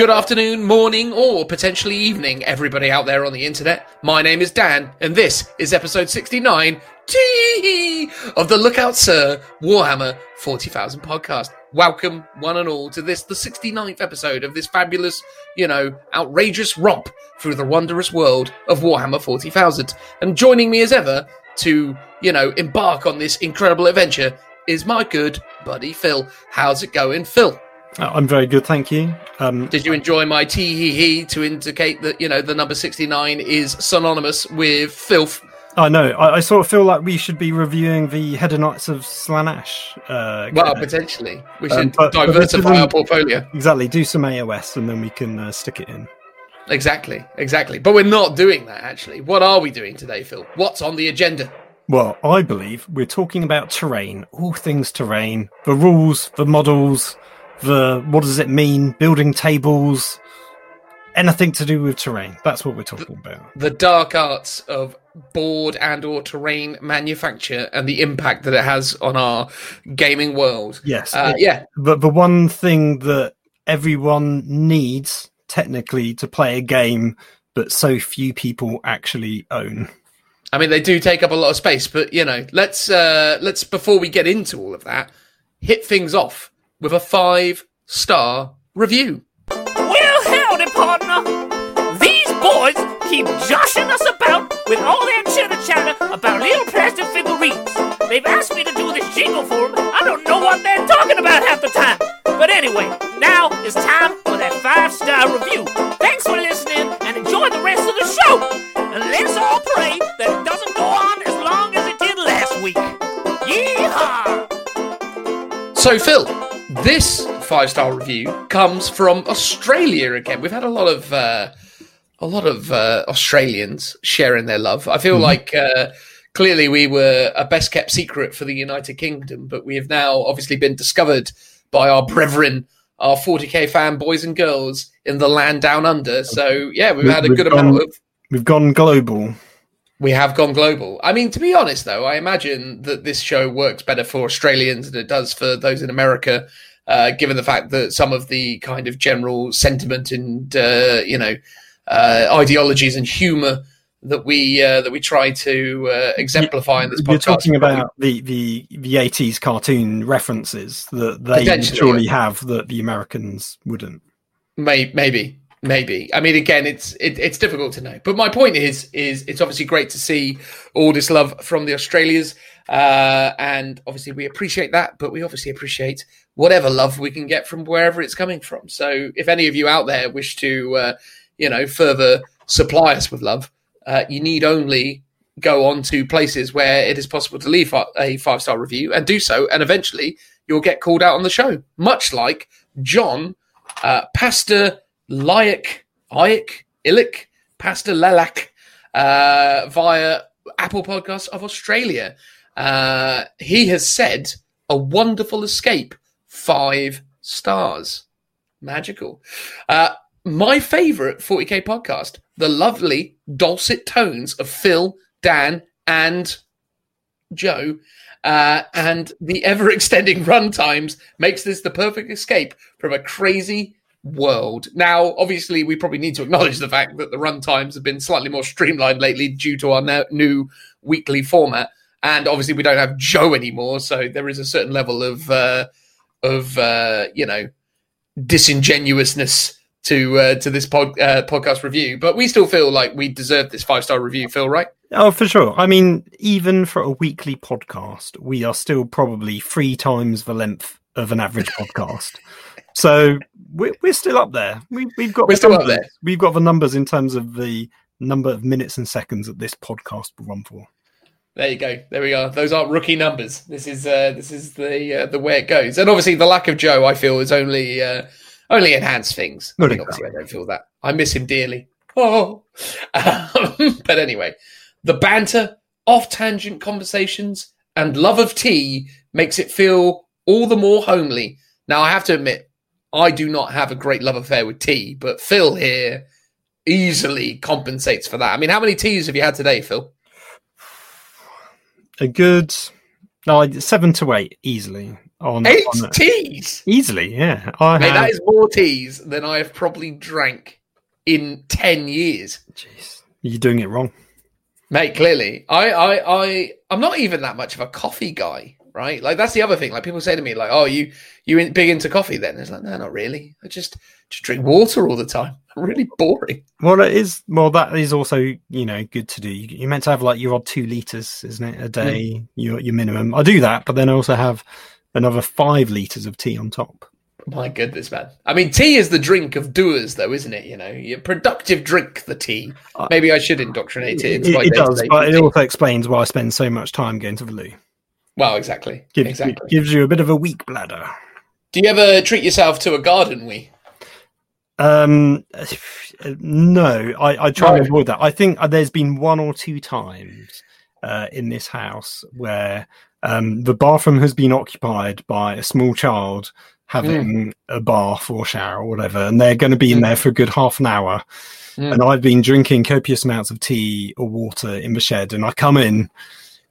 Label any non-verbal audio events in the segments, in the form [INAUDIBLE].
Good afternoon, morning, or potentially evening, everybody out there on the internet. My name is Dan, and this is episode 69 tee, of the Lookout Sir Warhammer 40,000 podcast. Welcome, one and all, to this, the 69th episode of this fabulous, you know, outrageous romp through the wondrous world of Warhammer 40,000. And joining me as ever to, you know, embark on this incredible adventure is my good buddy Phil. How's it going, Phil? Uh, I'm very good, thank you. Um, Did you enjoy my tee hee hee to indicate that, you know, the number 69 is synonymous with filth? I know. I, I sort of feel like we should be reviewing the Hedonites of Slaanesh. Uh, Well, potentially. We Um, should but- but diversify isn't- our portfolio. exactly. Do some AOS and then we can uh, stick it in. Exactly, exactly. But we're not doing that, actually. What are we doing today, Phil? What's on the agenda? Well, I believe we're talking about terrain, all things terrain, the rules, the models, the what does it mean, building tables, anything to do with terrain. That's what we're talking about. The dark arts of board and or terrain manufacture and the impact that it has on our gaming world. Yes. Uh, yeah, But the one thing that everyone needs technically to play a game, but so few people actually own. I mean they do take up a lot of space, but you know, let's uh let's before we get into all of that, hit things off with a five star review. Well, howdy, partner. These boys keep joshing us about with all their chitter chatter about little plastic figurines. They've asked me to do this jingle for them. I don't know what they're talking about half the time. But anyway, now it's time for that five star review. Thanks for listening and enjoy the rest of the show. And let's all pray that it doesn't go on as long as it did last week. Yeehaw! So, Phil, this five star review comes from Australia again. We've had a lot of uh, a lot of uh, Australians sharing their love. I feel like uh, clearly we were a best kept secret for the United Kingdom, but we have now obviously been discovered by our brethren, our 40k fan boys and girls in the land down under. So, yeah, we've had a We've good gone- amount of We've gone global. We have gone global. I mean, to be honest, though, I imagine that this show works better for Australians than it does for those in America, uh, given the fact that some of the kind of general sentiment and uh, you know uh, ideologies and humour that we uh, that we try to uh, exemplify in this podcast. You're talking about the, the, the 80s cartoon references that they surely have that the Americans wouldn't. May, maybe, maybe. I mean, again, it's it, it's difficult to know. But my point is, is it's obviously great to see all this love from the Australias, uh, and obviously we appreciate that. But we obviously appreciate whatever love we can get from wherever it's coming from. So, if any of you out there wish to, uh, you know, further supply us with love, uh, you need only go on to places where it is possible to leave a- a five star review and do so, and eventually you'll get called out on the show, much like John uh, Pastor Lyak, Iyek, Illick, Pastor Lelak, uh, via Apple Podcasts of Australia. Uh, he has said, a wonderful escape, five stars. Magical. Uh, my favorite 40k podcast, the lovely dulcet tones of Phil, Dan, and Joe, uh, and the ever extending [LAUGHS] run times makes this the perfect escape from a crazy world. Now, obviously, we probably need to acknowledge the fact that the run times have been slightly more streamlined lately due to our new weekly format, and obviously, we don't have Joe anymore, so there is a certain level of uh, of uh, you know disingenuousness to uh, to this pod, uh, podcast review. But we still feel like we deserve this five star review, Phil. Right? Oh, for sure. I mean, even for a weekly podcast, we are still probably three times the length of an average [LAUGHS] podcast. So we're, we're still up there. We, we've got We're the still up numbers. there. We've got the numbers in terms of the number of minutes and seconds that this podcast will run for. There you go. There we are. Those aren't rookie numbers. This is uh, this is the uh, the way it goes. And obviously, the lack of Joe, I feel, is only uh, only enhanced things. I mean, obviously, I don't feel that. I miss him dearly. Oh, um, [LAUGHS] but anyway, the banter, off tangent conversations, and love of tea makes it feel all the more homely. Now, I have to admit, I do not have a great love affair with tea, but Phil here easily compensates for that. I mean, how many teas have you had today, Phil? A good no, seven to eight easily. on, Eight on teas. easily. Yeah, I Mate, have. that is more teas than I have probably drank in ten years. Jeez, you're doing it wrong. Mate, clearly, I, I, I, I'm not even that much of a coffee guy, right? Like that's the other thing. Like people say to me, like, "Oh, you, you in, big into coffee?" Then it's like, no, not really. I just, just drink water all the time. [LAUGHS] Really boring. Well, it is. Well, that is also you know good to do. You- You're meant to have like your odd two liters, isn't it, a day? Your your minimum. I do that, but then I also have another five liters of tea on top. My goodness, man. I mean, tea is the drink of doers, though, isn't it? You know, your productive drink, the tea. Uh, Maybe I should indoctrinate it. It, it does, but it also explains why I spend so much time going to the loo. Well, exactly. Give, exactly. Gives you a bit of a weak bladder. Do you ever treat yourself to a garden wee? Um, no, I, I try Right. to avoid that. I think uh, there's been one or two times uh, in this house where um, the bathroom has been occupied by a small child having a bath or shower or whatever, and they're going to be in Mm. there for a good half an hour. Mm. And I've been drinking copious amounts of tea or water in the shed, and I come in,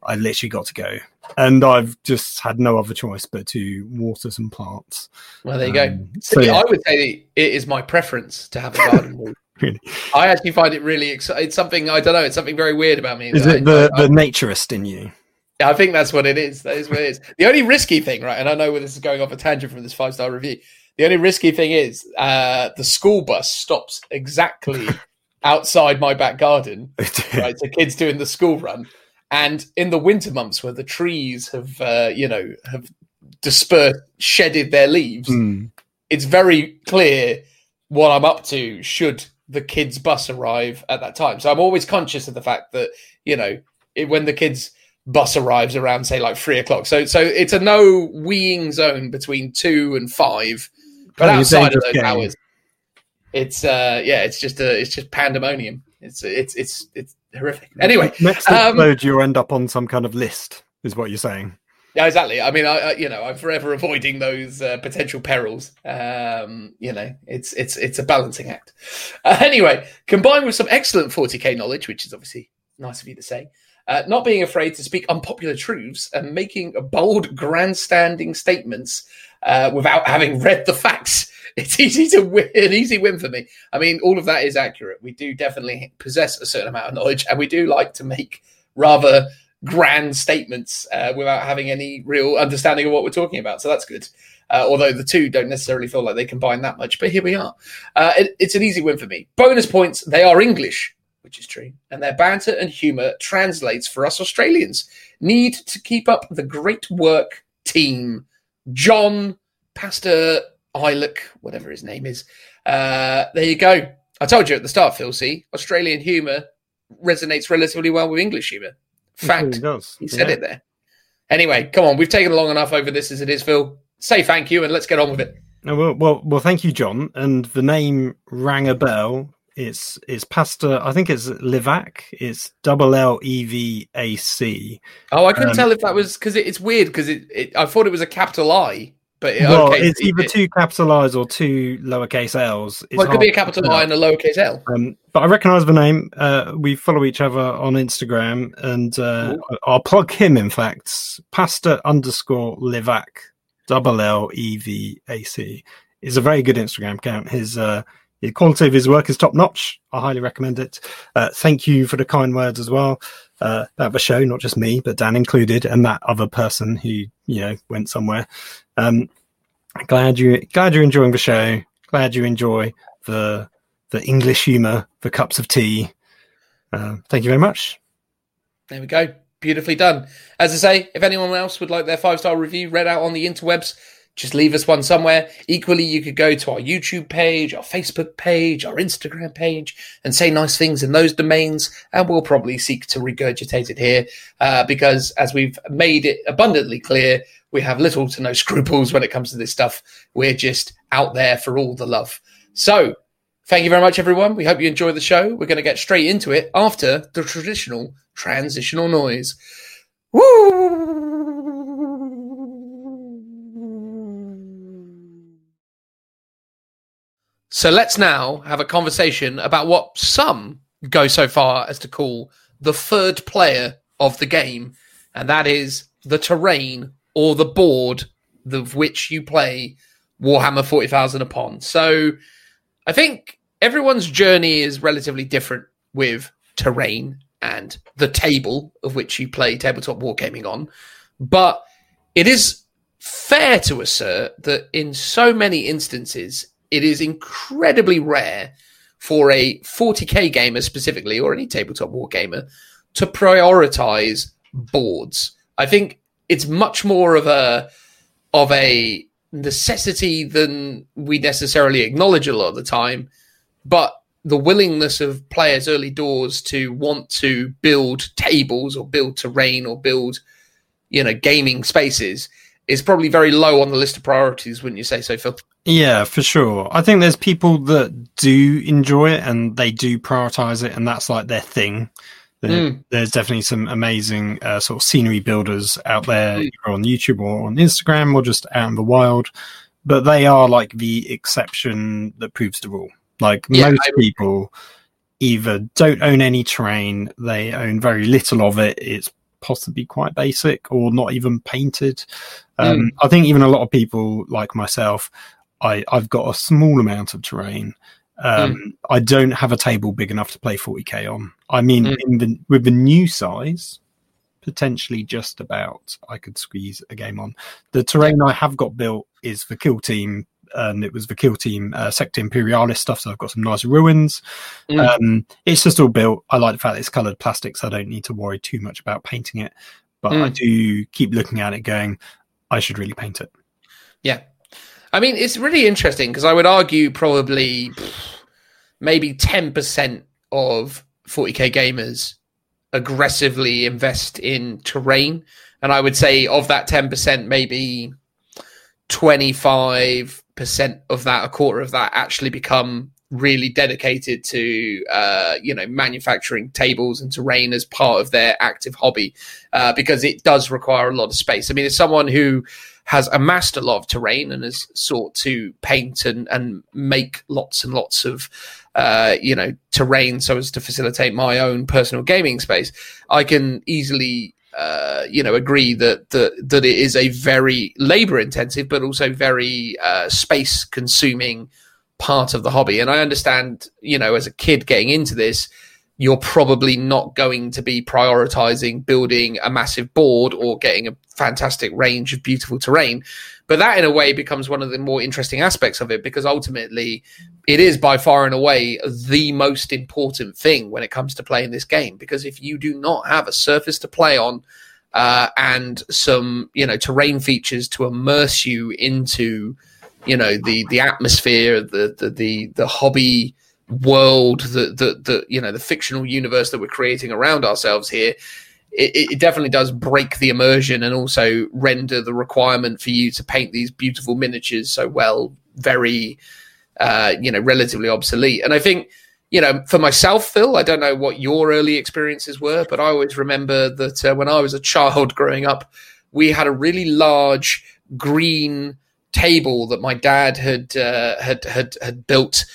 I literally got to go. And I've just had no other choice but to water some plants. Well, there you go. Um, so yeah. I would say it is my preference to have a garden [LAUGHS] wee. Really. I actually find it really exciting. It's something I don't know. It's something very weird about me. Is it I- the, I- the naturist in you? Yeah, I think that's what it is. That is what it is. The only risky thing, right? And I know where this is going off a tangent from this five star review. The only risky thing is uh, the school bus stops exactly [LAUGHS] outside my back garden, right? So kids doing the school run, and in the winter months where the trees have, uh, you know, have dispersed, shedded their leaves, Mm. it's very clear what I'm up to should the kids' bus arrive at that time. So I'm always conscious of the fact that you know it, when the kids' bus arrives around say like three o'clock. So so it's a no weeing zone between two and five, but a outside of those game. hours, it's uh yeah, it's just a it's just pandemonium. It's it's it's it's horrific. Anyway, next um, episode you'll end up on some kind of list, is what you're saying. Yeah, exactly. I mean, I, I you know, I'm forever avoiding those uh, potential perils. Um, you know, it's it's it's a balancing act. Uh, anyway, combined with some excellent 40k knowledge, which is obviously nice of you to say, uh, not being afraid to speak unpopular truths and making bold, grandstanding statements uh, without having read the facts. It's easy to win, an easy win for me. I mean, all of that is accurate. We do definitely possess a certain amount of knowledge, and we do like to make rather grand statements uh, without having any real understanding of what we're talking about. So that's good. Uh, although the two don't necessarily feel like they combine that much, but here we are. Uh, it- it's an easy win for me. Bonus points, they are English, which is true, and their banter and humour translates for us Australians. Need to keep up the great work, team. John Pastor Eilick, whatever his name is. Uh, there you go. I told you at the start, Phil. See, Australian humour resonates relatively well with English humour. It Fact. really does. He said Yeah. it there. Anyway, come on. We've taken long enough over this as it is, Phil. Say thank you and let's get on with it. Well, well, well, thank you, John. And the name rang a bell. It's it's Pastor. I think it's Livac. It's double L E V A C. Oh, I couldn't Um, tell if that was because it, it's weird because it, it. I thought it was a capital I, but it, Well, okay, it's either it- two capital I's or two lowercase L's. It's well, it could be a capital. I and a lowercase L. Um, but I recognise the name. Uh, we follow each other on Instagram, and uh, I'll plug him. In fact, Pastor underscore Livac, double L E V A C, is a very good Instagram account. His uh, the quality of his work is top notch. I highly recommend it. Uh, thank you for the kind words as well. Uh, the show, not just me, but Dan included, and that other person who you know went somewhere. Um, glad you glad you're enjoying the show. Glad you enjoy the the English humour, the cups of tea. Uh, thank you very much. There we go. Beautifully done. As I say, if anyone else would like their five star review read out on the interwebs, just leave us one somewhere. Equally, you could go to our YouTube page, our Facebook page, our Instagram page, and say nice things in those domains. And we'll probably seek to regurgitate it here uh, because, as we've made it abundantly clear, we have little to no [LAUGHS] scruples when it comes to this stuff. We're just out there for all the love. So, Thank you very much, everyone. We hope you enjoy the show. We're going to get straight into it after the traditional transitional noise. Woo! So let's now have a conversation about what some go so far as to call the third player of the game, and that is the terrain or the board of which you play Warhammer 40,000 upon. So I think everyone's journey is relatively different with terrain and the table of which you play tabletop wargaming on. But it is fair to assert that in so many instances, it is incredibly rare for a 40k gamer specifically, or any tabletop war gamer, to prioritize boards. I think it's much more of a of a necessity than we necessarily acknowledge a lot of the time, but the willingness of players early doors to want to build tables or build terrain or build you know gaming spaces is probably very low on the list of priorities wouldn't you say so phil yeah for sure i think there's people that do enjoy it and they do prioritize it and that's like their thing Mm. There's definitely some amazing uh, sort of scenery builders out there mm. on YouTube or on Instagram or just out in the wild, but they are like the exception that proves the rule. Like yeah, most people either don't own any terrain, they own very little of it. It's possibly quite basic or not even painted. Um, mm. I think even a lot of people like myself, I, I've got a small amount of terrain um, mm. I don't have a table big enough to play 40k on. I mean, mm. the, with the new size, potentially just about I could squeeze a game on. The terrain I have got built is the kill team, and it was the kill team uh, Sector Imperialis stuff. So I've got some nice ruins. Mm. Um, it's just all built. I like the fact that it's coloured plastic, so I don't need to worry too much about painting it. But I mm. do keep looking at it, going, I should really paint it. Yeah, I mean, it's really interesting because I would argue probably maybe 10% of 40k gamers aggressively invest in terrain. And I would say of that 10%, maybe 25% of that, a quarter of that actually become really dedicated to uh, you know manufacturing tables and terrain as part of their active hobby uh, because it does require a lot of space. I mean, as someone who has amassed a lot of terrain and has sought to paint and, and make lots and lots of uh, you know terrain so as to facilitate my own personal gaming space, I can easily uh, you know agree that, that that it is a very labor intensive but also very uh, space consuming part of the hobby. And I understand you know as a kid getting into this you're probably not going to be prioritizing building a massive board or getting a fantastic range of beautiful terrain. But that, in a way, becomes one of the more interesting aspects of it because ultimately it is by far and away the most important thing when it comes to playing this game. Because if you do not have a surface to play on, uh, and some you know terrain features to immerse you into you know the the atmosphere the the the, the hobby world, that the, the, you know, the fictional universe that we're creating around ourselves here, it, it, definitely does break the immersion and also render the requirement for you to paint these beautiful miniatures so well very, uh, you know, relatively obsolete. And I think, you know, for myself, Phil, I don't know what your early experiences were, but I always remember that uh, when I was a child growing up, we had a really large green table that my dad had uh, had had had built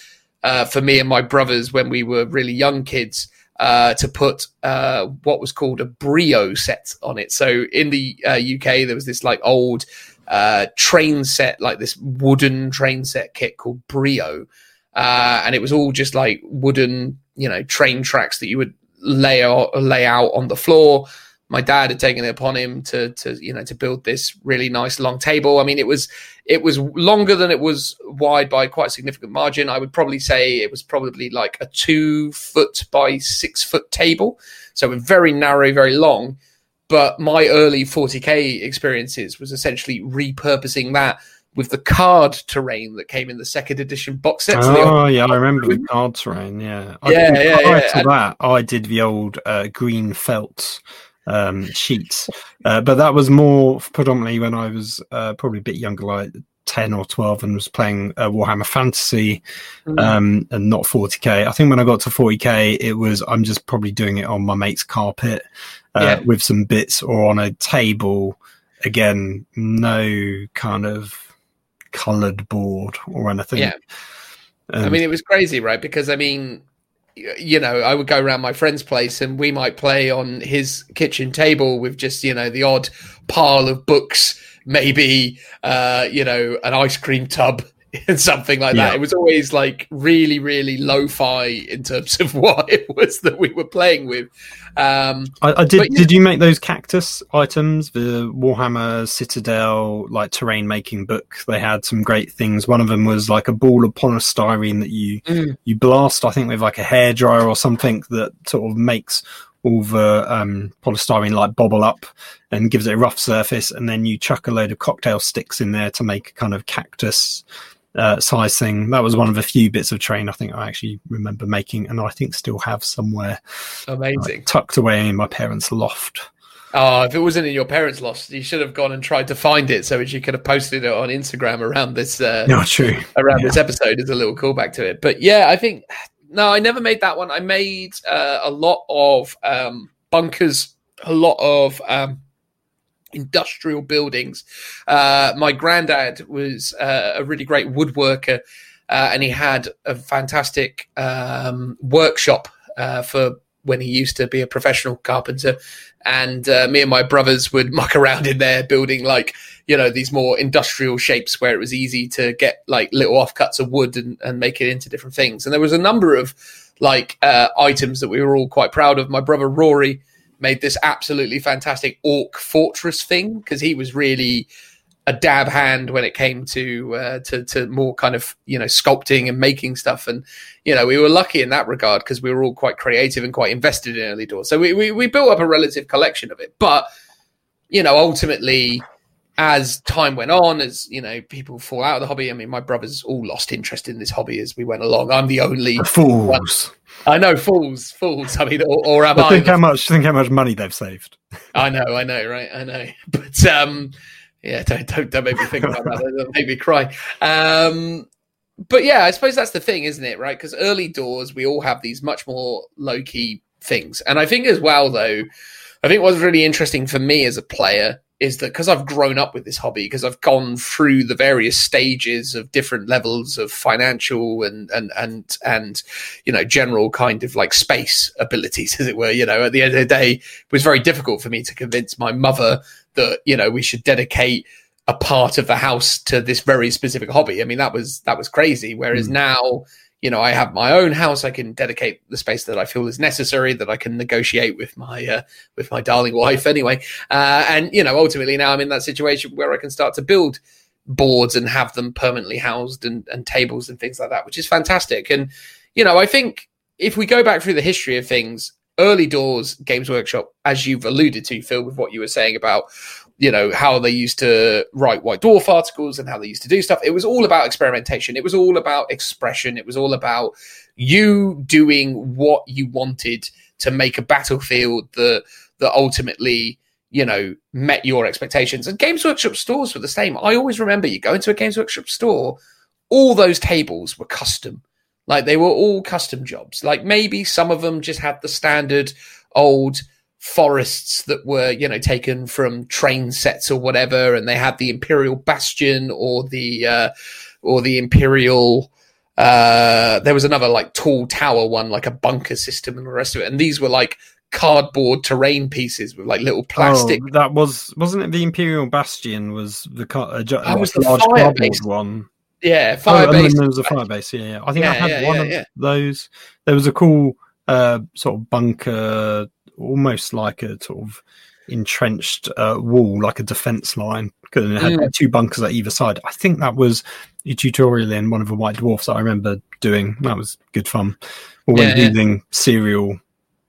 uh, for me and my brothers when we were really young kids uh, to put uh, what was called a brio set on it. So in the UK, uh, there was this like old uh, train set, like this wooden train set kit called brio, uh, and it was all just like wooden, you know, train tracks that you would lay out, lay out on the floor my dad had taken it upon him to to you know to build this really nice long table. I mean, it was it was longer than it was wide by quite a significant margin. I would probably say it was probably like a two foot by six foot table, so very narrow, very long. But my early 40k experiences was essentially repurposing that with the card terrain that came in the second edition box set. Oh yeah, I remember the [LAUGHS] card terrain. Yeah, yeah, yeah. yeah. To and, that, I did the old uh, green felt um, sheets. Uh, but that was more predominantly when I was uh, probably a bit younger, like 10 or 12, and was playing uh, Warhammer Fantasy mm. um, and not 40k. I think when I got to 40k, it was I'm just probably doing it on my mate's carpet uh, yeah. with some bits or on a table. Again, no kind of colored board or anything. Yeah. Um, I mean, it was crazy, right? Because I mean, you know, I would go around my friend's place and we might play on his kitchen table with just, you know, the odd pile of books, maybe, uh, you know, an ice cream tub [LAUGHS] and something like that. Yeah. It was always like really, really lo-fi in terms of [LAUGHS] what it was that we were playing with. Um, I, I did. But yeah. Did you make those cactus items? The Warhammer Citadel like terrain making book. They had some great things. One of them was like a ball of polystyrene that you Mm. you blast. I think with like a hairdryer or something that sort of makes all the um, polystyrene like bobble up and gives it a rough surface, and then you chuck a load of cocktail sticks in there to make a kind of cactus uh, size thing. That was one of the few bits of train I think I actually remember making, and I think still have somewhere amazing. like, tucked away in my parents' loft. Oh, if it wasn't in your parents' loft, you should have gone and tried to find it so that you could have posted it on Instagram around this uh, [LAUGHS] No, true. around Yeah. this episode as a little callback to it. But yeah, I think no, I never made that one. I made uh, a lot of um, bunkers, a lot of um, industrial buildings. Uh, my granddad was uh, a really great woodworker, uh, and he had a fantastic um, workshop uh, for when he used to be a professional carpenter. And uh, me and my brothers would [LAUGHS] muck around in there building like you know these more industrial shapes where it was easy to get like little offcuts of wood and, and make it into different things. And there was a number of like uh, items that we were all quite proud of. My brother Rory made this absolutely fantastic orc fortress thing because he was really a dab hand when it came to uh, to to more kind of you know sculpting and making stuff. And you know we were lucky in that regard because we were all quite creative and quite invested in early doors. So we, we we built up a relative collection of it. But you know ultimately as time went on as you know people fall out of the hobby i mean my brothers all lost interest in this hobby as we went along i'm the only fools. i know fools fools i mean or, or am i think how much think how much money they've saved. I know, I know, right? I know. [LAUGHS] But um yeah, don't don't don't make me think about that. That'll make me cry. Um but yeah, I suppose that's the thing, isn't it? Right? Because early doors, we all have these much more low key things. And I think as well though, I think what's really interesting for me as a player is that because I've grown up with this hobby, because I've gone through the various stages of different levels of financial and and and and you know general kind of like space abilities, as it were. You know, at the end of the day, it was very difficult for me to convince my mother that you know we should dedicate a part of the house to this very specific hobby. I mean, that was that was crazy. Whereas Mm. now, you know, I have my own house. I can dedicate the space that I feel is necessary. That I can negotiate with my uh, with my darling wife anyway. Uh, and you know, ultimately now I'm in that situation where I can start to build boards and have them permanently housed and, and tables and things like that, which is fantastic. And you know, I think if we go back through the history of things, early doors Games Workshop, as you've alluded to, Phil, with what you were saying about you know how they used to write white dwarf articles and how they used to do stuff. It was all about experimentation. It was all about expression. It was all about you doing what you wanted to make a battlefield that that ultimately you know met your expectations. And games workshop stores were the same. I always remember you go into a games workshop store all those tables were custom. Like they were all custom jobs. Like maybe some of them just had the standard old forests that were you know taken from train sets or whatever and they had the imperial bastion or the uh or the imperial uh there was another like tall tower one like a bunker system and the rest of it and these were like cardboard terrain pieces with like little plastic Oh, that was wasn't it the Imperial Bastion? Was the car, That was the large cardboard base. one? yeah Oh, fire then there was a fire base. Yeah, yeah. I think I had yeah, one yeah, of yeah. those. There was a cool uh, sort of bunker, almost like a sort of entrenched uh, wall, like a defense line, because it had Mm. two bunkers at either side. I think that was a tutorial in one of the White Dwarfs that I remember doing. That was good fun. Or when Yeah, yeah. using cereal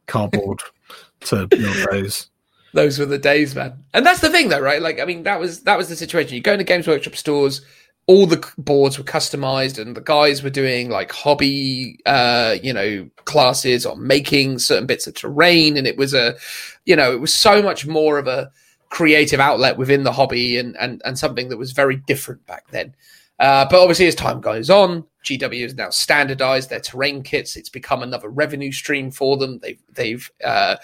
cardboard [LAUGHS] to build those. those were the days, man. And that's the thing, though, right? Like, I mean, that was that was the situation. You go into Games Workshop stores, all the boards were customized, and the guys were doing like hobby, uh, you know, classes on making certain bits of terrain, and it was a, you know, it was so much more of a creative outlet within the hobby, and and and something that was very different back then. Uh, but obviously, as time goes on, GW has now standardized their terrain kits. It's become another revenue stream for them. They've they've uh,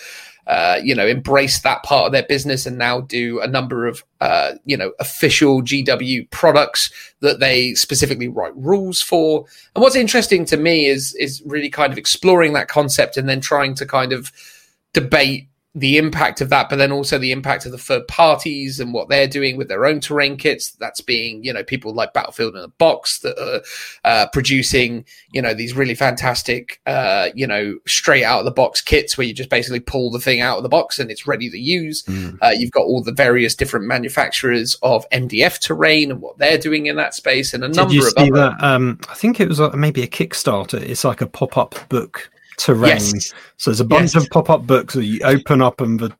uh, you know, embraced that part of their business and now do a number of, uh, you know, official GW products that they specifically write rules for. And what's interesting to me is is really kind of exploring that concept and then trying to kind of debate the impact of that, but then also the impact of the third parties and what they're doing with their own terrain kits. That's being, you know, people like Battlefield in a Box that are uh, producing, you know, these really fantastic, uh, you know, straight out of the box kits where you just basically pull the thing out of the box and it's ready to use. Mm. Uh, you've got all the various different manufacturers of MDF terrain and what they're doing in that space, and a Did number you of see other. that? Um, I think it was uh, maybe a Kickstarter. It's like a pop up book terrain. Yes. So there's a bunch Yes. of pop up books that you open up and the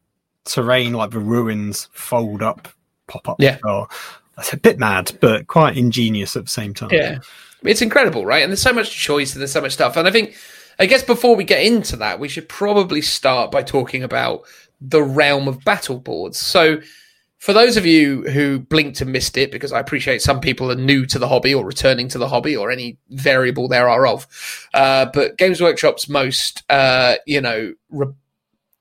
terrain, like the ruins, fold up, pop up. Yeah. Oh, that's a bit mad, but quite ingenious at the same time. Yeah. It's incredible, right? And there's so much choice and there's so much stuff. And I think, I guess before we get into that, we should probably start by talking about the realm of battle boards. So, for those of you who blinked and missed it, because I appreciate some people are new to the hobby or returning to the hobby or any variable there are of, uh, but Games Workshop's most, uh, you know, re-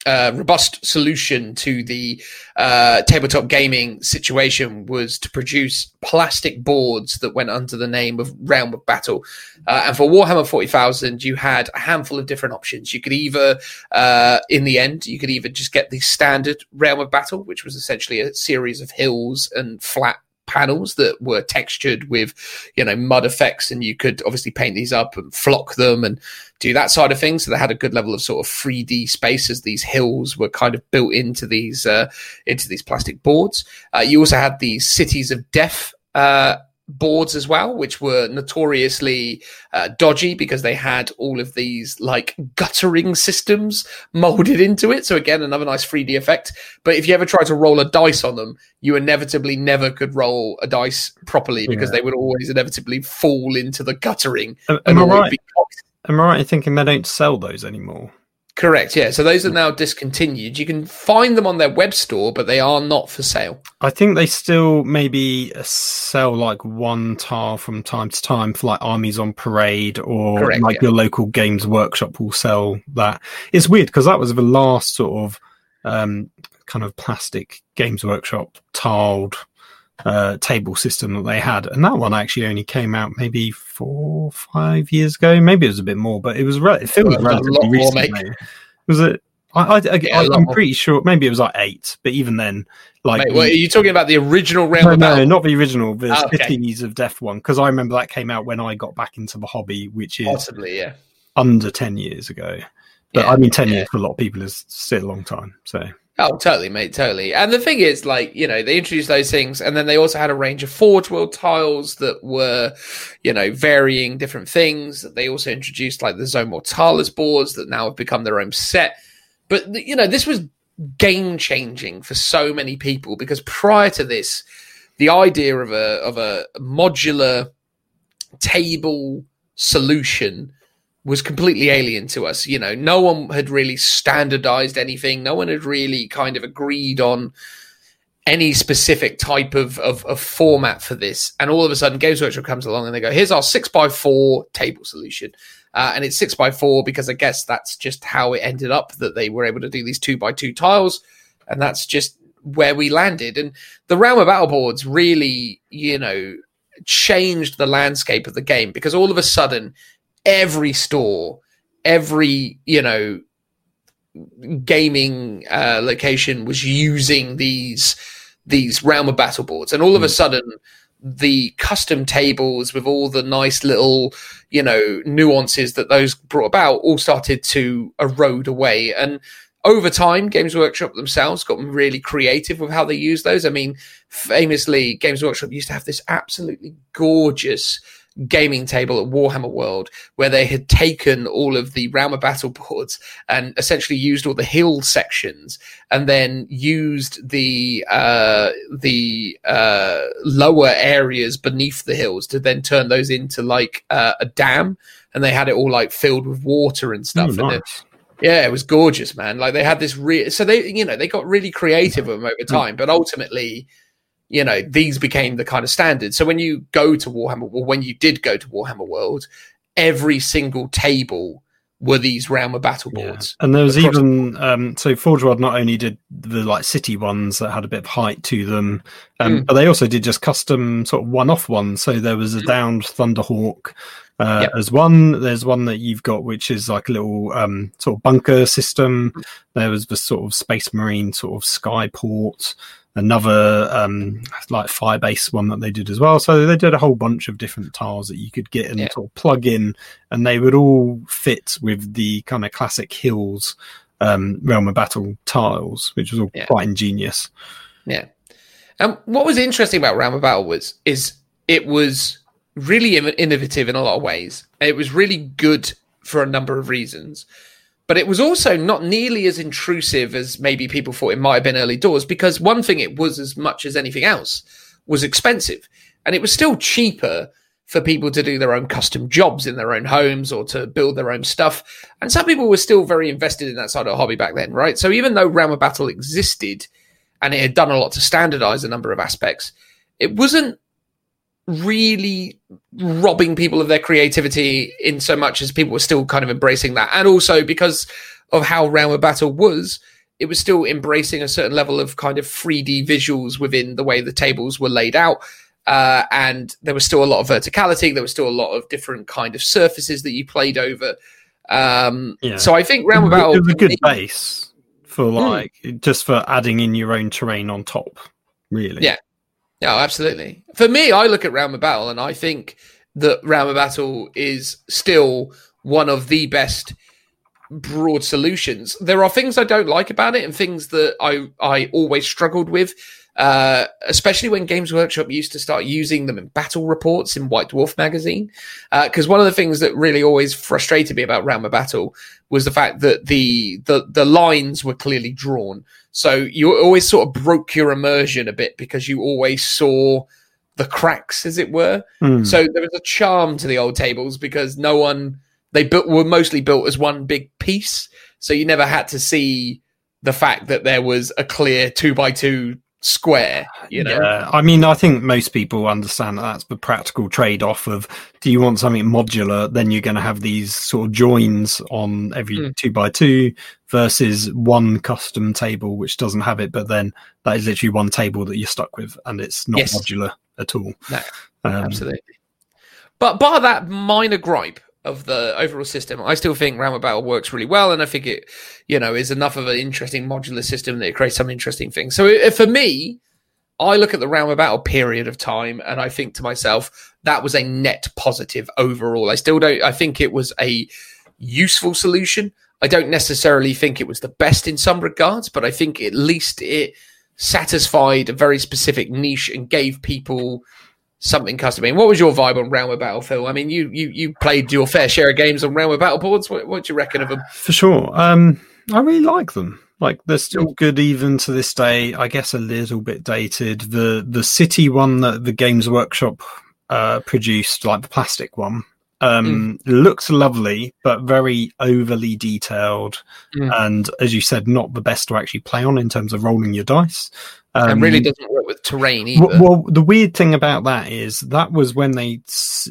uh, robust solution to the uh, tabletop gaming situation was to produce plastic boards that went under the name of Realm of Battle. Uh, and for Warhammer 40,000, you had a handful of different options. You could either, uh, in the end, you could either just get the standard Realm of Battle, which was essentially a series of hills and flat panels that were textured with you know mud effects and you could obviously paint these up and flock them and do that side of things. So they had a good level of sort of 3d space as these hills were kind of built into these uh, into these plastic boards. Uh, you also had these cities of death uh, boards as well which were notoriously uh, dodgy because they had all of these like guttering systems molded into it so again another nice 3d effect but if you ever tried to roll a dice on them you inevitably never could roll a dice properly because Yeah. they would always inevitably fall into the guttering Am, and am I right? be. Am I right in thinking they don't sell those anymore? Correct, yeah. So those are now discontinued. You can find them on their web store, but they are not for sale. I think they still maybe sell like one tile from time to time for like armies on parade or Correct, like yeah. your local games workshop will sell that. It's weird because that was the last sort of um, kind of plastic games workshop tiled uh, table system that they had. And that one actually only came out maybe four, five years ago. Maybe it was a bit more, but it was re- it feels A lot relatively mate. Was it? I, I, I, yeah, I'm more. pretty sure maybe it was like eight, but even then, like Mate, what, are you talking about the original Realm no, no, not the original. The Ah, okay. Cities of Death one, because I remember that came out when I got back into the hobby, which is Possibly, yeah. under ten years ago. But Yeah, I mean, ten yeah. years for a lot of people is still a long time. So Oh, totally, mate, totally. And the thing is, like, you know, they introduced those things, and then they also had a range of Forge World tiles that were, you know, varying different things. They also introduced, like, the Zone Mortalis boards that now have become their own set. But, you know, this was game changing for so many people because prior to this, the idea of a of a modular table solution was completely alien to us. You know, no one had really standardized anything. No one had really kind of agreed on any specific type of, of, of format for this. And all of a sudden, Games Workshop comes along and they go, here's our six by four table solution. Uh, and it's six by four because I guess that's just how it ended up that they were able to do these two by two tiles. And that's just where we landed. And the realm of battle boards really, you know, changed the landscape of the game because all of a sudden, every store, every, you know, gaming uh, location was using these these realm of battle boards. And all of a sudden the custom tables with all the nice little you know nuances that those brought about all started to erode away. And over time games workshop themselves got really creative with how they use those. I mean famously games workshop used to have this absolutely gorgeous gaming table at Warhammer World, where they had taken all of the Realm of Battle boards and essentially used all the hill sections, and then used the uh, the uh, lower areas beneath the hills to then turn those into like uh, a dam, and they had it all like filled with water and stuff. And it- nice. yeah, it was gorgeous, man. Like they had this real, so they you know they got really creative with them over time, but ultimately, you know, these became the kind of standard. So when you go to Warhammer, or when you did go to Warhammer World, every single table were these Realm of Battle Yeah. boards. And there was even um, so Forge World not only did the like city ones that had a bit of height to them, um, Mm. but they also did just custom sort of one-off ones. So there was a Mm. downed Thunderhawk uh, Yep. as one. There's one that you've got which is like a little um, sort of bunker system. Mm. There was the sort of Space Marine sort of skyport. Another um, like Firebase one that they did as well. So they did a whole bunch of different tiles that you could get and Yeah. sort of plug in and they would all fit with the kind of classic hills um, realm of battle tiles, which was all Yeah. quite ingenious. Yeah. And what was interesting about Realm of Battle was is it was really innovative in a lot of ways. It was really good for a number of reasons. But it was also not nearly as intrusive as maybe people thought it might have been early doors because one thing it was as much as anything else was expensive. And it was still cheaper for people to do their own custom jobs in their own homes or to build their own stuff. And some people were still very invested in that side of the hobby back then, right? So even though Realm of Battle existed and it had done a lot to standardize a number of aspects, it wasn't really robbing people of their creativity in so much as people were still kind of embracing that. And also because of how Realm of Battle was, it was still embracing a certain level of kind of 3D visuals within the way the tables were laid out. Uh, and there was still a lot of verticality. There was still a lot of different kind of surfaces that you played over. Um, Yeah. So I think Realm of Battle it was a good base for like just for adding in your own terrain on top. Really, Yeah. No, absolutely. For me, I look at Realm of Battle and I think that Realm of Battle is still one of the best broad solutions. There are things I don't like about it and things that I I always struggled with. Uh, especially when Games Workshop used to start using them in battle reports in White Dwarf magazine. Because one of the things that really always frustrated me about Realm of Battle was the fact that the, the the lines were clearly drawn. So you always sort of broke your immersion a bit because you always saw the cracks, as it were. Hmm. So there was a charm to the old tables because no one they built were mostly built as one big piece. So you never had to see the fact that there was a clear two by two square. You know, Yeah, I mean, I think most people understand that that's the practical trade off of do you want something modular, then you're going to have these sort of joins on every Mm. two by two versus one custom table which doesn't have it, but then that is literally one table that you're stuck with and it's not Yes. modular at all. No, Um, absolutely. But bar that minor gripe of the overall system, I still think Realm of Battle works really well, and I think it, you know, is enough of an interesting modular system that it creates some interesting things. So for me, I look at the Realm of Battle period of time, and I think to myself that was a net positive overall. I still don't. I think it was a useful solution. I don't necessarily think it was the best in some regards, but I think at least it satisfied a very specific niche and gave people something custom. I mean, what was your vibe on Realm of Battle, Phil? I mean, you you you played your fair share of games on Realm of Battle boards. What, what do you reckon of them? For sure. Um, I really like them. Like they're still good even to this day. I guess a little bit dated. The the city one that the Games Workshop uh, produced, like the plastic one, um, looks lovely, but very overly detailed. Mm. And as you said, not the best to actually play on in terms of rolling your dice. Um, and really doesn't work with terrain either. well, well, the weird thing about that is that was when they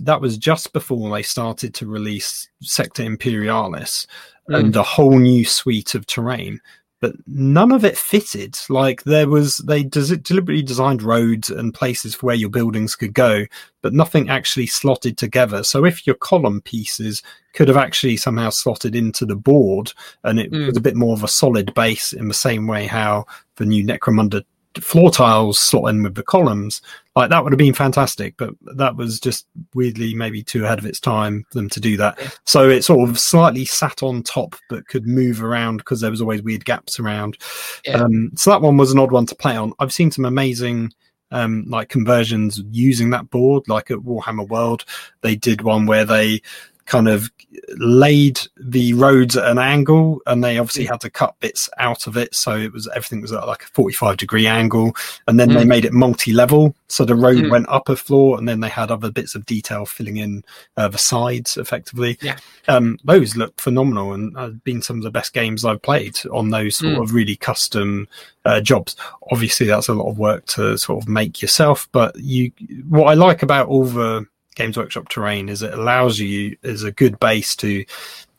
that was just before they started to release Sector Imperialis Mm. and a whole new suite of terrain. But none of it fitted. Like there was, they des- deliberately designed roads and places for where your buildings could go, but nothing actually slotted together. So if your column pieces could have actually somehow slotted into the board, and it Mm. was a bit more of a solid base in the same way how the new Necromunda floor tiles slot in with the columns like that would have been fantastic but that was just weirdly maybe too ahead of its time for them to do that. So it sort of slightly sat on top but could move around because there was always weird gaps around. Yeah. um, so that one was an odd one to play on. I've seen some amazing um, like conversions using that board like at warhammer world. They did one where they kind of laid the roads at an angle and they obviously Mm. had to cut bits out of it so it was everything was at like a 45 degree angle and then they Mm. made it multi-level so the road Mm. went up a floor and then they had other bits of detail filling in uh, the sides effectively Yeah. um, those look phenomenal and have been some of the best games i've played on those sort Mm. of really custom uh, jobs obviously that's a lot of work to sort of make yourself but you what i like about all the games workshop terrain is it allows you is a good base to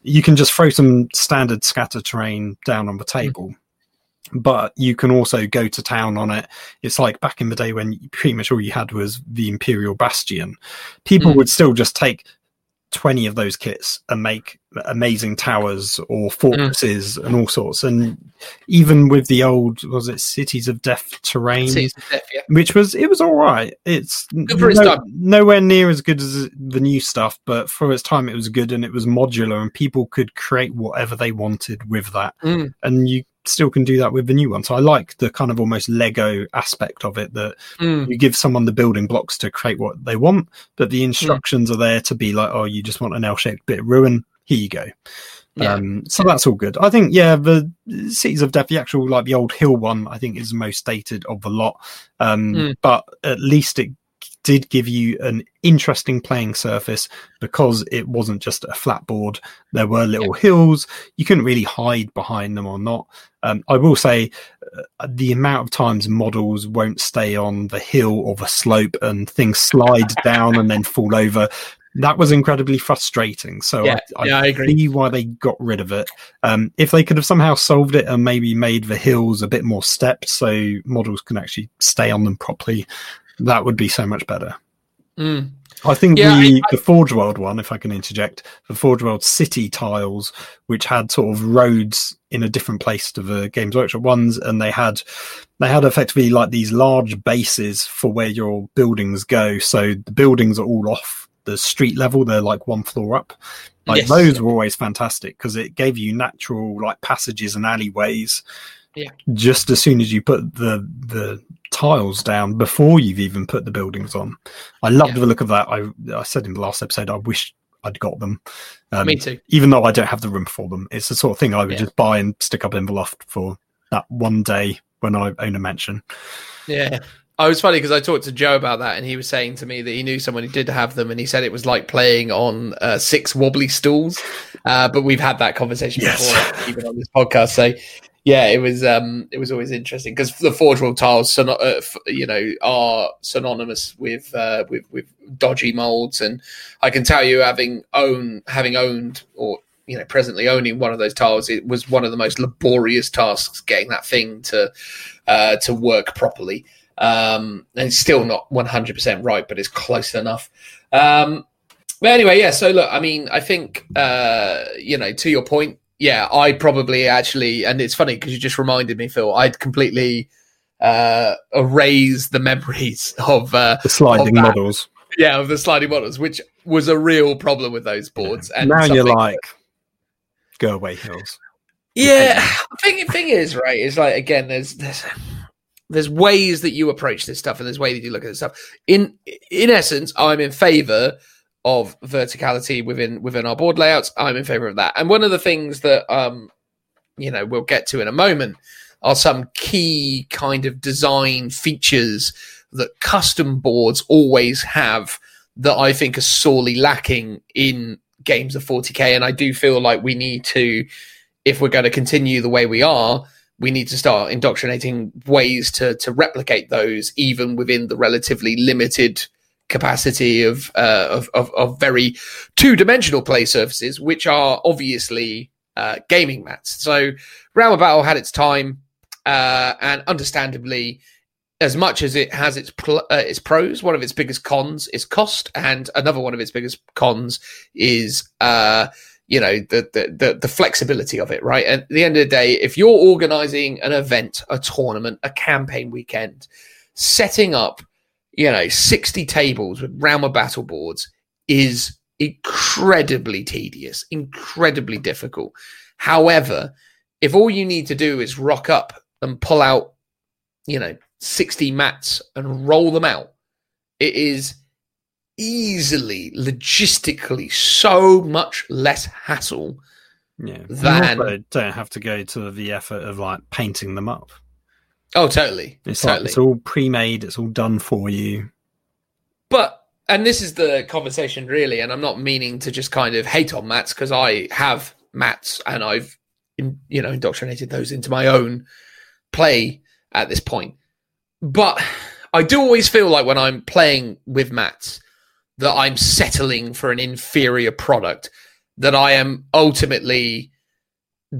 you can just throw some standard scatter terrain down on the table. But you can also go to town on it. It's like back in the day when pretty much all you had was the Imperial Bastion. People Mm. would still just take 20 of those kits and make amazing towers or fortresses and all sorts. And even with the old, was it Cities of Death terrain? Of Death, yeah. which was it was all right. It's for its time. nowhere near as good as the new stuff, but for its time, it was good and it was modular, and people could create whatever they wanted with that, Mm. and you still can do that with the new one. So I like the kind of almost Lego aspect of it that Mm. you give someone the building blocks to create what they want, but the instructions are there to be like, oh, you just want an L-shaped bit of ruin. Here you go. Yeah. Um, so that's all good. I think, yeah, the Cities of Death, the actual like the old hill one, I think is the most dated of the lot. Um, Mm. But at least it did give you an interesting playing surface because it wasn't just a flat board. There were little hills. You couldn't really hide behind them or not. Um, I will say uh, the amount of times models won't stay on the hill or the slope and things slide [LAUGHS] down and then fall over. That was incredibly frustrating. So Yeah, I, yeah, I agree. see why they got rid of it. Um, if they could have somehow solved it and maybe made the hills a bit more stepped so models can actually stay on them properly, that would be so much better. Mm. I think Yeah, the, the Forge World one, if I can interject, the Forge World city tiles, which had sort of roads in a different place to the Games Workshop ones, and they had they had effectively like these large bases for where your buildings go. So the buildings are all off the street level; they're like one floor up. Like Yes. those were always fantastic because it gave you natural like passages and alleyways. Yeah. Just as soon as you put the the tiles down before you've even put the buildings on. I loved Yeah. the look of that. I I said in the last episode I wish I'd got them. Um, Me too. even though I don't have the room for them. It's the sort of thing I would Yeah. just buy and stick up in the loft for that one day when I own a mansion. Yeah. I was funny because I talked to Joe about that, and he was saying to me that he knew someone who did have them, and he said it was like playing on uh, six wobbly stools. Uh, but we've had that conversation Yes. before, even on this podcast. So, yeah, it was um, it was always interesting because the Forge World tiles, uh, you know, are synonymous with uh, with with dodgy molds, and I can tell you, having own having owned or you know presently owning one of those tiles, it was one of the most laborious tasks getting that thing to uh, to work properly. Um, and it's still not 100% right, but it's close enough. Um, but anyway, yeah. So look, I mean, I think uh, you know, to your point, yeah, I probably actually, and it's funny because you just reminded me, Phil. I'd completely uh, erased the memories [LAUGHS] of uh, The sliding that. models. yeah of the sliding models, which was a real problem with those boards. And now you're like, go away, hills. Yeah, the thing thing is right is like again, there's there's there's ways that you approach this stuff, and there's ways that you look at this stuff. In in essence, I'm in favour of verticality within within our board layouts. I'm in favour of that. And one of the things that um you know we'll get to in a moment are some key kind of design features that custom boards always have that I think are sorely lacking in games of 40k. And I do feel like we need to if we're going to continue the way we are, we need to start indoctrinating ways to to replicate those, even within the relatively limited capacity of uh, of, of of very two dimensional play surfaces, which are obviously uh, gaming mats. So, Realm of Battle had its time, uh, and understandably. As much as it has its pl- uh, its pros, one of its biggest cons is cost, and another one of its biggest cons is uh, you know the, the the the flexibility of it right at the end of the day if you're organizing an event a tournament a campaign weekend setting up you know 60 tables with realm of battle boards is incredibly tedious incredibly difficult however if all you need to do is rock up and pull out you know 60 mats and roll them out it is easily logistically so much less hassle Yeah. Than- don't have to go to the effort of like painting them up. Oh totally It's like it's all pre-made. It's all done for you. but and this is the conversation really and i'm not meaning to just kind of hate on mats because i have mats and i've in, you know indoctrinated those into my own play at this point but i do always feel like when i'm playing with mats that i'm settling for an inferior product that I am ultimately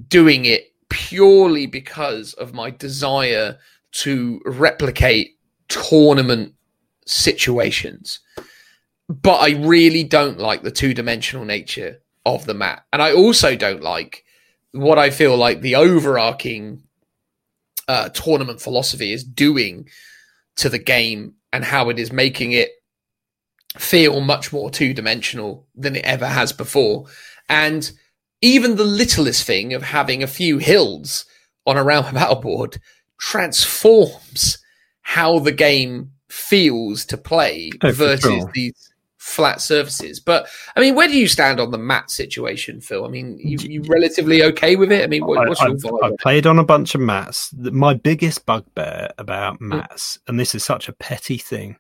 doing it purely because of my desire to replicate tournament situations. But I really don't like the two dimensional nature of the map. And I also don't like what I feel like the overarching uh, tournament philosophy is doing to the game and how it is making it feel much more two dimensional than it ever has before. And even the littlest thing of having a few hills on a Realm [LAUGHS] battle board transforms how the game feels to play Oh, versus sure. these flat surfaces. But I mean, where do you stand on the mat situation, Phil? I mean, you, you relatively okay with it? I mean, what, what's I, your vibe? I've played on a bunch of mats. My biggest bugbear about Mm. mats, and this is such a petty thing,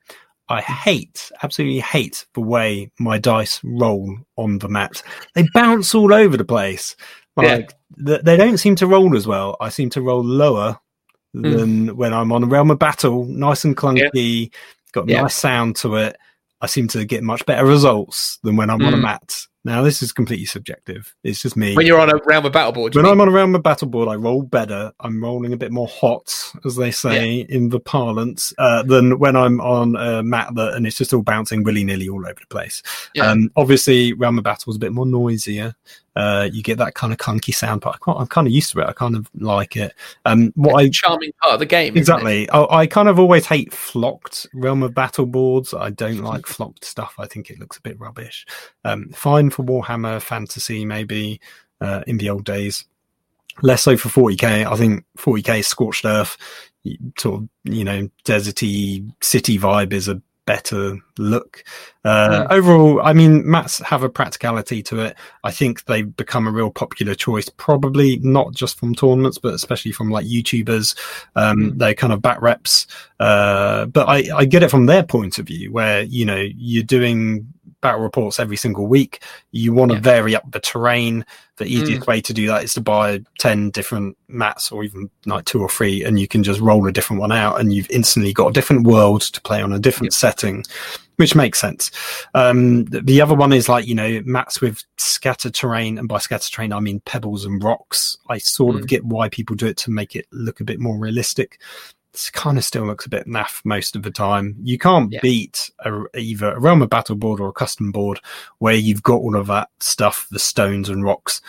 I hate, absolutely hate the way my dice roll on the mat. They bounce all over the place. Like th- they don't seem to roll as well. I seem to roll lower Mm. than when I'm on a realm of battle, nice and clunky, got a Yeah. nice sound to it. I seem to get much better results than when I'm on a Mm. mat. Now this is completely subjective. It's just me. When you're on a Realm of Battle board, When mean? I'm on around my battle board, I roll better. I'm rolling a bit more hot, as they say in the parlance, uh, than when I'm on a mat that and it's just all bouncing willy nilly all over the place. Yeah. Um, obviously, Realm of Battle is a bit more noisier. Uh, you get that kind of clunky sound, but I I'm kind of used to it. I kind of like it. Um, what I It's a charming part of the game. Exactly. I, I kind of always hate flocked Realm of Battle boards. I don't [LAUGHS] like flocked stuff. I think it looks a bit rubbish. Um, fine for Warhammer Fantasy, maybe uh, in the old days. Less so for 40k. I think 40k Scorched Earth, sort of you know deserty city vibe is a better look. Uh, Overall, I mean, mats have a practicality to it. I think they've become a real popular choice, probably not just from tournaments, but especially from like YouTubers. Um, They're kind of back reps. Uh, but I, I get it from their point of view, where, you know, you're doing battle reports every single week. You want to Yeah. vary up the terrain. The easiest way to do that is to buy 10 different mats or even like two or three, and you can just roll a different one out, and you've instantly got a different world to play on a different setting which makes sense. Um, the other one is like, you know, mats with scattered terrain. And by scattered terrain, I mean pebbles and rocks. I sort of Mm. get why people do it to make it look a bit more realistic. It kind of still looks a bit naff most of the time. You can't Yeah. beat a, either a Realm of Battle board or a custom board where you've got all of that stuff, the stones and rocks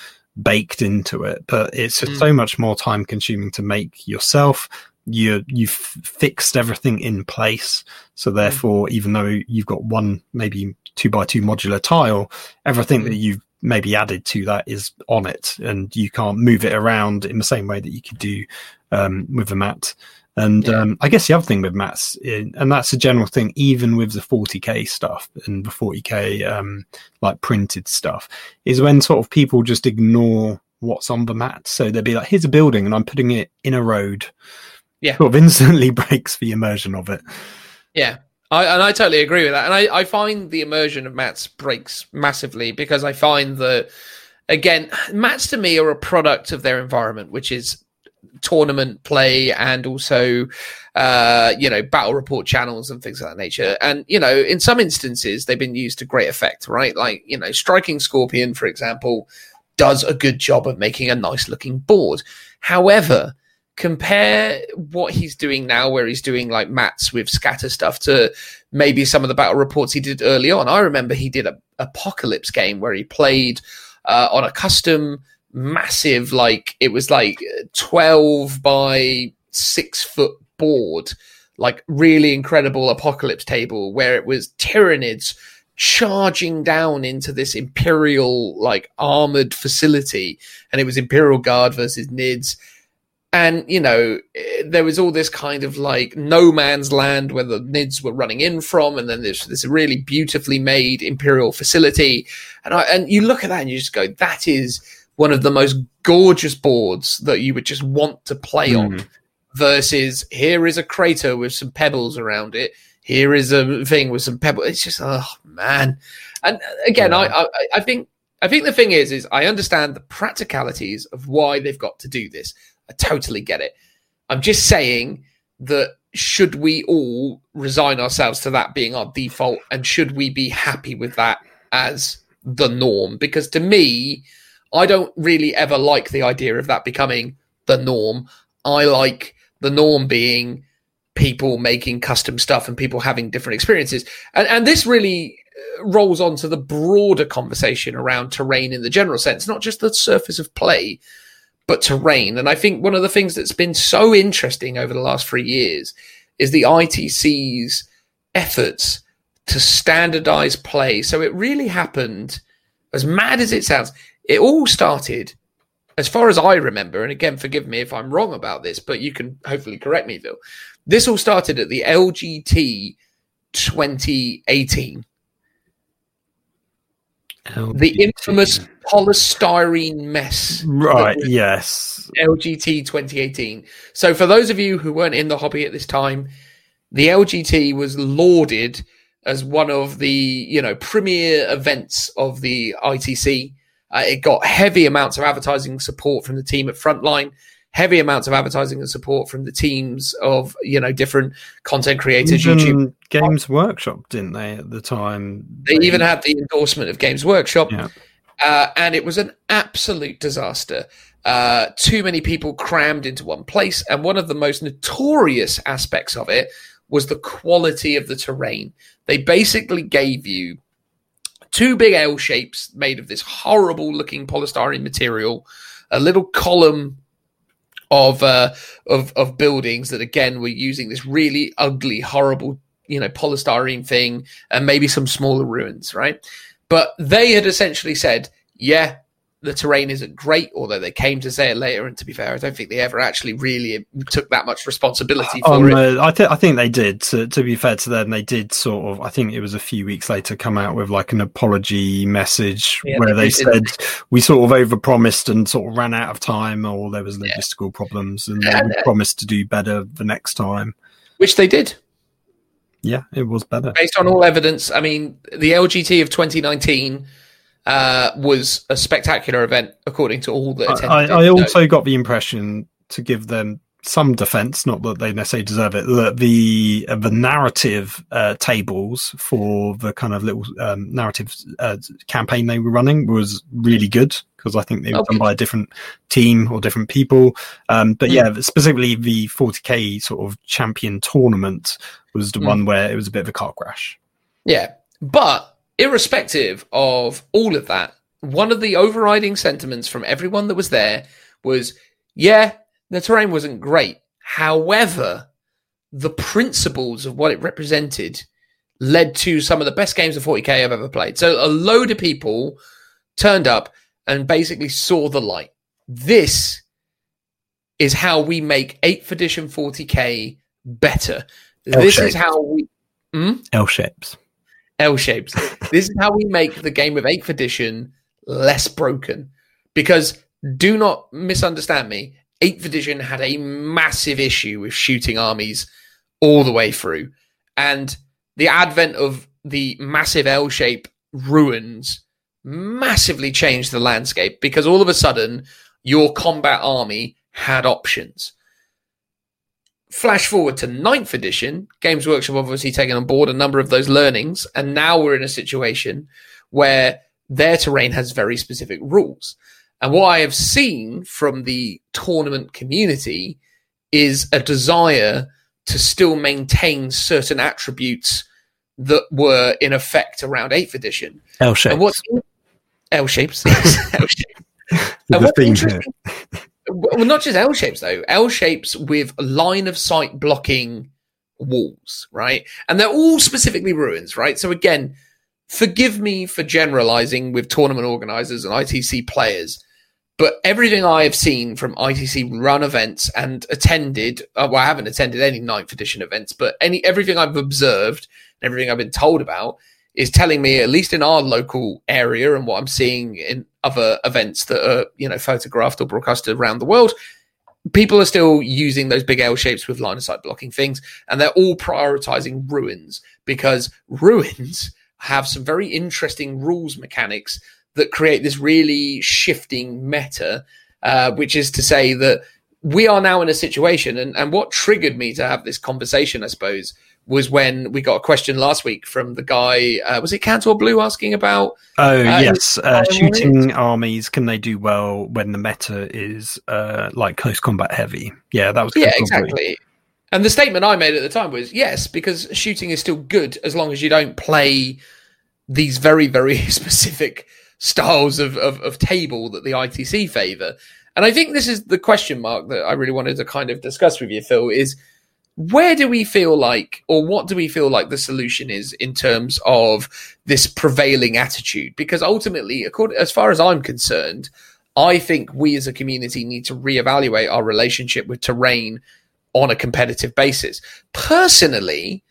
baked into it. But it's just Mm. so much more time consuming to make yourself. You you've fixed everything in place, so therefore, even though you've got one maybe two by two modular tile, everything Mm. that you've maybe added to that is on it, and you can't move it around in the same way that you could do um, with the mat. And Yeah. um, I guess the other thing with mats, and that's a general thing, even with the 40k stuff and the 40k um, like printed stuff, is when sort of people just ignore what's on the mat. So they'll be like, "Here's a building, and I'm putting it in a road." Yeah. sort of instantly [LAUGHS] breaks the immersion of it. Yeah. I, and I totally agree with that. And I, I find the immersion of mats breaks massively because I find that, again, mats to me are a product of their environment, which is tournament play and also, uh, you know, battle report channels and things of that nature. And, you know, in some instances, they've been used to great effect, right? Like, you know, Striking Scorpion, for example, does a good job of making a nice looking board. However, compare what he's doing now, where he's doing like mats with scatter stuff, to maybe some of the battle reports he did early on. I remember he did a apocalypse game where he played uh, on a custom massive, like it was like twelve by six foot board, like really incredible apocalypse table where it was Tyranids charging down into this imperial like armored facility and it was imperial guard versus nids. And you know eh, there was all this kind of like no man's land where the nids were running in from and then there's this really beautifully made imperial facility. And I, and you look at that and you just go that is one of the most gorgeous boards that you would just want to play on mm-hmm. versus here is a crater with some pebbles around it. Here is a thing with some pebbles it's just oh man. And again I, I i think i think the thing is is i understand the practicalities of why they've got to do this. I totally get it. I'm just saying that should we all resign ourselves to that being our default and should we be happy with that as the norm? Because to me, I don't really ever like the idea of that becoming the norm. I like the norm being people making custom stuff and people having different experiences. And, and this really uh, rolls on to the broader conversation around terrain in the general sense, not just the surface of play, but terrain. And I think one of the things that's been so interesting over the last three years is the ITC's efforts to standardize play. So it really happened, as mad as it sounds, it all started, as far as I remember, and again, forgive me if I'm wrong about this, but you can hopefully correct me, Phil. This all started at the LGT 2018. LGT. The infamous polystyrene mess. Right, yes. LGT 2018. So, for those of you who weren't in the hobby at this time, the LGT was lauded as one of the you know premier events of the ITC. Uh, it got heavy amounts of advertising support from the team at Frontline, heavy amounts of advertising and support from the teams of you know different content creators. Even YouTube Games Workshop didn't they at the time? They, they even had the endorsement of Games Workshop, yeah. uh, and it was an absolute disaster. Uh, too many people crammed into one place, and one of the most notorious aspects of it was the quality of the terrain. They basically gave you two big L shapes made of this horrible looking polystyrene material, a little column of uh, of of buildings that again were using this really ugly, horrible, you know, polystyrene thing, and maybe some smaller ruins, right? But they had essentially said, yeah, the terrain isn't great, although they came to say it later. And to be fair, I don't think they ever actually really took that much responsibility for um, it. Uh, I, th- I think they did. To, to, be fair to them, they did sort of. I think it was a few weeks later come out with like an apology message yeah, where they, they said we sort of overpromised and sort of ran out of time, or there was logistical yeah. problems, and they and, uh, promised to do better the next time, which they did. Yeah, it was better based on all evidence. I mean, the LGT of 2019 uh, was a spectacular event, according to all the attended. I, I also got the impression to give them some defense, not that they necessarily deserve it, that the uh, the narrative uh, tables for the kind of little um, narrative uh, campaign they were running was really good because I think they were okay. done by a different team or different people. Um, but mm. yeah, specifically the 40k sort of champion tournament was the mm. one where it was a bit of a car crash. Yeah, but irrespective of all of that, one of the overriding sentiments from everyone that was there was, yeah, the terrain wasn't great. However, the principles of what it represented led to some of the best games of 40k I've ever played. So a load of people turned up and basically saw the light. This is how we make 8th edition 40k better. L this is how we. Hmm? L shapes. L shapes. this is how we make the game of 8th edition less broken. Because do not misunderstand me. 8th edition had a massive issue with shooting armies all the way through. And the advent of the massive L shape ruins massively changed the landscape because all of a sudden your combat army had options flash forward to ninth edition, Games Workshop obviously taken on board a number of those learnings, and now we're in a situation where their terrain has very specific rules. And what I have seen from the tournament community is a desire to still maintain certain attributes that were in effect around 8th edition. L shapes. And what's L shapes. L shapes. [LAUGHS] and what's interesting, well, not just L shapes though. L shapes with line of sight blocking walls, right? And they're all specifically ruins, right? So again, forgive me for generalizing with tournament organizers and ITC players, but everything I have seen from ITC run events and attended, uh, well, I haven't attended any ninth edition events, but any everything I've observed and everything I've been told about is telling me, at least in our local area and what I'm seeing in other events that are, you know, photographed or broadcasted around the world, people are still using those big L shapes with line of sight blocking things. And they're all prioritizing ruins because ruins have some very interesting rules mechanics that create this really shifting meta, uh, which is to say that we are now in a situation, and, and what triggered me to have this conversation, I suppose, was when we got a question last week from the guy. Uh, was it Cantor Blue asking about? Oh yes, uh, shooting armies. Can they do well when the meta is uh, like close combat heavy? Yeah, that was yeah, exactly. And the statement I made at the time was yes, because shooting is still good as long as you don't play these very, very [LAUGHS] specific styles of, of, of table that the ITC favour. And I think this is the question mark that I really wanted to kind of discuss with you, Phil, is where do we feel like, or what do we feel like the solution is in terms of this prevailing attitude? Because ultimately, according, as far as I'm concerned, I think we as a community need to reevaluate our relationship with terrain on a competitive basis. Personally,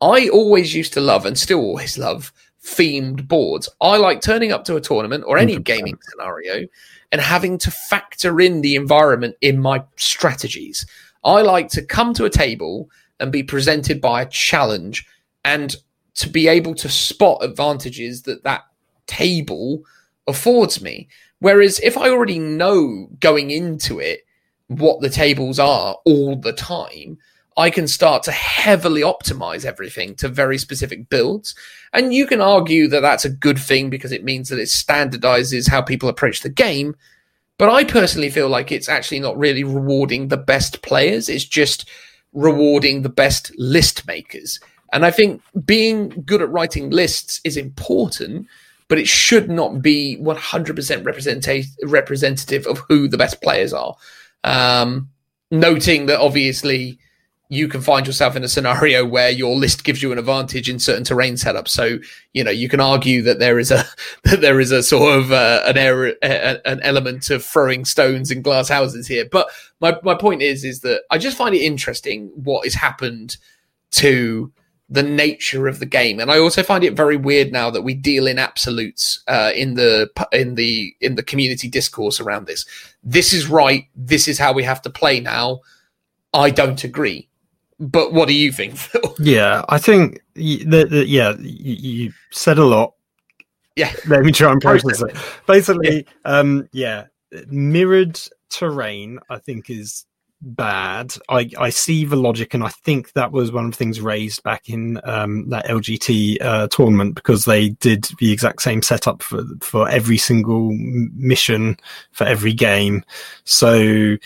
I always used to love and still always love themed boards. I like turning up to a tournament or any 100%. gaming scenario and having to factor in the environment in my strategies. I like to come to a table and be presented by a challenge and to be able to spot advantages that that table affords me. Whereas if I already know going into it what the tables are all the time, I can start to heavily optimize everything to very specific builds. And you can argue that that's a good thing because it means that it standardizes how people approach the game. But I personally feel like it's actually not really rewarding the best players. It's just rewarding the best list makers. And I think being good at writing lists is important, but it should not be 100% representative of who the best players are. Um, noting that obviously you can find yourself in a scenario [LAUGHS] where your list gives you an advantage in certain terrain setups. So you know you can argue that there is a [LAUGHS] that there is a sort of uh, an error, an element of throwing stones in glass houses here. But my my point is is that I just find it interesting what has happened to the nature of the game, and I also find it very weird now that we deal in absolutes uh, in the in the in the community discourse around this. This is right. This is how we have to play now. I don't agree. But what do you think, Phil? [LAUGHS] Yeah, I think that yeah, you, you, said a lot. Yeah, [LAUGHS] let me try and process it. Basically, yeah. um, yeah, mirrored terrain. I think is bad. I, I see the logic, and I think that was one of the things raised back in um, that LGT uh, tournament because they did the exact same setup for for every single mission for every game. So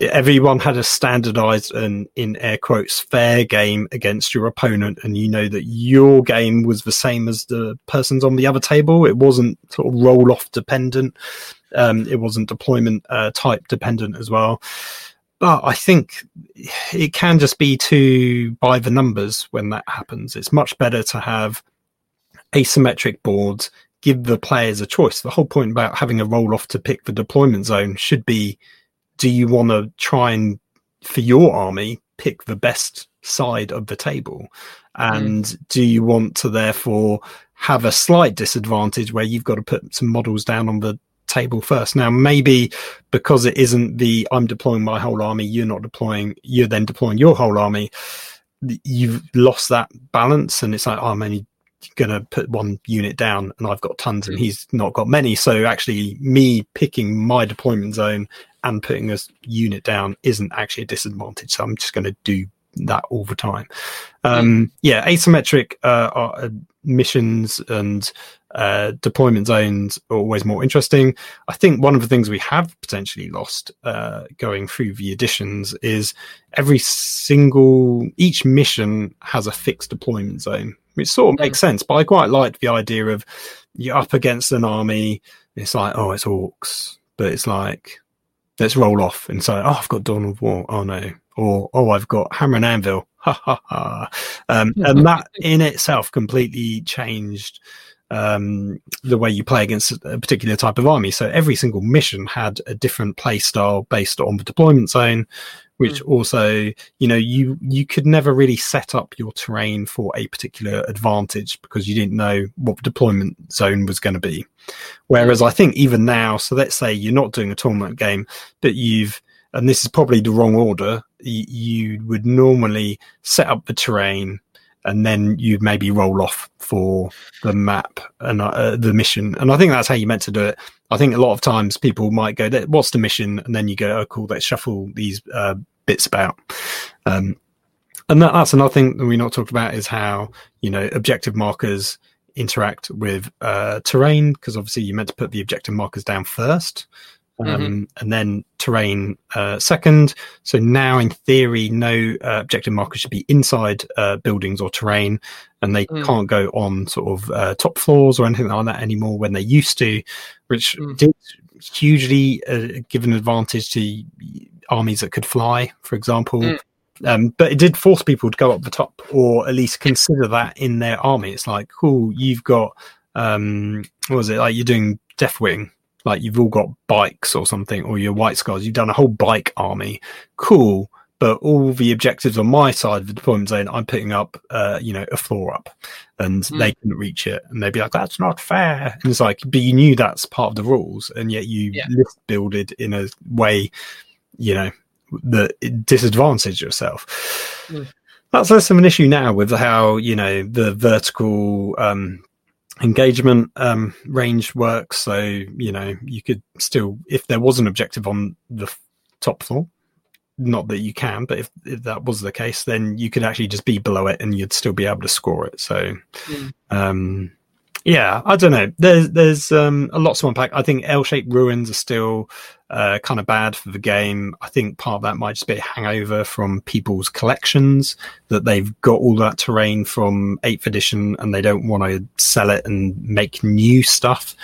everyone had a standardized and in air quotes fair game against your opponent and you know that your game was the same as the person's on the other table. It wasn't sort of roll off dependent. Um, it wasn't deployment uh, type dependent as well. But i think it can just be too by the numbers when that happens. It's much better to have asymmetric boards give the players a choice. The whole point about having a roll off to pick the deployment zone should be do you want to try and for your army pick the best side of the table and mm. do you want to therefore have a slight disadvantage where you've got to put some models down on the table first now maybe because it isn't the i'm deploying my whole army you're not deploying you're then deploying your whole army you've lost that balance and it's like oh, i'm only going to put one unit down and I've got tons and hmm. he's not got many. So actually, me picking my deployment zone and putting a unit down isn't actually a disadvantage. So I'm just going to do that all the time. Um. Yeah, asymmetric uh, are, uh, missions and uh, deployment zones are always more interesting. I think one of the things we have potentially lost uh, going through the editions is every single each mission has a fixed deployment zone, which sort of makes mm. sense. But I quite like the idea of you're up against an army. It's like, oh, it's orcs, but it's like let's roll off and say, oh, I've got Dawn of War. Oh no. Or, oh, I've got Hammer and Anvil. Ha ha ha. Um, and [LAUGHS] that in itself completely changed um, the way you play against a particular type of army. So every single mission had a different play style based on the deployment zone, which mm. also, you know, you you could never really set up your terrain for a particular advantage because you didn't know what the deployment zone was going to be. Whereas I think even now, so let's say you're not doing a tournament game, but you've and this is probably the wrong order. You, you would normally set up the terrain and then you maybe roll off for the map and uh, the mission. And I think that's how you meant to do it. I think a lot of times people might go, "What's the mission?" and then you go, "Oh, cool, let's shuffle these uh, bits about." Um, and that, that's another thing that we not talked about is how you know objective markers interact with uh, terrain because obviously you meant to put the objective markers down first um, mm-hmm. and then terrain uh, second. So now, in theory, no uh, objective markers should be inside uh, buildings or terrain, and they mm. can't go on sort of uh, top floors or anything like that anymore when they used to, which mm. did hugely uh, give an advantage to armies that could fly, for example. Mm. Um, but it did force people to go up the top, or at least consider that in their army. It's like, cool, you've got um, what was it like? You're doing Deathwing, like you've all got bikes or something, or your White Scars. You've done a whole bike army. Cool, but all the objectives on my side of the deployment zone, I'm putting up, uh, you know, a floor up, and mm. they couldn't reach it, and they'd be like, "That's not fair." And it's like, but you knew that's part of the rules, and yet you yeah. list builded in a way, you know, that disadvantage yourself. Mm. That's less of an issue now with how you know the vertical um, engagement um, range works. So you know you could still, if there was an objective on the top floor, not that you can, but if, if that was the case, then you could actually just be below it and you'd still be able to score it. So, mm. um, yeah, I don't know. There's there's um, a lot to unpack. I think L-shaped ruins are still uh, kind of bad for the game. I think part of that might just be a hangover from people's collections that they've got all that terrain from Eighth Edition and they don't want to sell it and make new stuff.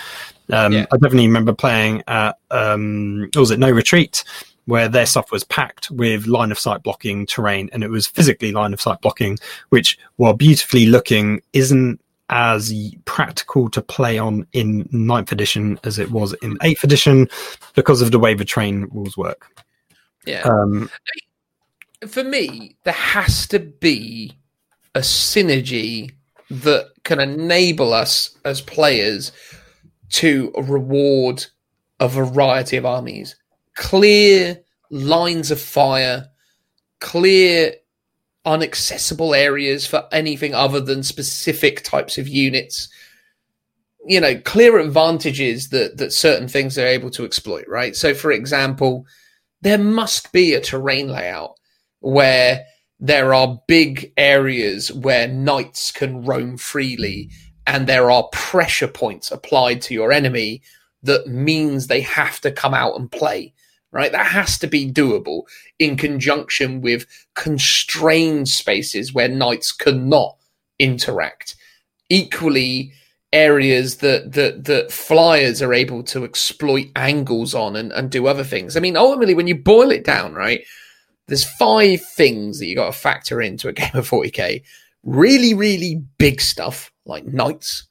Um, yeah. I definitely remember playing at um, was it No Retreat where their stuff was packed with line of sight blocking terrain and it was physically line of sight blocking, which while beautifully looking isn't as practical to play on in ninth edition as it was in eighth edition because of the way the terrain rules work. Yeah. Um, For me, there has to be a synergy that can enable us as players to reward a variety of armies. Clear lines of fire, clear unaccessible areas for anything other than specific types of units. You know clear advantages that that certain things are able to exploit right? So for example there must be a terrain layout where there are big areas where knights can roam freely and there are pressure points applied to your enemy that means they have to come out and play right? That has to be doable in conjunction with constrained spaces where knights cannot interact. Equally, areas that that that flyers are able to exploit angles on and, and do other things. I mean, ultimately, when you boil it down, right, there's five things that you got to factor into a game of 40k. Really, really big stuff like knights,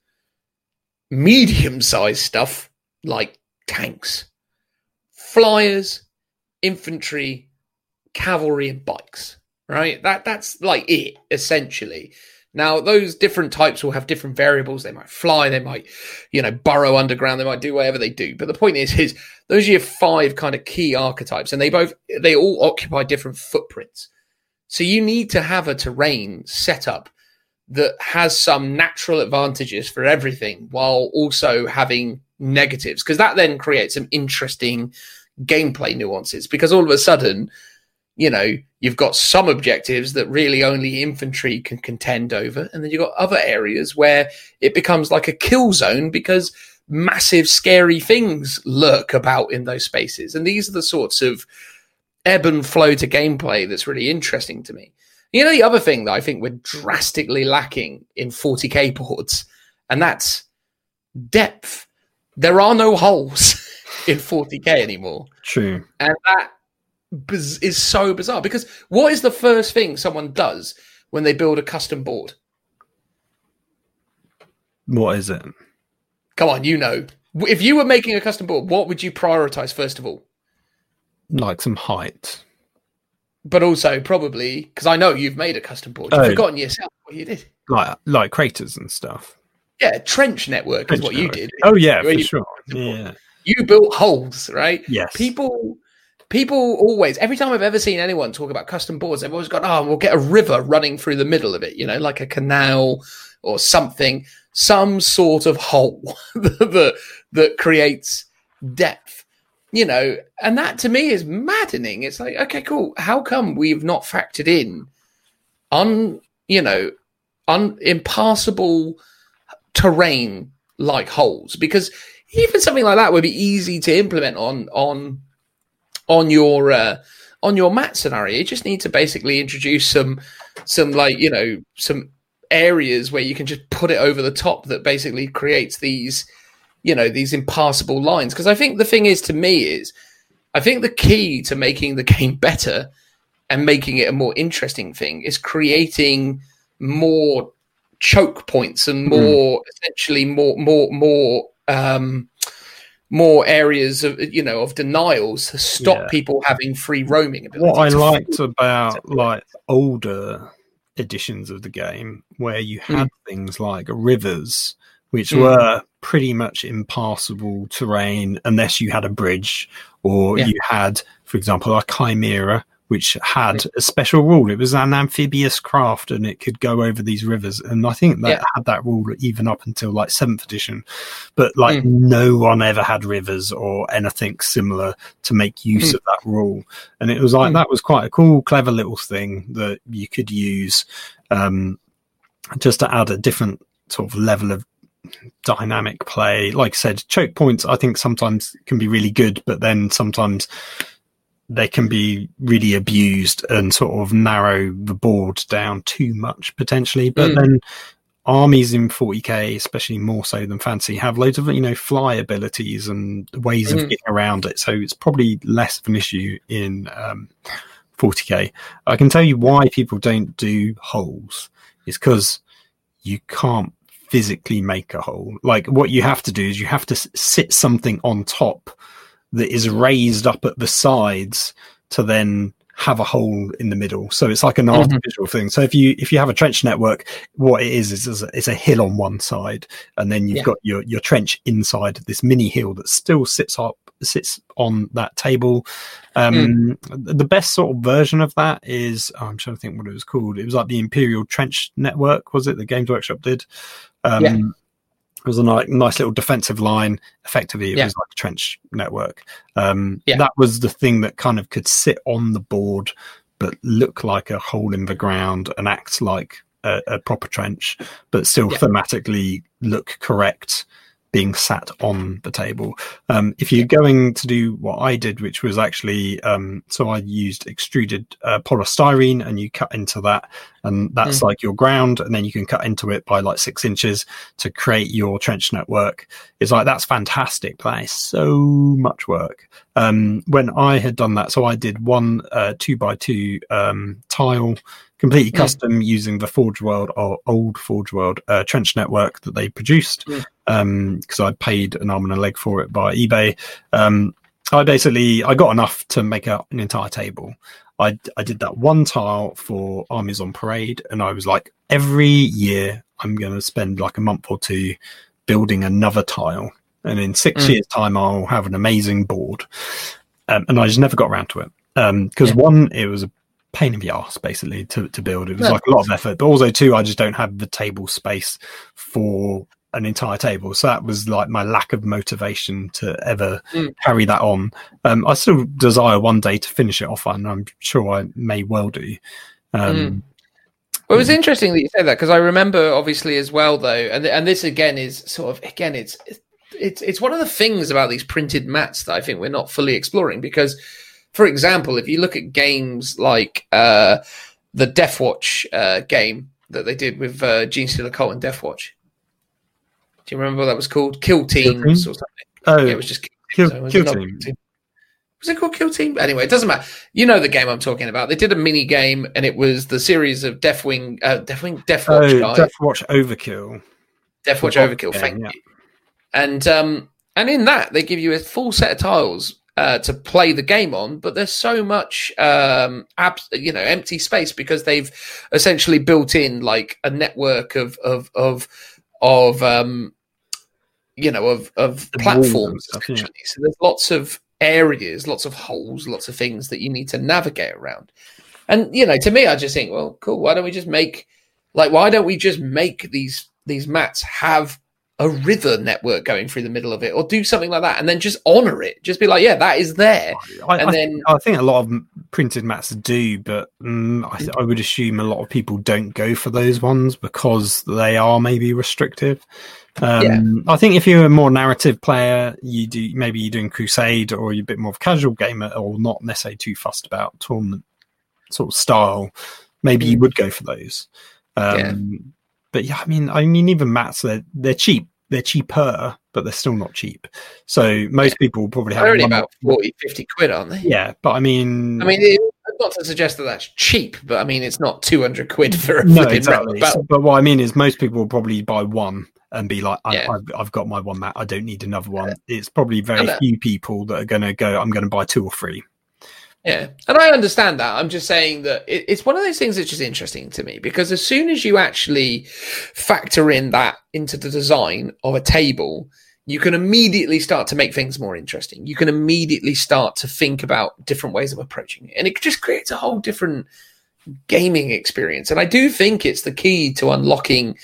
medium sized stuff like tanks, flyers, infantry, cavalry, and bikes. Right? That that's like it essentially. Now, those different types will have different variables. They might fly, they might, you know, burrow underground, they might do whatever they do. But the point is, is those are your five kind of key archetypes, and they both they all occupy different footprints. So you need to have a terrain set up that has some natural advantages for everything while also having negatives because that then creates some interesting gameplay nuances because all of a sudden you know you've got some objectives that really only infantry can contend over and then you've got other areas where it becomes like a kill zone because massive scary things lurk about in those spaces. And these are the sorts of ebb and flow to gameplay that's really interesting to me. You know the other thing that i think we're drastically lacking in 40k boards and that's depth. There are no holes [LAUGHS] in 40k anymore. True. And that is so bizarre because what is the first thing someone does when they build a custom board? What is it? Come on, you know. If you were making a custom board, what would you prioritize first of all? Like some height. But also probably because I know you've made a custom board. You've oh. forgotten yourself what you did. Like like craters and stuff. Yeah, trench network trench is what network. you did. Oh yeah, for sure. Yeah. You built holes, right? Yes. People people always every time I've ever seen anyone talk about custom boards, they've always gone, Oh, we'll get a river running through the middle of it, you know, like a canal or something, some sort of hole [LAUGHS] that that creates depth. You know, and that to me is maddening. It's like, okay, cool. How come we've not factored in un you know un impassable terrain like holes because even something like that would be easy to implement on on on your uh, on your mat scenario. You just need to basically introduce some some like you know some areas where you can just put it over the top that basically creates these you know these impassable lines. Because I think the thing is to me is I think the key to making the game better and making it a more interesting thing is creating more choke points and more mm. essentially more more more um more areas of you know of denials to stop yeah. people having free roaming ability. What I liked about like older editions of the game where you had mm. things like rivers which mm. were pretty much impassable terrain unless you had a bridge or yeah. you had for example a chimera which had a special rule. It was an amphibious craft and it could go over these rivers. And I think that yeah. had that rule even up until like seventh edition. But like mm. no one ever had rivers or anything similar to make use mm. of that rule. And it was like, mm. that was quite a cool, clever little thing that you could use um, just to add a different sort of level of dynamic play. Like I said, choke points, I think sometimes can be really good, but then sometimes they can be really abused and sort of narrow the board down too much potentially. But mm. then armies in 40k, especially more so than fantasy, have loads of you know fly abilities and ways mm. of getting around it. So it's probably less of an issue in um, 40k. I can tell you why people don't do holes is because you can't physically make a hole. Like what you have to do is you have to sit something on top that is raised up at the sides to then have a hole in the middle. So it's like an mm-hmm. artificial thing. So if you if you have a trench network, what it is is, is a, it's a hill on one side, and then you've yeah. got your your trench inside this mini hill that still sits up sits on that table. Um, mm. The best sort of version of that is oh, I'm trying to think what it was called. It was like the Imperial Trench Network, was it? The Games Workshop did. Um, yeah. It was a nice, nice little defensive line. Effectively, it yeah. was like a trench network. Um, yeah. That was the thing that kind of could sit on the board, but look like a hole in the ground and act like a, a proper trench, but still yeah. thematically look correct being sat on the table. Um, if you're going to do what I did, which was actually, um, so I used extruded uh, polystyrene and you cut into that and that's mm. like your ground. And then you can cut into it by like six inches to create your trench network. It's like, that's fantastic. That is so much work. Um, when I had done that, so I did one, uh, two by two, um, tile completely mm. custom using the Forge World or old Forge World uh, trench network that they produced because mm. um, I paid an arm and a leg for it by eBay. Um, I basically I got enough to make out an entire table. I I did that one tile for Armies on Parade, and I was like, every year I'm going to spend like a month or two building another tile, and in six mm. years' time I'll have an amazing board. Um, and I just never got around to it because um, yeah. one, it was a pain in the ass basically to, to build. It was like a lot of effort, but also too, I just don't have the table space for an entire table. So that was like my lack of motivation to ever mm. carry that on. Um, I still desire one day to finish it off, and I'm sure I may well do. Um, mm. Well, it was interesting that you said that because I remember obviously as well though, and and this again is sort of again it's it's it's one of the things about these printed mats that I think we're not fully exploring because for example, if you look at games like uh, the Deathwatch uh, game that they did with uh, Genestealer Cult and Deathwatch, do you remember what that was called? Kill Teams Kill Team? or something? Oh, yeah, it was just Kill, Kill, Kill Team. team. Was it called Kill Team? Anyway, it doesn't matter. You know the game I'm talking about. They did a mini game, and it was the series of Deathwing, uh, Deathwing, Deathwatch. Oh, Deathwatch Overkill. Deathwatch Overkill. Game, thank yeah. you. And um, and in that they give you a full set of tiles uh, to play the game on, but there's so much, um, abs- you know, empty space because they've essentially built in like a network of of of of um, you know of of platforms essentially. Yeah. So there's lots of areas, lots of holes, lots of things that you need to navigate around. And you know, to me, I just think, well, cool. Why don't we just make like why don't we just make these these mats have a river network going through the middle of it, or do something like that, and then just honor it. Just be like, yeah, that is there. I, and I, then I think a lot of printed mats do, but mm, I, I would assume a lot of people don't go for those ones because they are maybe restrictive. Um, I think if you're a more narrative player, you do maybe you're doing Crusade or you're a bit more of a casual gamer or not necessarily too fussed about tournament sort of style. Maybe you Mm. would go for those. Um, But yeah, I mean, I mean, even mats they're they're cheap. They're cheaper, but they're still not cheap. So most people will probably have only one- about 40, 50 quid, aren't they? Yeah, but I mean, I mean, it, not to suggest that that's cheap, but I mean, it's not 200 quid for a no, exactly. So- but what I mean is, most people will probably buy one and be like, I, Yeah. I've, "I've got my one mat. I don't need another one." It's probably very few people that are going to go. I'm going to buy two or three. Yeah, and I understand that. I'm just saying that it, it's one of those things that's just interesting to me because as soon as you actually factor in that into the design of a table, you can immediately start to make things more interesting. You can immediately start to think about different ways of approaching it, and it just creates a whole different gaming experience. And I do think it's the key to unlocking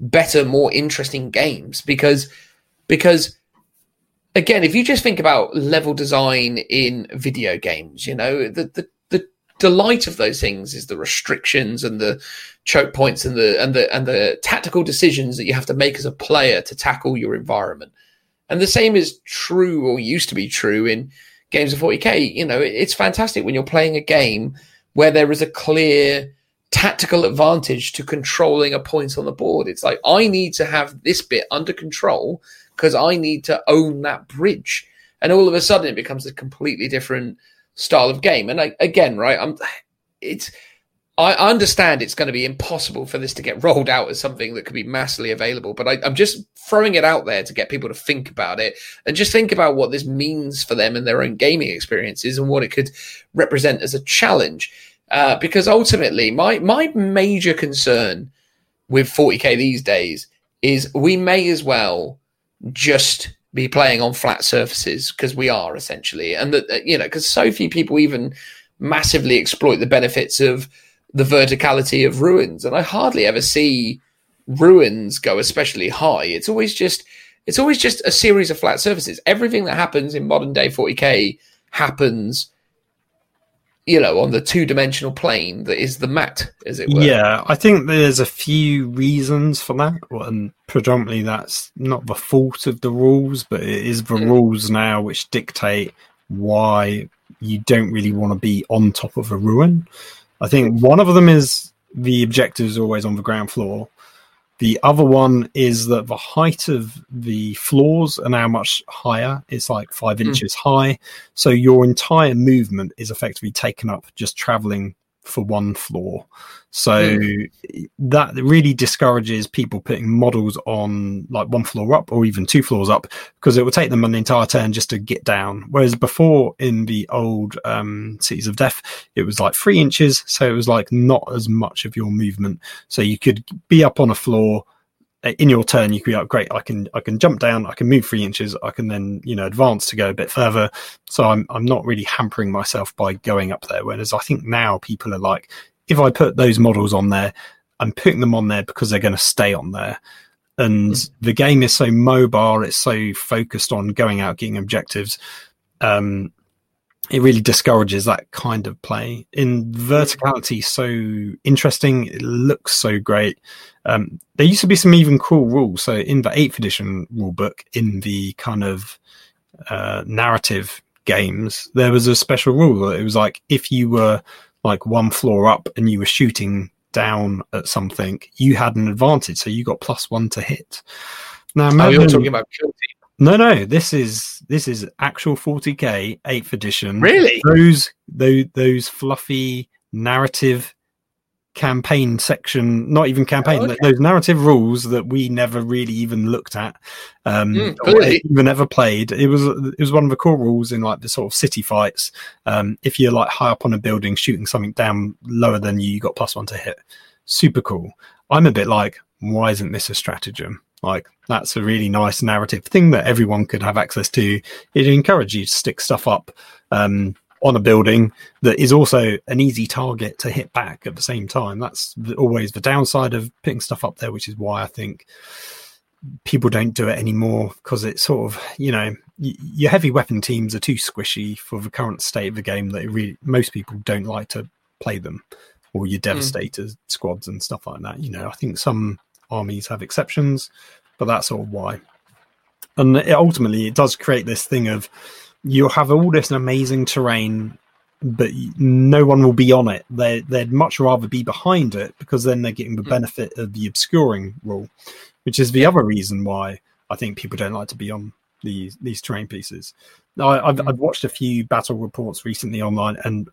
better, more interesting games because because again, if you just think about level design in video games, you know, the, the, the delight of those things is the restrictions and the choke points and the, and the, and the tactical decisions that you have to make as a player to tackle your environment. And the same is true or used to be true in games of 40k. You know, it- it's fantastic when you're playing a game where there is a clear tactical advantage to controlling a point on the board. It's like, I need to have this bit under control because I need to own that bridge. And all of a sudden, it becomes a completely different style of game. And I, again, right, I'm it's I understand it's going to be impossible for this to get rolled out as something that could be massively available, but I, I'm just throwing it out there to get people to think about it and just think about what this means for them and their own gaming experiences and what it could represent as a challenge. Uh, because ultimately, my my major concern with 40k these days is we may as well just be playing on flat surfaces because we are essentially, and that you know, because so few people even massively exploit the benefits of the verticality of ruins, and I hardly ever see ruins go especially high. It's always just it's always just a series of flat surfaces. Everything that happens in modern day 40k happens, you know, on the two dimensional plane that is the mat, as it were. Yeah, I think there's a few reasons for that, and predominantly that's not the fault of the rules, but it is the Mm. rules now which dictate why you don't really want to be on top of a ruin. I think one of them is the objective is always on the ground floor. The other one is that the height of the floors are now much higher. It's like five Mm. inches high. So your entire movement is effectively taken up just traveling for one floor. So that really discourages people putting models on like one floor up or even two floors up because it will take them an entire turn just to get down. Whereas before in the old um, Cities of Death, it was like three inches. So it was like not as much of your movement. So you could be up on a floor uh, in your turn. You could be like, great, I can, I can jump down. I can move three inches. I can then, you know, advance to go a bit further. So I'm, I'm not really hampering myself by going up there. Whereas I think now people are like, if I put those models on there, I'm putting them on there because they're going to stay on there. And the game is so mobile, it's so focused on going out, getting objectives. Um, it really discourages that kind of play. In verticality, so interesting. It looks so great. Um, there used to be some even cool rules. So in the eighth edition rule book, in the kind of uh, narrative games, there was a special rule. It was like if you were like one floor up and you were shooting down at something, you had an advantage. So you got plus one to hit. Now, Oh, you're talking about no, no, this is this is actual 40k eighth edition. Really? Those those those fluffy narrative campaign section, not even campaign, Oh, okay. those narrative rules that we never really even looked at, um, Mm, even ever played. It was it was one of the core rules in like the sort of city fights. Um, if you're like high up on a building shooting something down lower than you, you got plus one to hit. Super cool. I'm a bit like, why isn't this a stratagem? Like that's a really nice narrative thing that everyone could have access to. It encourages you to stick stuff up um, on a building that is also an easy target to hit back at the same time. That's always the downside of putting stuff up there, which is why I think people don't do it anymore because it's sort of you know y- your heavy weapon teams are too squishy for the current state of the game that it really most people don't like to play them or your hmm. devastator squads and stuff like that. You know, I think some armies have exceptions, but that's sort of why. And it, ultimately, it does create this thing of you'll have all this amazing terrain, but no one will be on it. They they'd much rather be behind it because then they're getting the Mm. benefit of the obscuring rule, which is the other reason why I think people don't like to be on these these terrain pieces. I, I've, Mm. I've watched a few battle reports recently online, and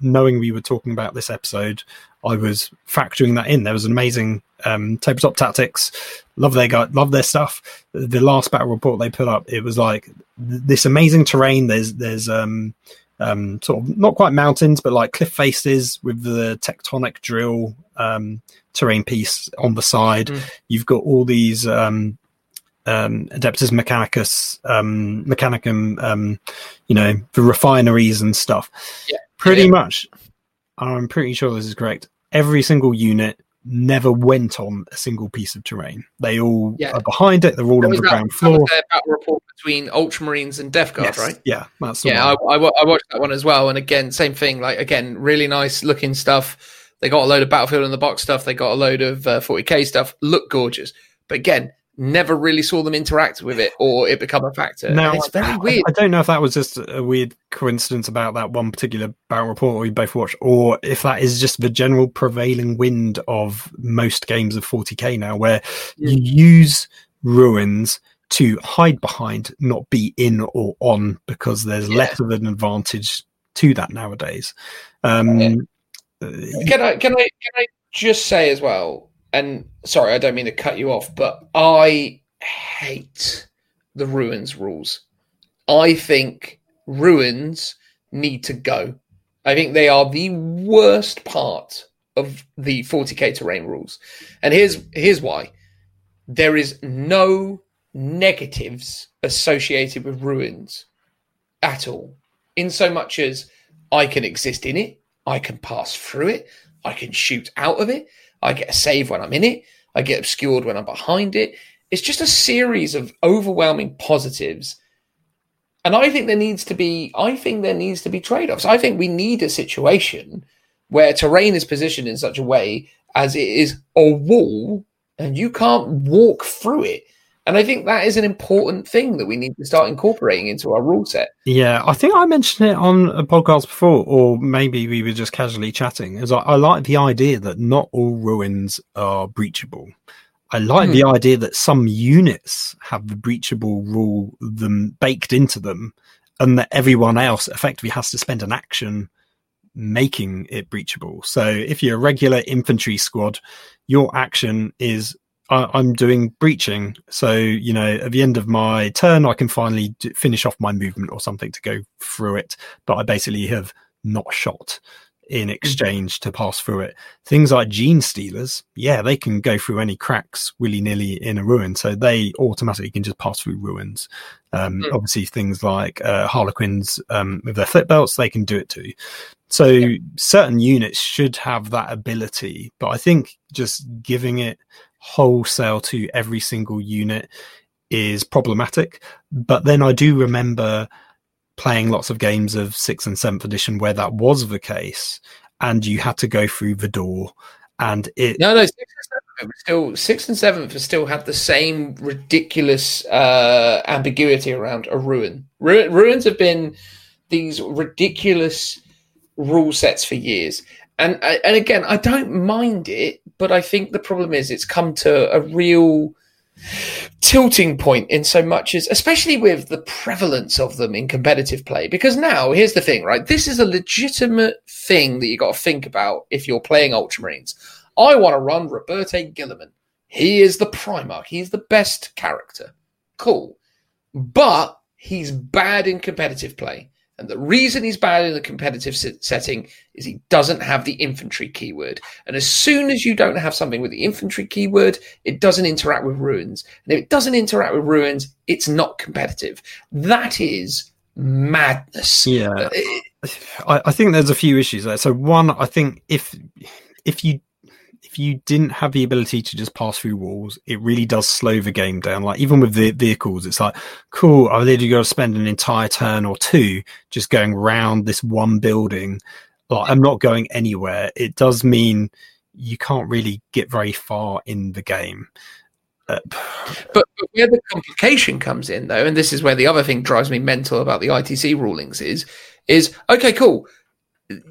knowing we were talking about this episode, I was factoring that in. There was an amazing um, tabletop tactics. Love their guy, love their stuff. The last battle report they put up, it was like this amazing terrain. There's there's um, um, sort of not quite mountains, but like cliff faces with the tectonic drill um, terrain piece on the side. Mm. You've got all these um, um, Adeptus Mechanicus, um, Mechanicum, um, you know, the refineries and stuff. Yeah. Pretty Yeah. much, I'm pretty sure this is correct. Every single unit never went on a single piece of terrain. They all Yeah. are behind it. They're all on the that- ground floor. battle report between Ultramarines and Death Guard, Yes. right? Yeah, that's Yeah, I. I, I watched that one as well. And again, same thing. Like again, really nice looking stuff. They got a load of Battlefield in the box stuff. They got a load of uh, 40k stuff. Look gorgeous, but again, never really saw them interact with it or it become a factor. Now, it's very I- weird. I, don't know if that was just a weird coincidence about that one particular battle report we both watched, or if that is just the general prevailing wind of most games of 40k now, where Yeah. you use ruins to hide behind, not be in or on, because there's Yeah. less of an advantage to that nowadays. Um, Yeah. uh, Can I can I can I just say as well? And sorry, I don't mean to cut you off, but I hate the ruins rules. I think ruins need to go. I think they are the worst part of the 40k terrain rules. And here's here's why. There is no negatives associated with ruins at all. In so much as I can exist in it, I can pass through it, I can shoot out of it, I get a save when I'm in it, I get obscured when I'm behind it. It's just a series of overwhelming positives. And I think there needs to be I think there needs to be trade-offs. I think we need a situation where terrain is positioned in such a way as it is a wall and you can't walk through it. And I think that is an important thing that we need to start incorporating into our rule set. Yeah, I think I mentioned it on a podcast before, or maybe we were just casually chatting. Is I, I like the idea that not all ruins are breachable. I like Hmm. the idea that some units have the breachable rule them baked into them, and that everyone else effectively has to spend an action making it breachable. So if you're a regular infantry squad, your action is I, I'm doing breaching. So, you know, at the end of my turn, I can finally d- finish off my movement or something to go through it. But I basically have not shot in exchange to pass through it. Things like Genestealers, yeah, they can go through any cracks willy nilly in a ruin. So they automatically can just pass through ruins. Um, Mm. Obviously, things like uh, Harlequins um, with their flip belts, they can do it too. So certain units should have that ability, but I think just giving it wholesale to every single unit is problematic. But then I do remember playing lots of games of sixth and seventh edition where that was the case, and you had to go through the door, and it No, no, six and seventh still six and seventh still had the same ridiculous uh, ambiguity around a ruin. Ru- ruins have been these ridiculous rule sets for years, and uh, and again, I don't mind it, but I think the problem is it's come to a real tilting point in so much as especially with the prevalence of them in competitive play because now here's the thing right this is a legitimate thing that you got to think about if you're playing ultramarines I want to run Roboute Guilliman. He is the Primarch. He's the best character. Cool. But he's bad in competitive play. And the reason he's bad in the competitive setting is he doesn't have the infantry keyword. And as soon as you don't have something with the infantry keyword, it doesn't interact with ruins. And if it doesn't interact with ruins, it's not competitive. That is madness. yeah Uh, I, I think there's a few issues there. So one, I think if if you you didn't have the ability to just pass through walls, it really does slow the game down. Like even with the vehicles, it's like, cool, I've literally got to spend an entire turn or two just going round this one building. Like I'm not going anywhere. It does mean you can't really get very far in the game. Uh, [SIGHS] but where the complication comes in, though, and this is where the other thing drives me mental about the ITC rulings is, is okay, cool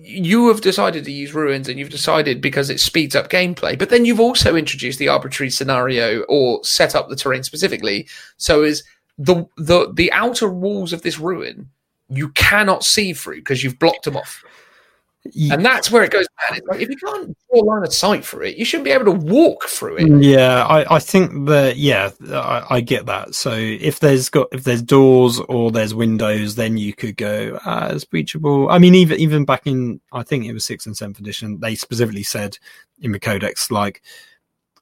you have decided to use ruins and you've decided because it speeds up gameplay but then you've also introduced the arbitrary scenario or set up the terrain specifically. So is the the the outer walls of this ruin you cannot see through because you've blocked them off and that's where it goes bad. It's like if you can't draw a line of sight for it, you shouldn't be able to walk through it. Yeah, I, I think that yeah, I, I, get that. So if there's got if there's doors or there's windows, then you could go ah, it's breachable. I mean, even even back in I think it was sixth and seventh edition, they specifically said in the codex like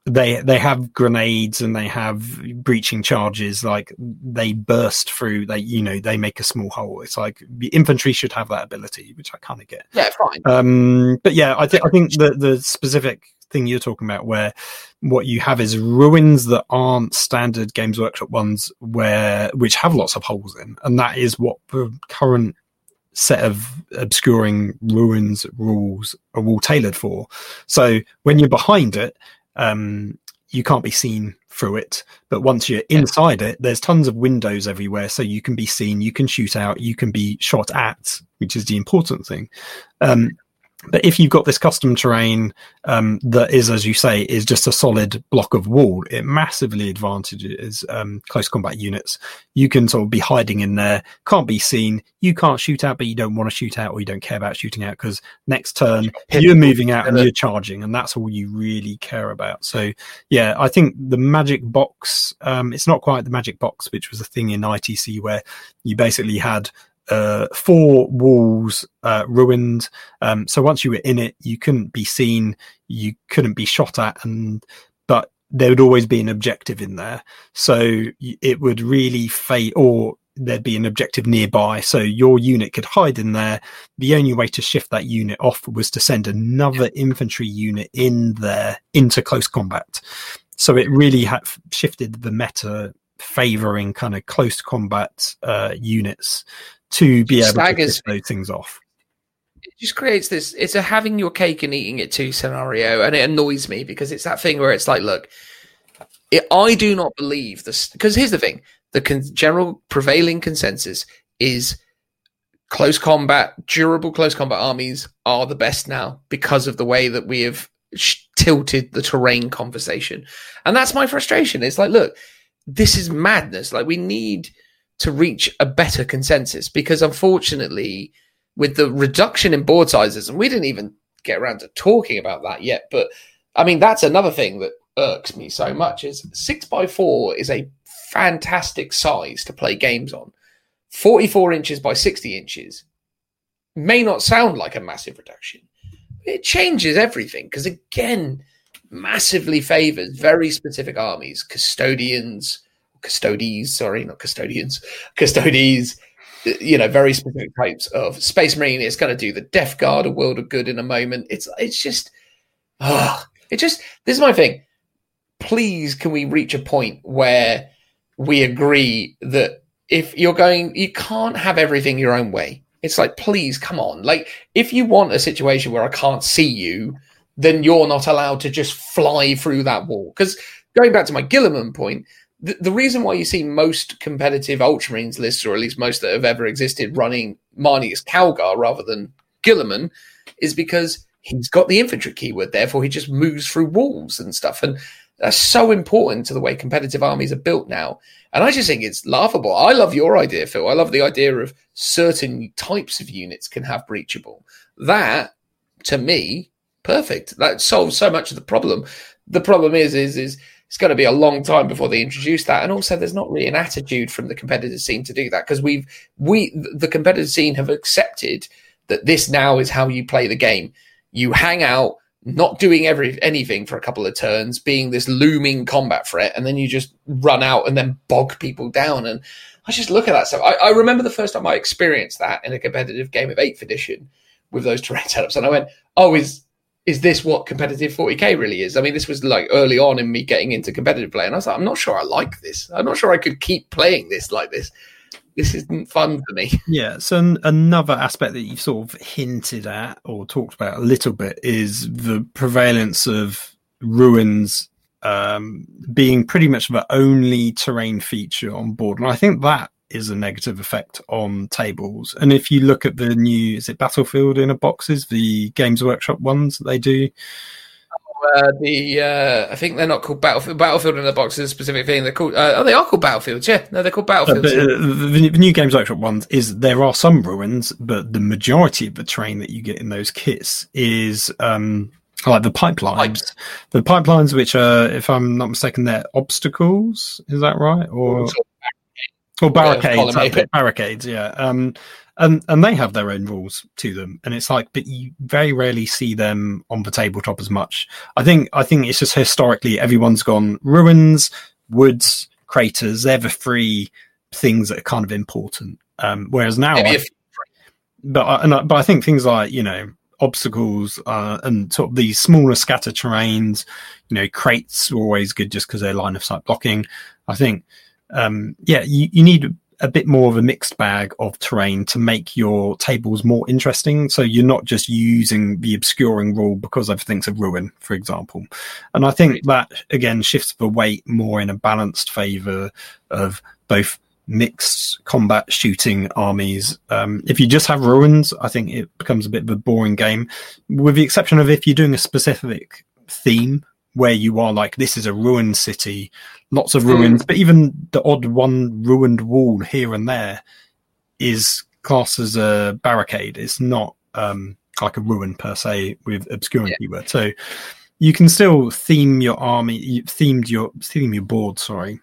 they they have grenades and they have breaching charges like they burst through they you know they make a small hole. It's like the infantry should have that ability which i kind of get. Yeah fine. Um but yeah i think i think the the specific thing you're talking about where what you have is ruins that aren't standard games workshop ones where which have lots of holes in and that is what the current set of obscuring ruins rules are all tailored for. So when you're behind it um, you can't be seen through it. But once you're inside it, there's tons of windows everywhere, so you can be seen, you can shoot out, you can be shot at, which is the important thing. Um, but if you've got this custom terrain um, that is, as you say, is just a solid block of wall, it massively advantages um, close combat units. You can sort of be hiding in there, can't be seen. You can't shoot out, but you don't want to shoot out or you don't care about shooting out because next turn you're moving out and you're charging, and that's all you really care about. So, yeah, I think the magic box, um, it's not quite the magic box, which was a thing in ITC where you basically had uh, four walls uh, ruined. Um, so once you were in it, you couldn't be seen, you couldn't be shot at, and but there would always be an objective in there. So it would really fade, or there'd be an objective nearby. So your unit could hide in there. The only way to shift that unit off was to send another infantry unit in there into close combat. So it really had shifted the meta favoring kind of close combat uh, units to be able Staggers. to those things off. It just creates this. It's a having your cake and eating it too scenario, and it annoys me because it's that thing where it's like, look, it, I do not believe this. Because here's the thing: the con- general prevailing consensus is close combat, durable close combat armies are the best now because of the way that we have sh- tilted the terrain conversation, and that's my frustration. It's like, look, this is madness. Like we need to reach a better consensus. Because unfortunately with the reduction in board sizes and we didn't even get around to talking about that yet but i mean that's another thing that irks me so much is 6 by 4 is a fantastic size to play games on. 44 inches by 60 inches may not sound like a massive reduction. It changes everything because again massively favors very specific armies custodians Custodes, sorry, not custodians, Custodes, you know, very specific types of Space Marine. It's going to do the Death Guard, a world of good in a moment. It's it's just, ah, oh, it just. This is my thing. Please, can we reach a point where we agree that if you're going, you can't have everything your own way. It's like, please, come on. Like, if you want a situation where I can't see you, then you're not allowed to just fly through that wall. Because going back to my Guilliman point, the, reason why you see most competitive Ultramarines lists, or at least most that have ever existed, running Marneus Calgar rather than Guilliman, is because he's got the infantry keyword. Therefore, he just moves through walls and stuff. And that's so important to the way competitive armies are built now. And I just think it's laughable. I love your idea, Phil. I love the idea of certain types of units can have breachable. That, to me, perfect. That solves so much of the problem. The problem is, is, is it's going to be a long time before they introduce that. And also, there's not really an attitude from the competitive scene to do that because we've we the competitive scene have accepted that this now is how you play the game. You hang out, not doing every anything for a couple of turns, being this looming combat threat, and then you just run out and then bog people down. And I just look at that stuff. I, I remember the first time I experienced that in a competitive game of Eighth Edition with those terrain setups, and I went, "Oh, is is this what competitive 40k really is? I mean, this was like early on in me getting into competitive play, and I was like, I'm not sure I like this. I'm not sure I could keep playing this like this. This isn't fun for me. [LAUGHS] Yeah. So an- another aspect that you've sort of hinted at or talked about a little bit is the prevalence of ruins um, being pretty much the only terrain feature on board, and I think that is a negative effect on tables. And if you look at the new, is it Battlefield in a boxes, the Games Workshop ones that they do? Uh, the uh, I think they're not called Battlefield. Battlefield in the box is a specific thing. They're called. Uh, oh, they are called Battlefields. Yeah, no, they're called Battlefields. but, uh, the, the new Games Workshop ones is there are some ruins, but the majority of the terrain that you get in those kits is um, like the pipelines. Pipes. The pipelines, which are, if I'm not mistaken, they're obstacles. Is that right? Or or barricades? barricades, yeah. Um, and and they have their own rules to them, and it's like, but you very rarely see them on the tabletop as much. I think I think it's just historically everyone's gone ruins, woods, craters. They're the three things that are kind of important. Um, whereas now, I- if but I, and I, but I think things like you know obstacles uh, and sort of these smaller scatter terrains, you know, crates are always good just because they're line of sight blocking. I think, um, yeah, you, you need a bit more of a mixed bag of terrain to make your tables more interesting. So you're not just using the obscuring rule because everything's a ruin, for example. And I think that again shifts the weight more in a balanced favor of both mixed combat shooting armies. Um, if you just have ruins, I think it becomes a bit of a boring game, with the exception of if you're doing a specific theme where you are like, this is a ruined city, lots of ruins, but even the odd one ruined wall here and there is classed as a barricade. It's not um, like a ruin per se with obscuring Yeah. keyword. So you can still theme your army, you themed your theme your board. Sorry,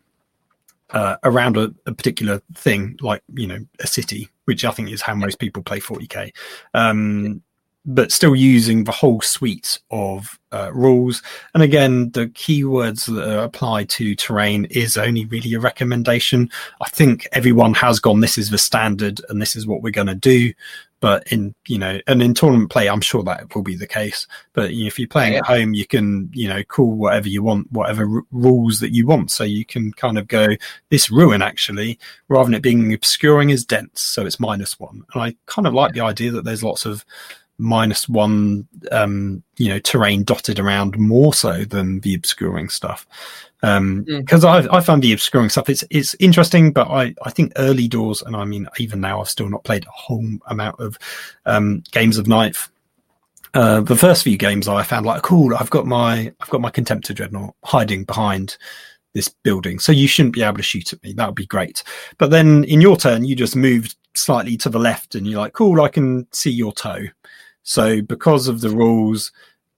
uh, around a, a particular thing, like you know a city, which I think is how most people play 40k. Um, but still using the whole suite of uh, rules. And again, the keywords that are applied to terrain is only really a recommendation. I think everyone has gone, this is the standard and this is what we're going to do. But in, you know, and in tournament play, I'm sure that will be the case. But you know, if you're playing Yeah. at home, you can, you know, call whatever you want, whatever r- rules that you want. So you can kind of go, this ruin actually, rather than it being obscuring, is dense. So it's minus one. And I kind of like the idea that there's lots of minus one um you know terrain dotted around more so than the obscuring stuff um Mm. because i i found the obscuring stuff it's it's interesting but i i think early doors and i mean even now i've still not played a whole amount of um games of ninth uh, the first few games I found like cool. I've got my I've got my contemptor dreadnought hiding behind this building, so you shouldn't be able to shoot at me. That would be great. But then in your turn, you just moved slightly to the left, and you're like, cool. I can see your toe. So because of the rules,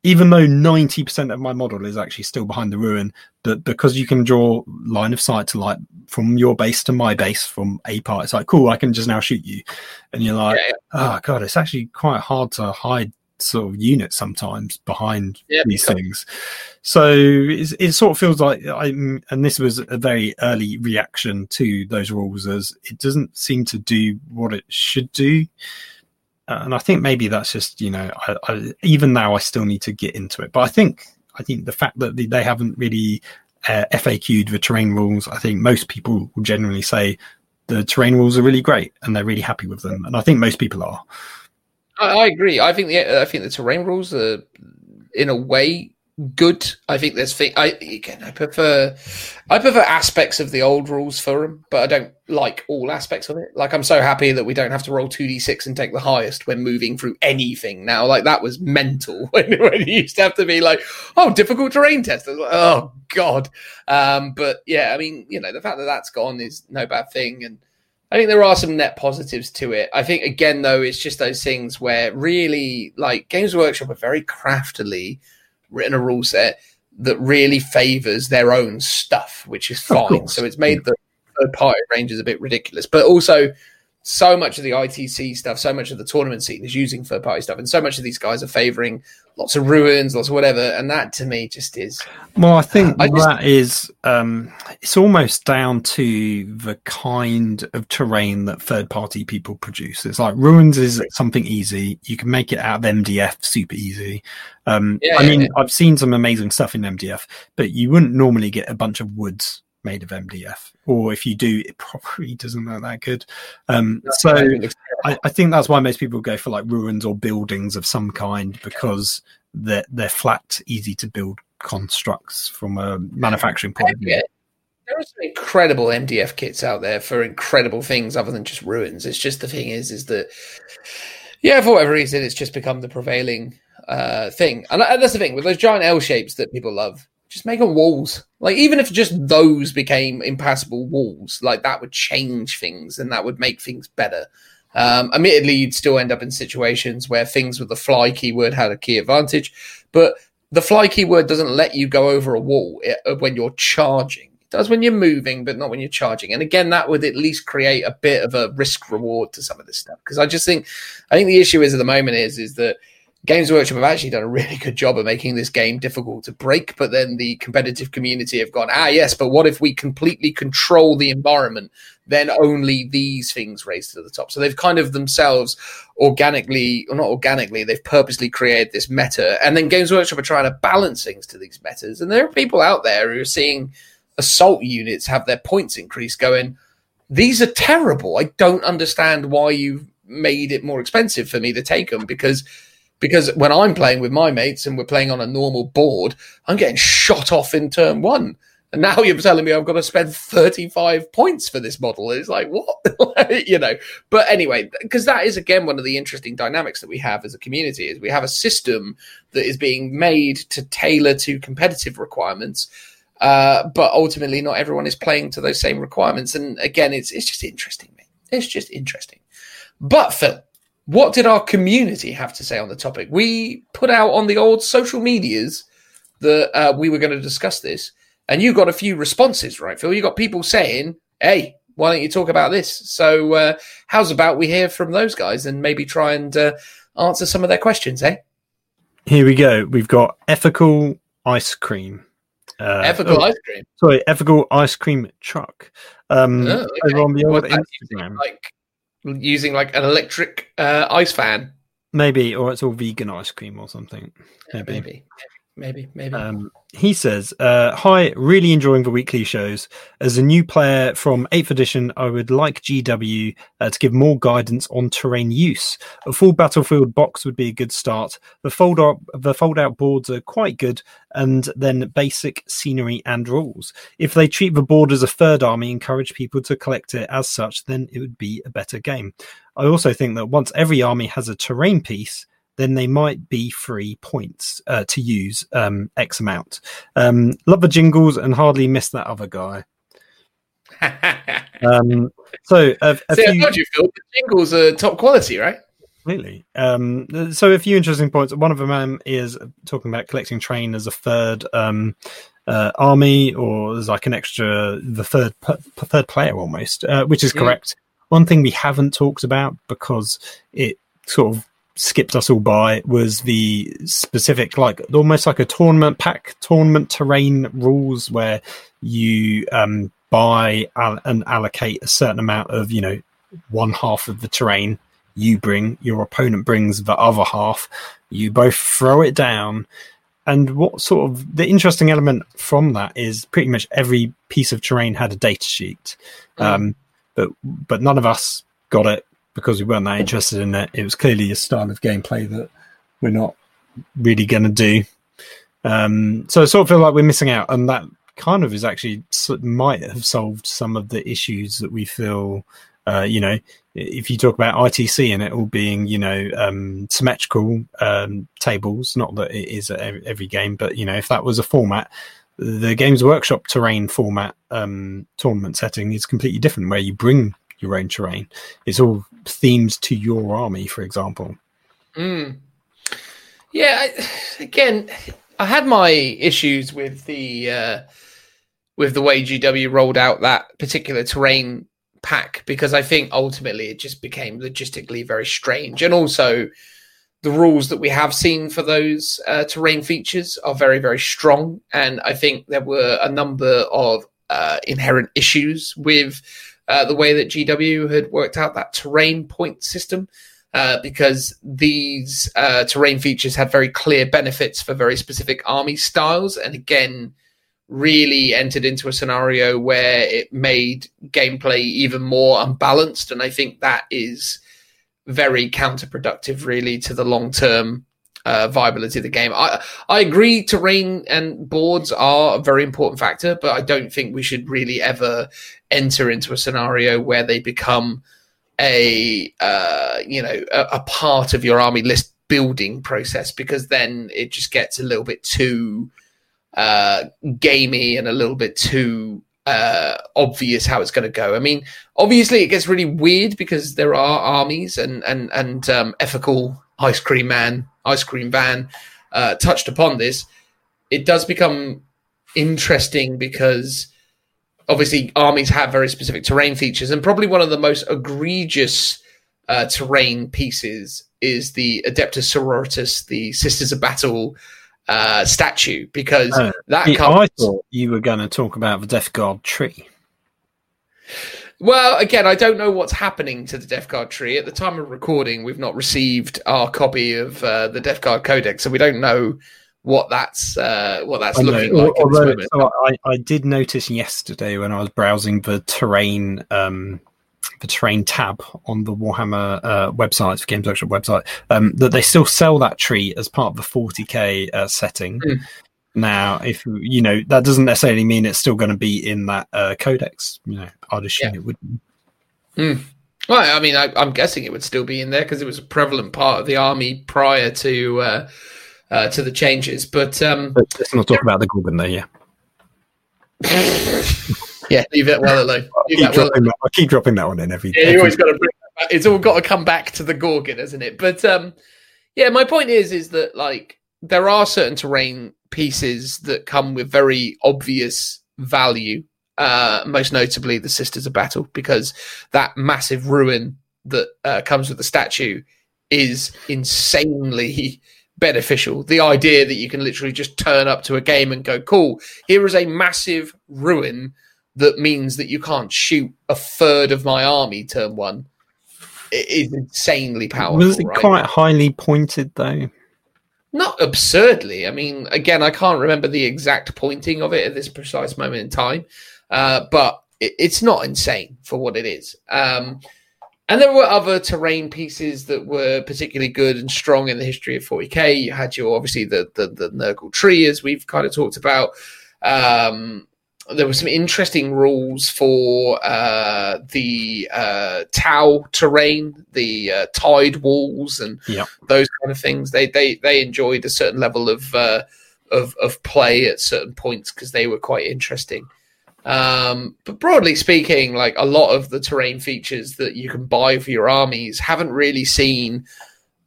even though 90% of my model is actually still behind the ruin, but because you can draw line of sight to like from your base to my base from a part, it's like, cool, I can just now shoot you. And you're like, Yeah, oh God, it's actually quite hard to hide sort of units sometimes behind Yeah, these because- things. So it's, it sort of feels like I'm, and this was a very early reaction to those rules as it doesn't seem to do what it should do. Uh, and I think maybe that's just you know I, I, even now I still need to get into it. But I think I think the fact that they, haven't really uh, FAQ'd the terrain rules, I think most people will generally say the terrain rules are really great and they're really happy with them, and I think most people are. I, I agree. I think the I think the terrain rules are in a way good. I think there's thing. I again, I prefer I prefer aspects of the old rules for them, but I don't like all aspects of it. Like I'm so happy that we don't have to roll two d six and take the highest when moving through anything now. Like that was mental [LAUGHS] when when it used to have to be like, oh, difficult terrain test. Like, oh god. Um, but yeah, I mean, you know, the fact that that's gone is no bad thing, and I think there are some net positives to it. I think again though, it's just those things where really like Games Workshop are very craftily written a rule set that really favors their own stuff, which is fine. So it's made the third party ranges a bit ridiculous. But also so much of the ITC stuff, so much of the tournament scene is using third party stuff, and so much of these guys are favoring lots of ruins, lots of whatever, and that to me just is. Well, I think I just- that is um, it's almost down to the kind of terrain that third party people produce. It's like ruins is something easy. You can make it out of MDF super easy. Um, Yeah, I yeah, mean, yeah. I've seen some amazing stuff in MDF, but you wouldn't normally get a bunch of woods made of MDF, or if you do, it probably doesn't look that good. Um, so I, I think that's why most people go for like ruins or buildings of some kind because they're they're flat, easy to build constructs from a manufacturing point of view. There are some incredible MDF kits out there for incredible things other than just ruins. It's just the thing is, is that yeah, for whatever reason, it's just become the prevailing uh, thing. And, and that's the thing with those giant L shapes that people love. Just make them walls. Like even if just those became impassable walls, like that would change things and that would make things better. Um, admittedly, you'd still end up in situations where things with the fly keyword had a key advantage, but the fly keyword doesn't let you go over a wall uh, when you're charging. It does when you're moving, but not when you're charging. And again, that would at least create a bit of a risk reward to some of this stuff. Because I just think, I think the issue is at the moment is is that Games Workshop have actually done a really good job of making this game difficult to break, but then the competitive community have gone, ah, yes, but what if we completely control the environment? Then only these things raise to the top. So they've kind of themselves organically, or not organically, they've purposely created this meta. And then Games Workshop are trying to balance things to these metas. And there are people out there who are seeing assault units have their points increase going, these are terrible. I don't understand why you've made it more expensive for me to take them because because when I'm playing with my mates and we're playing on a normal board, I'm getting shot off in turn one. And now you're telling me I've got to spend 35 points for this model. It's like, what? [LAUGHS] you know. But anyway, because that is again one of the interesting dynamics that we have as a community is we have a system that is being made to tailor to competitive requirements. Uh, but ultimately not everyone is playing to those same requirements. And again, it's it's just interesting, mate. It's just interesting. But Phil, what did our community have to say on the topic? We put out on the old social medias that uh, we were going to discuss this, and you got a few responses, right, Phil? You got people saying, "Hey, why don't you talk about this?" So, uh, how's about we hear from those guys and maybe try and uh, answer some of their questions, eh? Here we go. We've got ethical ice cream. Uh, Ethical oh, ice cream. Sorry, ethical ice cream truck. Um, Oh, okay. Over on the old using, Instagram, like using like an electric uh, ice fan. maybe, or it's all vegan ice cream or something. Yeah, Maybe. Maybe, maybe. Um, he says, uh, Hi, really enjoying the weekly shows. As a new player from 8th edition, I would like GW uh, to give more guidance on terrain use. A full battlefield box would be a good start. The fold out, the fold out boards are quite good, and then basic scenery and rules. If they treat the board as a third army, encourage people to collect it as such, then it would be a better game. I also think that once every army has a terrain piece, then they might be free points uh, to use um, X amount. Um, love the jingles and hardly miss that other guy. [LAUGHS] Um, so, a, a See, I few, told you, Phil. The jingles are top quality, right? Really? Um, so a few interesting points. One of them um, is talking about collecting terrain as a third um, uh, army, or as like an extra, the third third player almost, uh, which is correct. One thing we haven't talked about because it sort of skipped us all by was the specific, like almost like a tournament pack, tournament terrain rules where you um, buy al- and allocate a certain amount of, you know, one half of the terrain you bring, your opponent brings the other half, you both throw it down. And what sort of the interesting element from that is pretty much every piece of terrain had a data sheet. Mm. Um, but but none of us got it because we weren't that interested in it. It was clearly a style of gameplay that we're not really going to do. Um, so I sort of feel like we're missing out, and that kind of is actually might have solved some of the issues that we feel. Uh, you know, if you talk about ITC and it all being, you know, um, symmetrical um, tables, not that it is every game, but you know, if that was a format, the Games Workshop terrain format um, tournament setting is completely different, where you bring your own terrain. It's all themed to your army, for example. Mm. Yeah, I, again, I had my issues with the uh, with the way GW rolled out that particular terrain pack because I think ultimately it just became logistically very strange, and also the rules that we have seen for those uh, terrain features are very, very strong. And I think there were a number of uh, inherent issues with uh, the way that GW had worked out that terrain point system. Uh, because these uh, terrain features had very clear benefits for very specific army styles, and again, really entered into a scenario where it made gameplay even more unbalanced. And I think that is very counterproductive, really, to the long term uh, viability of the game. I I agree, terrain and boards are a very important factor, but I don't think we should really ever enter into a scenario where they become a uh, you know a, a part of your army list building process because then it just gets a little bit too uh, gamey and a little bit too uh, obvious how it's going to go. I mean, obviously it gets really weird because there are armies and and and um, ethical ice cream man, ice cream van uh, touched upon this. It does become interesting because obviously armies have very specific terrain features, and probably one of the most egregious uh, terrain pieces is the Adeptus Sororitas, the Sisters of Battle uh, statue, because Uh, that comes. I thought you were going to talk about the Death Guard tree. Well, again, I don't know what's happening to the Death Guard tree. At the time of recording, we've not received our copy of uh, the Death Guard Codex, so we don't know what that's uh, what that's looking like although- so I, I did notice yesterday when I was browsing the terrain, um, the terrain tab on the Warhammer uh, website, the Games Workshop website, um, that they still sell that tree as part of the 40k uh, setting. Hmm. Now, if you know, that doesn't necessarily mean it's still going to be in that uh, codex. You know, I'd assume Yeah. it wouldn't. Well, I mean, I, I'm guessing it would still be in there because it was a prevalent part of the army prior to uh, uh, to the changes. But um, let's not talk about the Gorgon there. Yeah, [LAUGHS] yeah, leave it well alone. I keep, well dropping that, I keep dropping that one in every. Yeah, you always got to bring. That back. It's all got to come back to the Gorgon, isn't it? But um, yeah, my point is, is that like there are certain terrain pieces that come with very obvious value. Uh, most notably, the Sisters of Battle, because that massive ruin that uh, comes with the statue is insanely [LAUGHS] beneficial. The idea that you can literally just turn up to a game and go, "Cool, here is a massive ruin." that means that you can't shoot a third of my army turn one it is insanely powerful. Was it right? quite highly pointed though? Not absurdly. I mean, again, I can't remember the exact pointing of it at this precise moment in time, uh, but it, it's not insane for what it is. Um, and there were other terrain pieces that were particularly good and strong in the history of 40k. You had your obviously the the, the Nurgle tree, as we've kind of talked about. Um, there were some interesting rules for uh, the uh, Tau terrain, the uh, Tidewalls, and Yeah. those kind of things. They they they enjoyed a certain level of uh, of of play at certain points because they were quite interesting. Um, but broadly speaking, like a lot of the terrain features that you can buy for your armies haven't really seen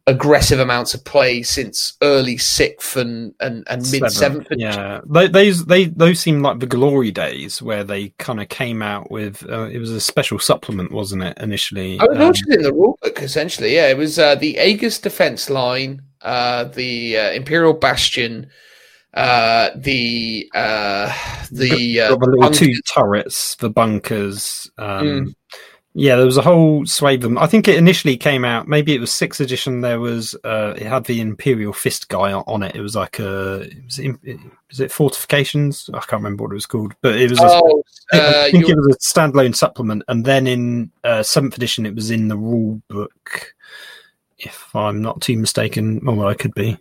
aggressive amounts of play since early sixth and and, and mid seventh. Yeah, Tho- those they those seem like the glory days where they kind of came out with. Uh, it was a special supplement, wasn't it? Initially, I was Um, in the rulebook essentially. Yeah, it was uh, the Aegis defense line, uh, the uh, Imperial Bastion, uh, the uh, the uh, the little two turrets, the bunkers. Um, Mm. Yeah, there was a whole swathe of them. I think it initially came out. Maybe it was sixth edition. There was uh, it had the Imperial Fist guy on- it. It was like a it was, it, was it fortifications? I can't remember what it was called, but it was. a- Oh, I uh, think you- it was a standalone supplement, and then in uh, seventh edition, it was in the rule book. If I'm not too mistaken, or well, I could be.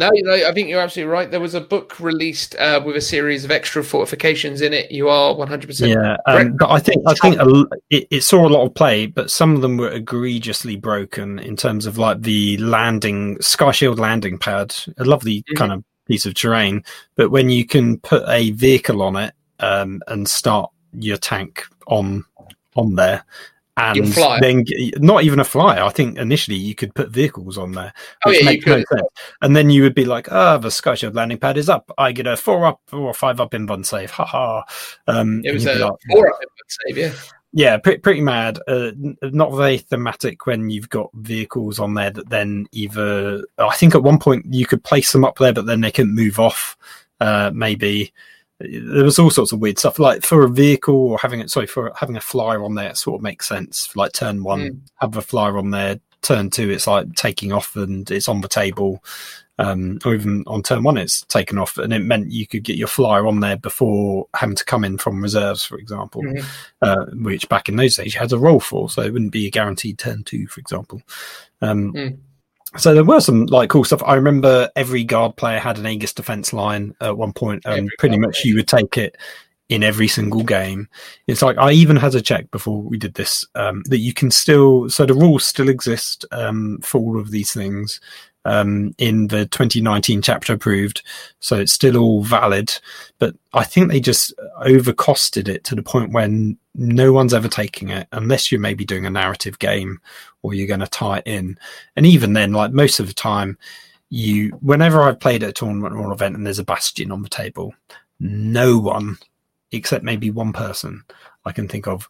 No, you know, I think you're absolutely right. There was a book released uh, with a series of extra fortifications in it. You are 100. percent Yeah, um, but I think I think a it, it saw a lot of play, but some of them were egregiously broken in terms of like the landing Sky Shield landing pad, a lovely Mhm. kind of piece of terrain. But when you can put a vehicle on it um, and start your tank on on there, and then not even a flyer. I think initially you could put vehicles on there, Oh, which yeah, you makes no sense. And then you would be like, "Ah, the Sky Shield landing pad is up. I get a four up or five up in one save. Ha ha." Um, It was a like, four up in save, yeah. yeah, pretty, pretty mad. Uh, not very thematic when you've got vehicles on there that then either. I think at one point you could place them up there, but then they couldn't move off. Uh, maybe there was all sorts of weird stuff. Like for a vehicle or having it, sorry, for having a flyer on there, it sort of makes sense. Like turn one, Mm. have a flyer on there. Turn two, it's like taking off and it's on the table. Um, or even on turn one, it's taken off, and it meant you could get your flyer on there before having to come in from reserves, for example Mhm. uh, which back in those days you had a roll for, so it wouldn't be a guaranteed turn two, for example. Um, Mm. So there were some like cool stuff. I remember every guard player had an Aegis defense line at one point, and Every pretty much player. you would take it in every single game. It's like I even had a check before we did this um, that you can still. So the rules still exist um, for all of these things um, in the 2019 chapter approved, so it's still all valid. But I think they just overcosted it to the point when no one's ever taking it unless you're maybe doing a narrative game or you're going to tie it in. And even then, like most of the time, you whenever I've played at a tournament or an event and there's a bastion on the table, no one except maybe one person I can think of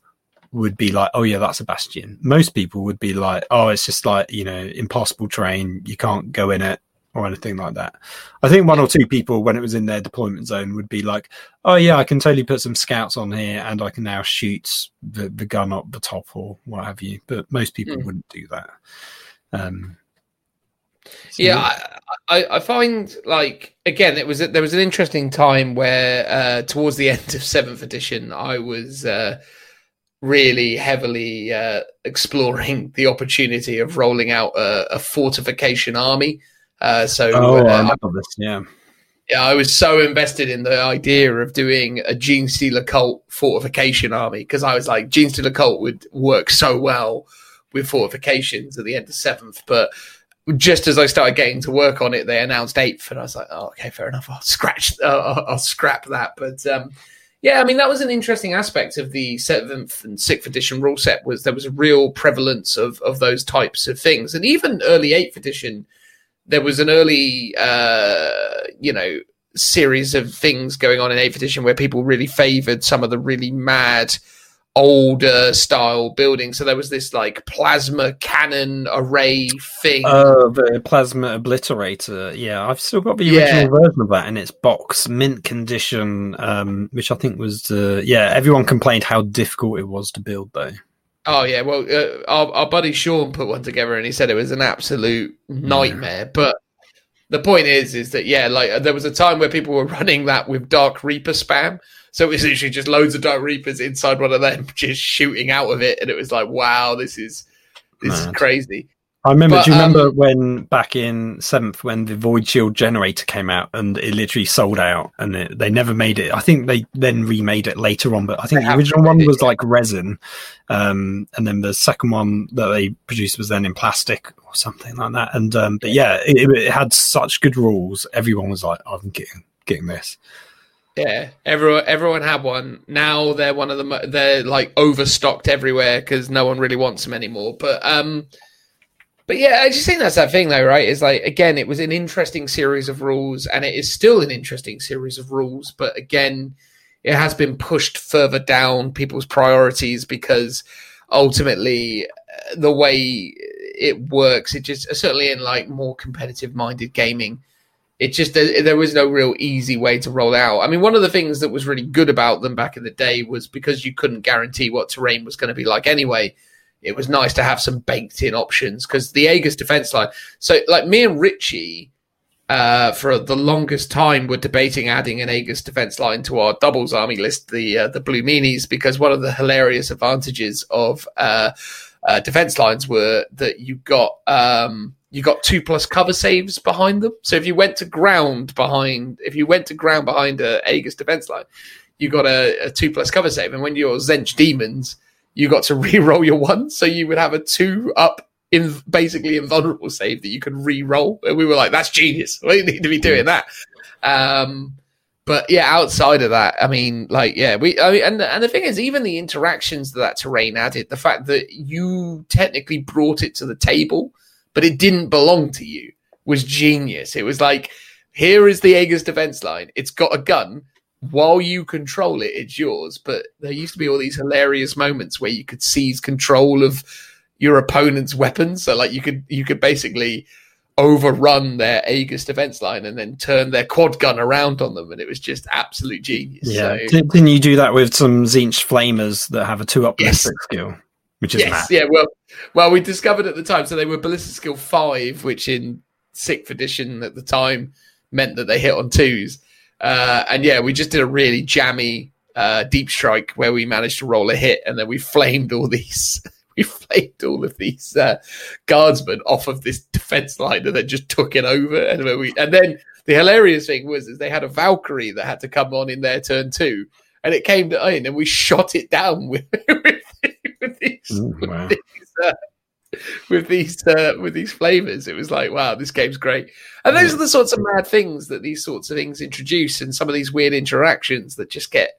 would be like, oh yeah, that's a bastion. Most people would be like, oh, it's just like you know, impossible terrain, you can't go in it or anything like that. I think one or two people, when it was in their deployment zone, would be like, oh yeah, I can totally put some scouts on here and I can now shoot the, the gun up the top or what have you. But most people Hmm. wouldn't do that. Um, so Yeah, I, I, I find like again, it was there was an interesting time where uh, towards the [LAUGHS] end of seventh edition, I was uh, really heavily uh, exploring the opportunity of rolling out a, a fortification army. Uh, so Oh, uh, I I, remember this. Yeah. yeah, I was so invested in the idea of doing a Genestealer Cult fortification army because I was like, Genestealer Cult would work so well with fortifications at the end of seventh, but just as I started getting to work on it, they announced eighth, and I was like, "Oh, okay, fair enough. I'll scratch. Uh, I'll, I'll scrap that." But um, yeah, I mean, that was an interesting aspect of the seventh and sixth edition rule set was there was a real prevalence of of those types of things, and even early eighth edition, there was an early, uh, you know, series of things going on in eighth edition where people really favoured some of the really mad older style building. So there was this like plasma cannon array thing. Oh, the plasma obliterator. Yeah, I've still got the Yeah. original version of that in its box, mint condition, um, which I think was, uh, yeah, everyone complained how difficult it was to build, though. Oh yeah, well, uh, our, our buddy Sean put one together, and he said it was an absolute nightmare. But the point is, is that yeah, like there was a time where people were [LAUGHS] running that with Dark Reaper spam, so it was literally just loads of Dark Reapers inside one of them, [LAUGHS] just shooting out of it, and it was like, wow, this is this is crazy. I remember. But, do you remember um, when back in seventh when the Void Shield generator came out and it literally sold out and it, they never made it? I think they then remade it later on, but I think the original one it, was yeah. like resin, um, and then the second one that they produced was then in plastic or something like that. And um, but yeah, it, it had such good rules. Everyone was like, "I'm getting getting this." Yeah, everyone everyone had one. Now they're one of the they're like overstocked everywhere because no one really wants them anymore. But um, but yeah, I just think that's that thing though, right? Is like again, it was an interesting series of rules, and it is still an interesting series of rules. But again, it has been pushed further down people's priorities because ultimately uh, the way it works, it just certainly in like more competitive minded gaming it just there was no real easy way to roll out. I mean, one of the things that was really good about them back in the day was because you couldn't guarantee what terrain was going to be like anyway. It was nice to have some baked in options because the Aegis defense line. So, like me and Richie, uh, for the longest time, were debating adding an Aegis defense line to our doubles army list, the uh, the Blue Meanies, because one of the hilarious advantages of uh, uh, defense lines were that you got um, you got two plus cover saves behind them. So if you went to ground behind, if you went to ground behind a Aegis defense line, you got a, a two plus cover save. And when you're Tzeentch demons, you got to [LAUGHS] re-roll your one, so you would have a two up in basically invulnerable save that you could re-roll. And we were like, that's genius. [LAUGHS] We need to be doing that. Um, but yeah, outside of that, I mean, like, yeah, we, I mean, and and the thing is, even the interactions that that terrain added, the fact that you technically brought it to the table, but it didn't belong to you, was genius. It was like, here is the Aegis defense line. It's got a gun. While you control it, it's yours. But there used to be all these hilarious moments where you could seize control of your opponent's weapons. So, like, you could you could basically overrun their Aegis defense line and then turn their quad gun around on them, and it was just absolute genius. Yeah, So- Did, didn't you do that with some Tzeentch flamers that have a two up Yes. skill, which is yes, mad. yeah. Well, well, we discovered at the time, so they were ballistic skill five, which in sixth edition at the time meant that they hit on twos. Uh, and yeah, we just did a really jammy uh, deep strike where we managed to roll a hit, and then we flamed all [LAUGHS] these. We flamed all of these uh, guardsmen off of this defense line, and then just took it over. And then, we, and then the hilarious thing was, is they had a Valkyrie that had to come on in their turn too, and it came to in, and we shot it down [LAUGHS] with with, with these Ooh, with these, uh, with these uh, with these flamers. It was like, wow, this game's great. And those are the sorts of mad things that these sorts of things introduce, and some of these weird interactions that just get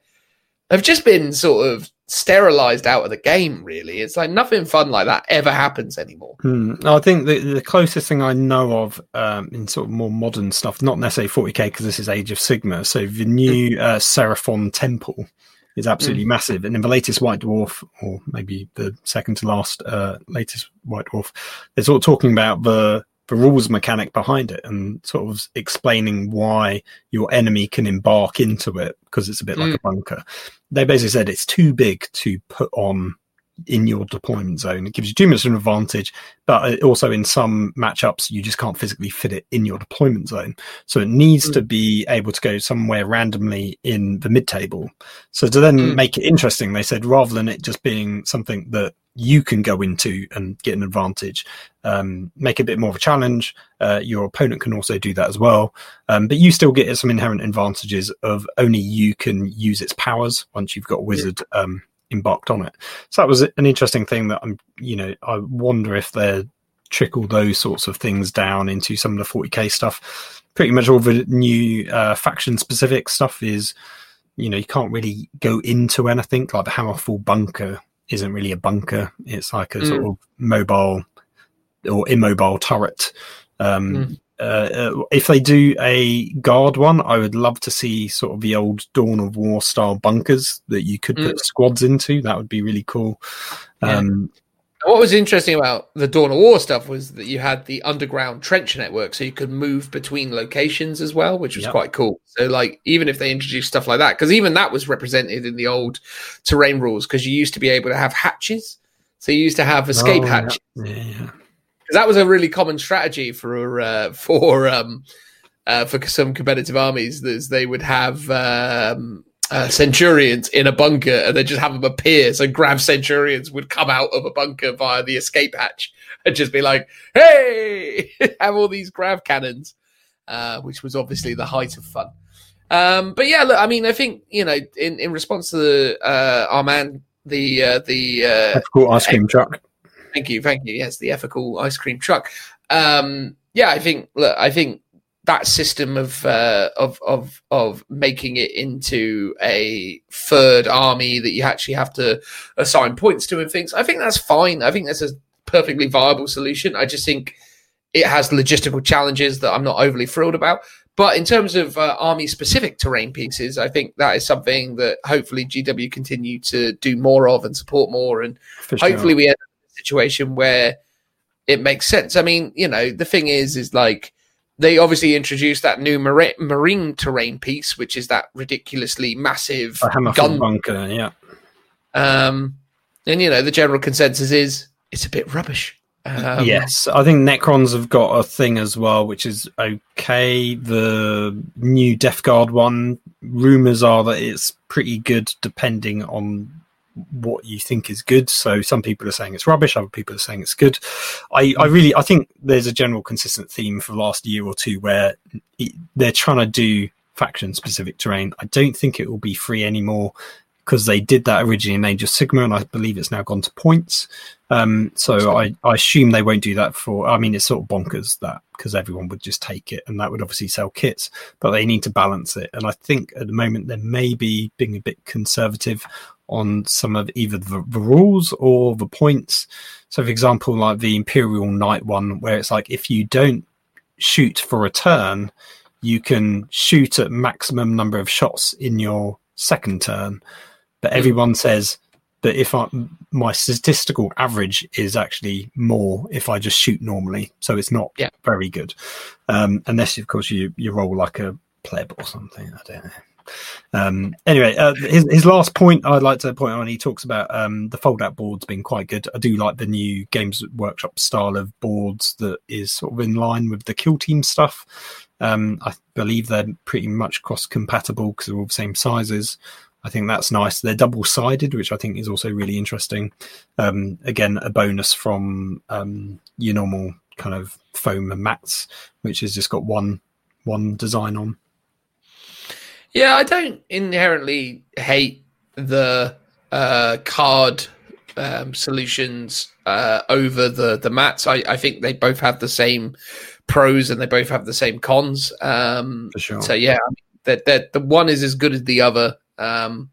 have just been sort of sterilized out of the game. Really, it's like nothing fun like that ever happens anymore. Hmm. I think the, the closest thing I know of um, in sort of more modern stuff, not necessarily 40k because this is Age of Sigmar. So the new uh, Seraphon Temple is absolutely massive, and in the latest White Dwarf, or maybe the second to last uh, latest White Dwarf, they're sort of talking about the the rules mechanic behind it and sort of explaining why your enemy can embark into it because it's a bit like Mm. a bunker. They basically said it's too big to put on in your deployment zone. It gives you too much of an advantage, but also in some matchups you just can't physically fit it in your deployment zone. So it needs Mm. to be able to go somewhere randomly in the mid table. So to then Mm. make it interesting, they said rather than it just being something that you can go into and get an advantage, um, make it a bit more of a challenge. Uh, your opponent can also do that as well, um, but you still get some inherent advantages of only you can use its powers once you've got wizard um, embarked on it. So that was an interesting thing that I'm, you know, I wonder if they trickle those sorts of things down into some of the 40k stuff. Pretty much all the new uh, faction specific stuff is, you know, you can't really go into anything like the Hammerfall bunker isn't really a bunker. It's like a Mm. sort of mobile or immobile turret. Um, Mm. Uh, uh, if they do a guard one, I would love to see sort of the old Dawn of War style bunkers that you could put squads into. That would be really cool. Yeah. Um, What was interesting about the Dawn of War stuff was that you had the underground trench network, so you could move between locations as well, which was Yep. quite cool. So, like, even if they introduced stuff like that, because even that was represented in the old terrain rules, because you used to be able to have hatches, so you used to have escape oh, hatches. Yeah, yeah. That was a really common strategy for uh, for um, uh, for some competitive armies. Is they would have um, uh, centurions in a bunker and then just have them appear. So grav centurions would come out of a bunker via the escape hatch and just be like, "Hey!" [LAUGHS] have all these grav cannons, uh, which was obviously the height of fun. Um, but yeah, look, I mean, I think you know, in, in response to the uh, our man, the uh, the uh, cream truck. Thank you, thank you. Yes, the ethical ice cream truck. Um, yeah, I think. Look, I think that system of uh, of of of making it into a third army that you actually have to assign points to and things. I think that's fine. I think that's a perfectly viable solution. I just think it has logistical challenges that I'm not overly thrilled about. But in terms of uh, army specific terrain pieces, I think that is something that hopefully GW continue to do more of and support more and For sure. hopefully we end up situation where it makes sense. I mean, you know, the thing is, is like they obviously introduced that new marine, marine terrain piece, which is that ridiculously massive gun. bunker. Yeah. Um, and you know, the general consensus is it's a bit rubbish. Um, yes, I think Necrons have got a thing as well, which is okay. The new Death Guard one, rumors are that it's pretty good, depending on what you think is good. So some people are saying it's rubbish, other people are saying it's good. I, I really, I think there's a general consistent theme for the last year or two where it, they're trying to do faction specific terrain. I don't think it will be free anymore because they did that originally in Age of Sigmar, and I believe it's now gone to points. Um, so I, I assume they won't do that for. I mean, it's sort of bonkers that because everyone would just take it, and that would obviously sell kits. But they need to balance it, and I think at the moment they may be being a bit conservative on some of either the, the rules or the points. So, for example, like the Imperial Knight one, where it's like if you don't shoot for a turn, you can shoot at maximum number of shots in your second turn. But everyone says that if I, my statistical average is actually more if I just shoot normally, so it's not Yeah. very good. Um, unless, of course, you you roll like a pleb or something. I don't know. Um, anyway, uh, his his last point I'd like to point on. He talks about um, the fold out boards being quite good. I do like the new Games Workshop style of boards that is sort of in line with the Kill Team stuff. Um, I believe they're pretty much cross compatible because they're all the same sizes. I think that's nice. They're double sided, which I think is also really interesting. Um, again, a bonus from um, your normal kind of foam and mats, which has just got one one design on. Yeah, I don't inherently hate the uh, card um, solutions uh, over the the mats. I, I think they both have the same pros and they both have the same cons. Um, For sure. So yeah, that that the one is as good as the other. Um,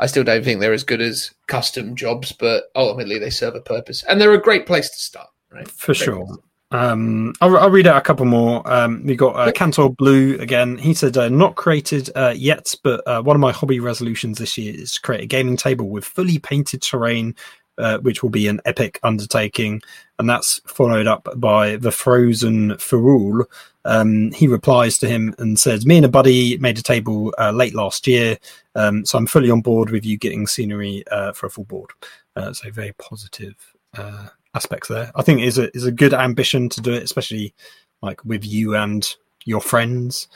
I still don't think they're as good as custom jobs, but ultimately they serve a purpose and they're a great place to start. Right, For Great sure. Um, I'll, I'll read out a couple more. Um, we got uh, Cantor Blue again. He said, uh, not created uh, yet, but uh, one of my hobby resolutions this year is to create a gaming table with fully painted terrain, uh, which will be an epic undertaking. And that's followed up by the Frozen Ferul. Um, he replies to him and says, Me and a buddy made a table uh, late last year. Um, so I'm fully on board with you getting scenery uh, for a full board. Uh, so very positive uh, aspects there. I think is a is a good ambition to do it, especially like with you and your friends.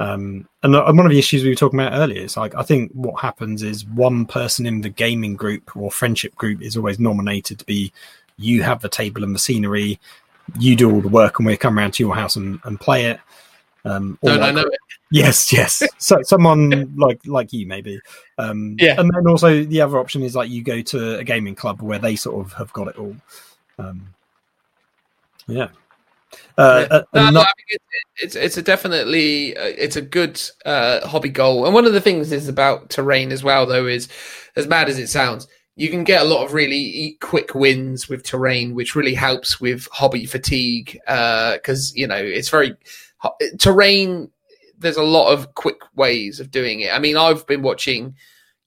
Um, and uh, one of the issues we were talking about earlier is like I think what happens is one person in the gaming group or friendship group is always nominated to be you have the table and the scenery, you do all the work, and we come around to your house and, and play it. Um, No, no, like- no. Yes, yes. [LAUGHS] So someone like like you maybe. Um, Yeah. And then also the other option is like you go to a gaming club where they sort of have got it all. Um, yeah. Uh, uh, No, no, ano- I think it, it's it's a definitely uh, it's a good uh, hobby goal, and one of the things is about terrain as well. Though is as mad as it sounds, you can get a lot of really quick wins with terrain, which really helps with hobby fatigue because you know it's very terrain. There's a lot of quick ways of doing it. I mean, I've been watching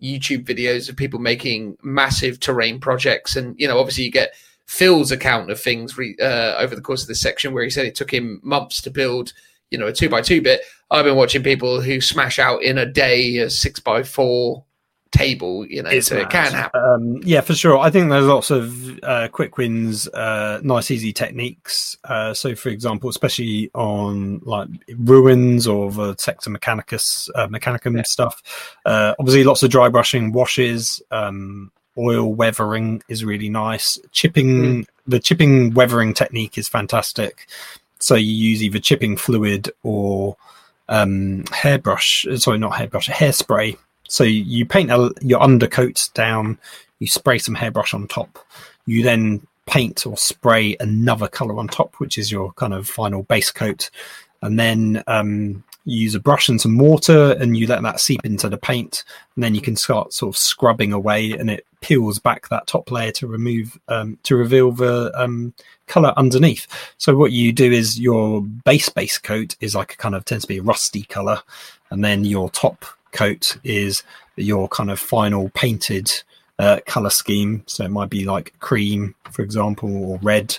YouTube videos of people making massive terrain projects, and you know, obviously, you get Phil's account of things re- uh, over the course of this section, where he said it took him months to build, you know, a two by two bit. I've been watching people who smash out in a day a six by four table, you know, so it can happen. Um, yeah, for sure. I think there's lots of uh, quick wins, uh, nice, easy techniques. Uh, so, for example, especially on like ruins or the sector mechanicus, uh, mechanicum Yeah. stuff. Uh, obviously, lots of dry brushing, washes, um, oil weathering is really nice. Chipping, the chipping weathering technique is fantastic. So you use either chipping fluid or um, hairbrush. Sorry, not hairbrush, a hairspray. So you paint a, your undercoat down, you spray some hairbrush on top, you then paint or spray another color on top, which is your kind of final base coat, and then um, you use a brush and some water, and you let that seep into the paint, and then you can start sort of scrubbing away, and it peels back that top layer to remove um, to reveal the um, color underneath. So what you do is your base base coat is like a kind of tends to be a rusty color, and then your top coat is your kind of final painted uh, color scheme. So it might be like cream, for example, or red.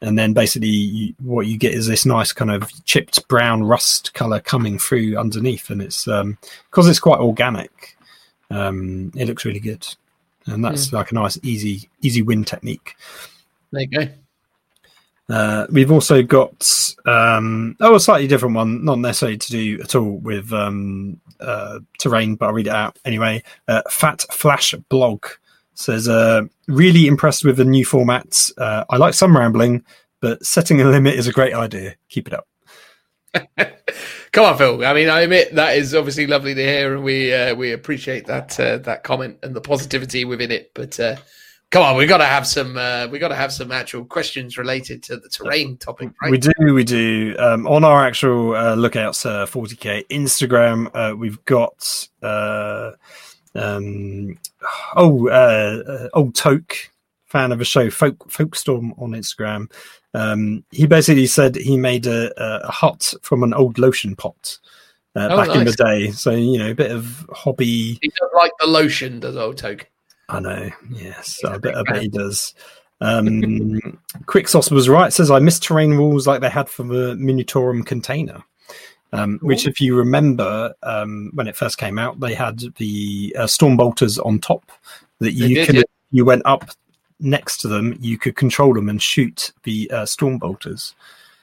And then basically, you, what you get is this nice kind of chipped brown rust color coming through underneath, and it's because it's quite organic. Um, it looks really good, and that's like a nice, easy, easy win technique. There you go. Uh, we've also got um, oh a slightly different one, not necessarily to do at all with um, uh, terrain, but I'll read it out anyway. Uh, Fat Flash Blog says, uh, "Really impressed with the new formats. Uh, I like some rambling, but setting a limit is a great idea. Keep it up." [LAUGHS] come on, Phil. I mean, I admit that is obviously lovely to hear, and we uh, we appreciate that that comment and the positivity within it. But come on, we've got to have some uh, we got to have some actual questions related to the terrain topic, right? We do, we do. Um, on our actual uh, Lookouts uh, 40k Instagram, uh, we've got uh, um, oh uh, uh, old Toke, fan of a show, Folk Folkstorm on Instagram. Um, he basically said he made a, a hut from an old lotion pot. Uh, Oh, back in the day, so you know, a bit of hobby He does like the lotion, does old Toke? I know. Yes, I bet, I bet he does. Um, [LAUGHS] Quick Sauce was right. Says I miss terrain rules like they had for the Munitorum container. Um, which, if you remember, um, when it first came out, they had the uh, storm bolters on top that you did, could, yeah. you went up next to them, you could control them and shoot the uh, storm bolters.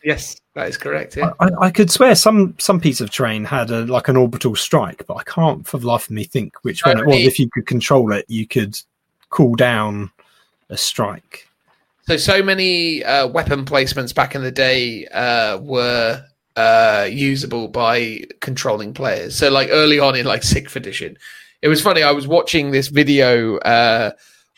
Yes, that is correct. Yeah. I, I could swear some some piece of terrain had a, like an orbital strike, but I can't for the life of me think which one it was. If you could control it, you could cool down a strike. So, so many uh, weapon placements back in the day uh, were uh, usable by controlling players. So, like early on in like sixth edition, it was funny. I was watching this video uh,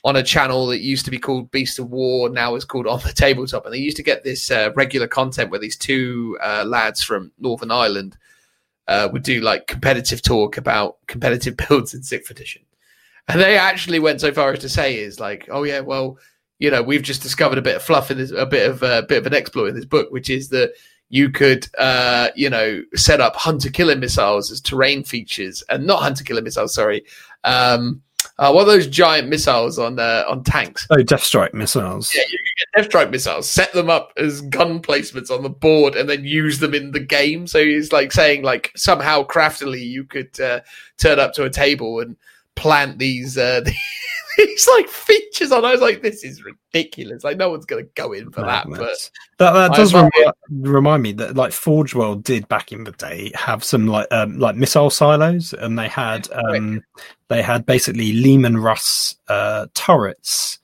on a channel that used to be called Beast of War, now is called On the Tabletop, and they used to get this uh, regular content where these two uh, lads from Northern Ireland uh, would do like competitive talk about competitive [LAUGHS] builds in sixth edition. And they actually went so far as to say is like, oh yeah, well, you know, we've just discovered a bit of fluff in this, a bit of a bit of an exploit in this book, which is that you could, uh, you know, set up hunter killer missiles as terrain features, and not hunter killer missiles. Sorry, um, uh, what are those giant missiles on uh, on tanks? Oh, Death Strike missiles. Yeah, you can get Death Strike missiles, set them up as gun placements on the board, and then use them in the game. So it's like saying, like somehow craftily, you could uh, turn up to a table and plant these uh, [LAUGHS] these like features on. I was like, this is ridiculous. Like no one's going to go in for that. But that that does admire remi- remind me that like Forge World did back in the day have some like um, like missile silos, and they had um, they had basically Leman Russ uh, turrets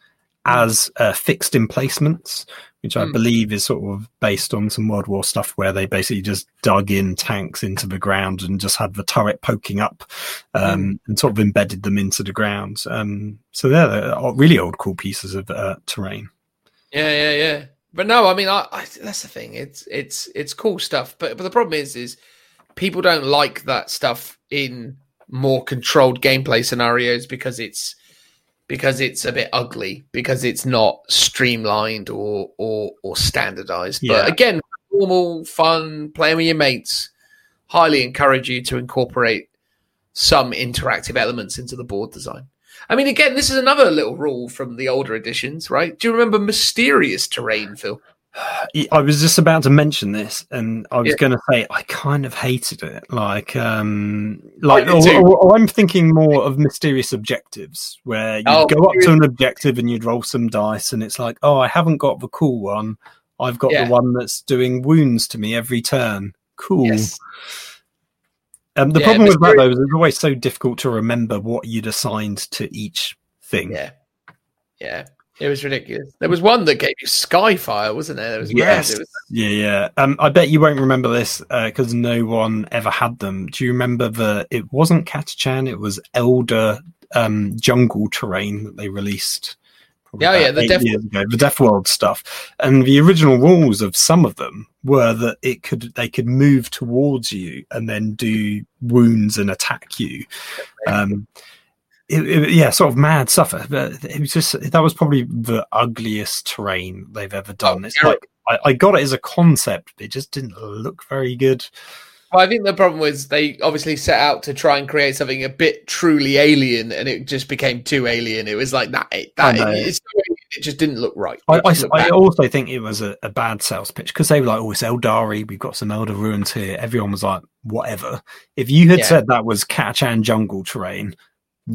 as uh, fixed emplacements, which I Hmm. believe is sort of based on some World War stuff where they basically just dug in tanks into the ground and just had the turret poking up um, and sort of embedded them into the ground. Um, so they're they're really old cool pieces of uh, terrain. Yeah, yeah, yeah. But no, I mean, I, I, that's the thing. It's it's it's cool stuff. But but the problem is, is people don't like that stuff in more controlled gameplay scenarios because it's because it's a bit ugly because it's not streamlined or or or standardized. Yeah. But again, normal fun playing with your mates. Highly encourage you to incorporate some interactive elements into the board design. I mean, again, this is another little rule from the older editions, right? Do you remember mysterious terrain, Phil? I was just about to mention this, and I was Yeah. going to say I kind of hated it. Like, um, like, or, or- or I'm thinking more of mysterious objectives, where you Oh, go up to an objective and you'd roll some dice, and it's like, oh, I haven't got the cool one. I've got Yeah. the one that's doing wounds to me every turn. Cool. Yes. Um, the Yeah, problem with that though is it's always so difficult to remember what you'd assigned to each thing. Yeah. Yeah. It was ridiculous. There was one that gave you Skyfire, wasn't there? There was. Yes. Was, Yeah, yeah. Um, I bet you won't remember this because no one ever had them. Do you remember the? It wasn't Catachan. It was Eldar um, Jungle Terrain that they released. Yeah, yeah, the Death- years ago, the Death World stuff. And the original rules of some of them were that it could they could move towards you and then do wounds and attack you. Um, it, it- yeah, sort of mad stuff. But it was just that was probably the ugliest terrain they've ever done. Oh, it's like I, I got it as a concept, but it just didn't look very good. well, I think the problem was they obviously set out to try and create something a bit truly alien, and it just became too alien. It was like that. It, that I it's, it just didn't look right. I, I, I also think it was a, a bad sales pitch because they were like, "Oh, it's Eldari. We've got some Eldar ruins here." Everyone was like, "Whatever." If you had Yeah. said that was Catachan jungle terrain,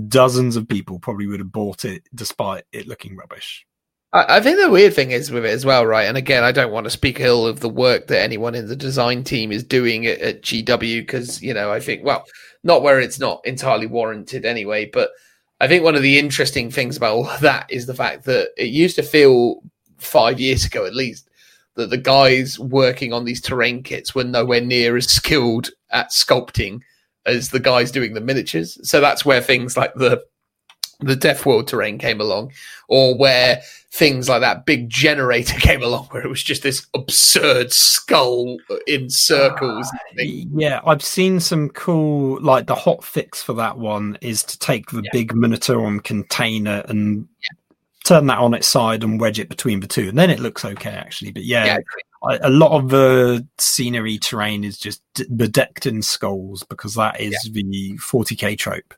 dozens of people probably would have bought it, despite it looking rubbish. I, I think the weird thing is with it as well, right? And again, I don't want to speak ill of the work that anyone in the design team is doing at, at GW because you know I think well, not where it's not entirely warranted anyway. But I think one of the interesting things about all of that is the fact that it used to feel five years ago at least that the guys working on these terrain kits were nowhere near as skilled at sculpting as the guys doing the miniatures. So that's where things like the the Death World terrain came along, or where things like that big generator [LAUGHS] came along, where it was just this absurd skull in circles. thing. Ah, yeah, I've seen some cool, like the hot fix for that one is to take the Yeah. big Minotaur container and turn that on its side and wedge it between the two, and then it looks okay actually. But yeah, Yeah, I, a lot of the scenery terrain is just bedecked in skulls because that is the 40k trope.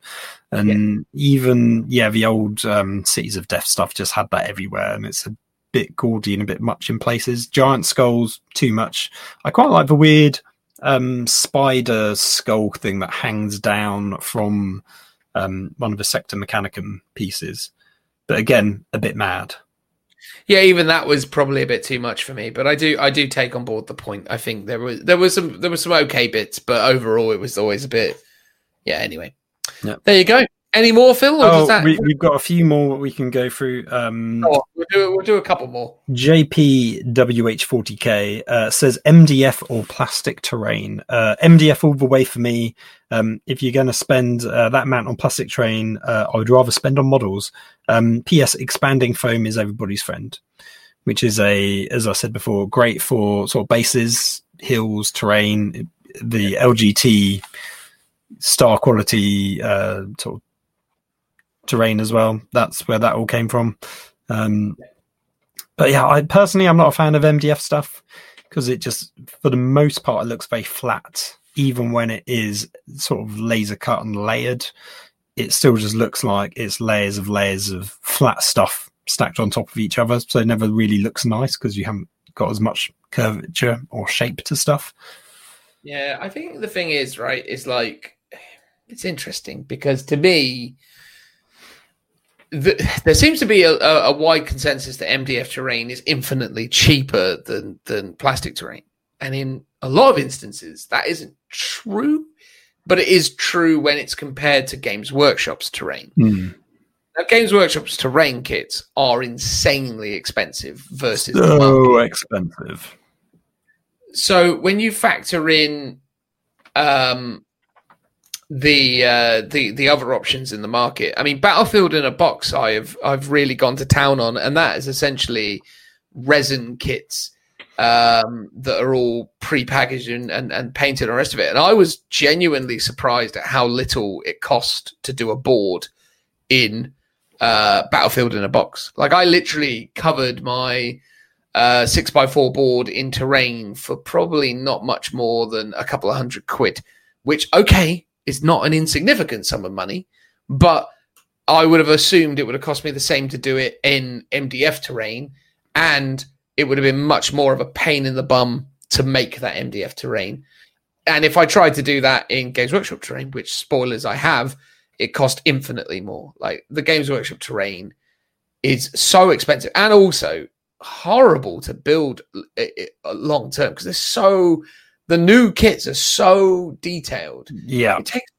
And even yeah the old um cities of death stuff just had that everywhere and it's a bit gaudy and a bit much in places. Giant skulls too much. I quite like the weird um spider skull thing that hangs down from um one of the sector mechanicum pieces. But again a bit mad Yeah, even that was probably a bit too much for me, but I do I do take on board the point. I think there was there was some there was some okay bits, but overall it was always a bit yeah, anyway. Yeah. There you go. Any more, Phil? Or oh that we, we've got a few more we can go through um on, we'll do we'll do a couple more. JPWH40K uh, says MDF or plastic terrain. Uh, MDF all the way for me. Um, if you're going to spend uh, that amount on plastic terrain, uh, I would rather spend on models. Um, PS expanding foam is everybody's friend, which is a, as I said before, great for sort of bases, hills, terrain. The LGT star quality uh, sort of terrain as well. That's where that all came from. Um, but yeah, I personally I'm not a fan of MDF stuff because it just, for the most part, it looks very flat. Even when it is sort of laser cut and layered, it still just looks like it's layers of layers of flat stuff stacked on top of each other. So it never really looks nice because you haven't got as much curvature or shape to stuff. Yeah, I think the thing is, right, is like it's interesting because to me, the, there seems to be a, a, wide consensus that MDF terrain is infinitely cheaper than than plastic terrain, and in a lot of instances that isn't true, but it is true when it's compared to Games Workshop's terrain. Now, Games Workshop's terrain kits are insanely expensive versus So expensive. so when you factor in um the uh the the other options in the market. I mean battlefield in a box i have i've really gone to town on and that is essentially resin kits um that are all pre-packaged and, and and painted and the rest of it. And i was genuinely surprised at how little it cost to do a board in uh battlefield in a box. Like i literally covered my uh, six by four board in terrain for probably not much more than a couple of hundred quid, which okay is not an insignificant sum of money, but I would have assumed it would have cost me the same to do it in MDF terrain, and it would have been much more of a pain in the bum to make that MDF terrain. And if I tried to do that in Games Workshop terrain, which spoilers I have, it cost infinitely more. Like the Games Workshop terrain is so expensive, and also horrible to build eh, eh, long term because they're so the new kits are so detailed. Yeah. It takes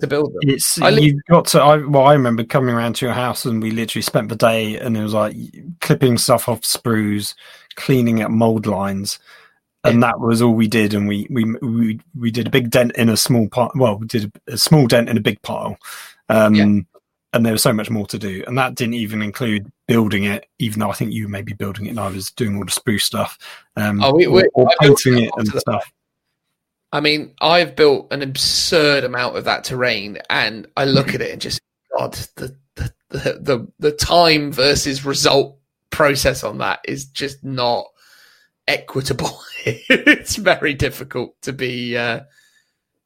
to build them. It's I you've got to. I well, I remember coming around to your house and we literally spent the day, and it was like clipping stuff off sprues, cleaning up mold lines, and that was all we did. And we we we we did a big dent in a small pile. Well, we did a, a small dent in a big pile. Um, Yeah. And there was so much more to do, and that didn't even include building it. Even though I think you may be building it, and I was doing all the spruce stuff, um, Oh, we- or, we- or I painting it and stuff. I mean, I've built an absurd amount of that terrain, and I look at it and just God, the the the the, time versus result process on that is just not equitable. [LAUGHS] it's very difficult to be uh,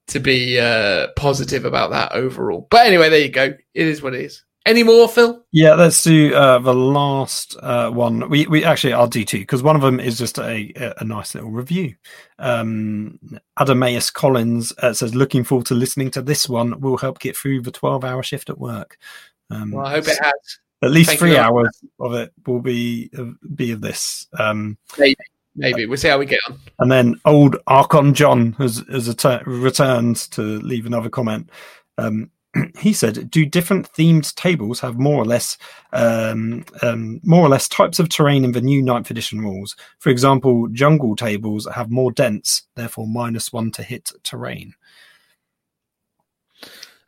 to be uh, positive about that overall. But anyway, there you go. It is what it is. Any more, Phil? Yeah, let's do uh, the last uh, one. We we actually I'll do two because one of them is just a a, a nice little review. Um, Adameus Collins uh, says, "Looking forward to listening to this one. Will help get through the twelve-hour shift at work. Um, Well, I hope it has. at least thank three hours of it will be be of this." Um, Maybe we'll see how we get on. and then old Archon John has has returned to leave another comment. Um, [CLEARS THROAT] he said, "Do different themed tables have more or less, um, um, more or less types of terrain in the new ninth edition rules? For example, jungle tables have more dense, therefore minus one to hit terrain."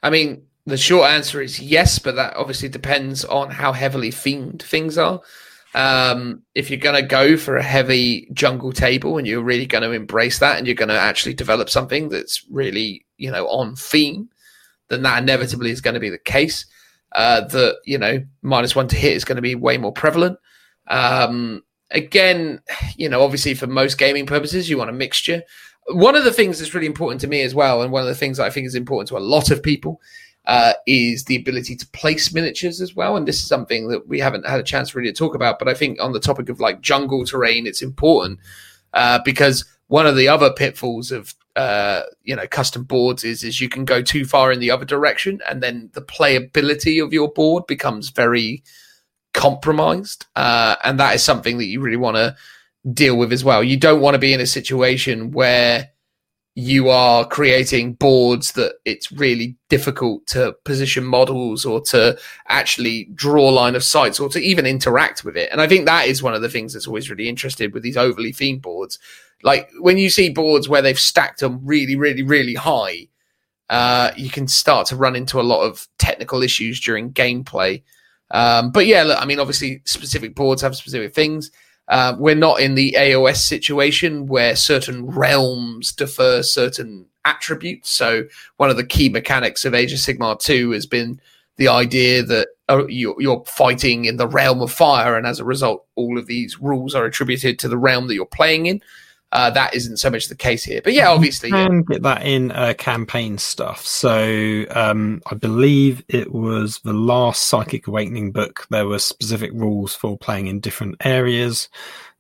I mean, the short answer is yes, but that obviously depends on how heavily themed things are. Um, if you're going to go for a heavy jungle table and you're really going to embrace that and you're going to actually develop something that's really, you know, on theme, then that inevitably is going to be the case. Uh, that, you know, minus one to hit is going to be way more prevalent. Um, again, you know, obviously for most gaming purposes, you want a mixture. One of the things that's really important to me as well, and one of the things I think is important to a lot of people, uh, is the ability to place miniatures as well. And this is something that we haven't had a chance really to talk about. But I think on the topic of like jungle terrain, it's important uh, because one of the other pitfalls of uh, you know custom boards is is you can go too far in the other direction, and then the playability of your board becomes very compromised, uh, and that is something that you really want to deal with as well. You don't want to be in a situation where you are creating boards that it's really difficult to position models or to actually draw line of sights or to even interact with it. And I think that is one of the things that's always really interested with these overly themed boards. Like when you see boards where they've stacked them really, really, really high, uh, you can start to run into a lot of technical issues during gameplay. Um, but yeah, look, I mean, obviously, specific boards have specific things. Uh, we're not in the AOS situation where certain realms defer certain attributes. So one of the key mechanics of Age of Sigmar 2 has been the idea that uh, you're, you're, fighting in the realm of fire, and as a result, all of these rules are attributed to the realm that you're playing in. Uh, that isn't so much the case here, but yeah, obviously, you can get that in uh, campaign stuff. So um, I believe it was the last Psychic Awakening book. There were specific rules for playing in different areas.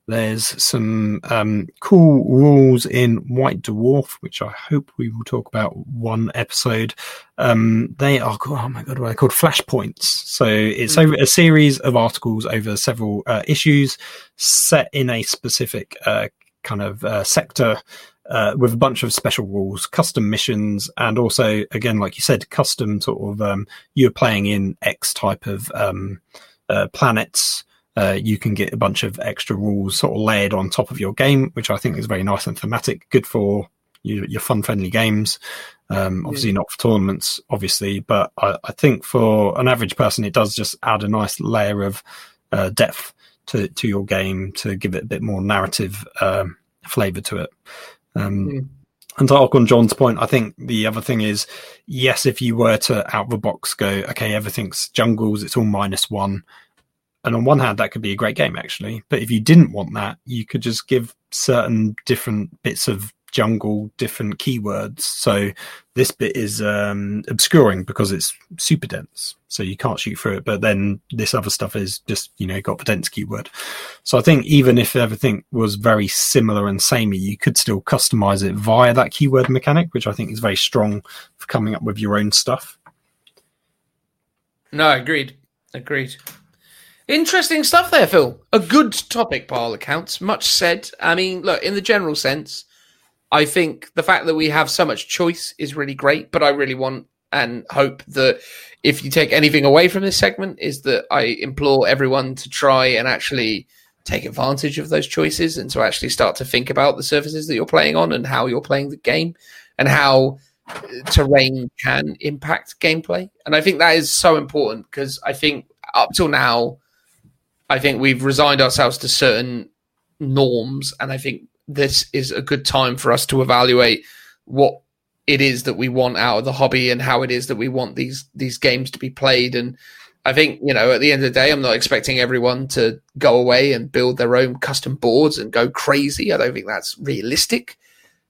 There's some um, cool rules in White Dwarf, which I hope we will talk about one episode. Um, they are called, oh my god, what are they called? Flashpoints. So it's mm-hmm. over a series of articles over several uh, issues set in a specific uh, kind of uh, sector uh, with a bunch of special rules, custom missions, and also, again, like you said, custom sort of um, you're playing in X type of um, uh, planets. Uh, you can get a bunch of extra rules sort of layered on top of your game, which I think is very nice and thematic. Good for your, your fun friendly games. Um, obviously, yeah. not for tournaments, obviously, but I, I, think for an average person, it does just add a nice layer of uh, depth to to your game to give it a bit more narrative um, flavor to it. Um, mm. And to Archon John's point, I think the other thing is, yes, if you were to out the box go, okay, everything's jungles, it's all minus one. And on one hand, that could be a great game, actually. But if you didn't want that, you could just give certain different bits of jungle different keywords. So this bit is um, obscuring because it's super dense, so you can't shoot through it. But then this other stuff is just you know got the dense keyword. So I think even if everything was very similar and samey, you could still customize it via that keyword mechanic, which I think is very strong for coming up with your own stuff. No, agreed. Agreed. Interesting stuff there, Phil. A good topic by all accounts. Much said. I mean, look, in the general sense, I think the fact that we have so much choice is really great, but I really want and hope that if you take anything away from this segment, is that I implore everyone to try and actually take advantage of those choices and to actually start to think about the surfaces that you're playing on and how you're playing the game and how uh, terrain can impact gameplay. And I think that is so important because I think up till now, I think we've resigned ourselves to certain norms, and I think this is a good time for us to evaluate what it is that we want out of the hobby and how it is that we want these these games to be played. And I think you know at the end of the day I'm not expecting everyone to go away and build their own custom boards and go crazy. I don't think that's realistic.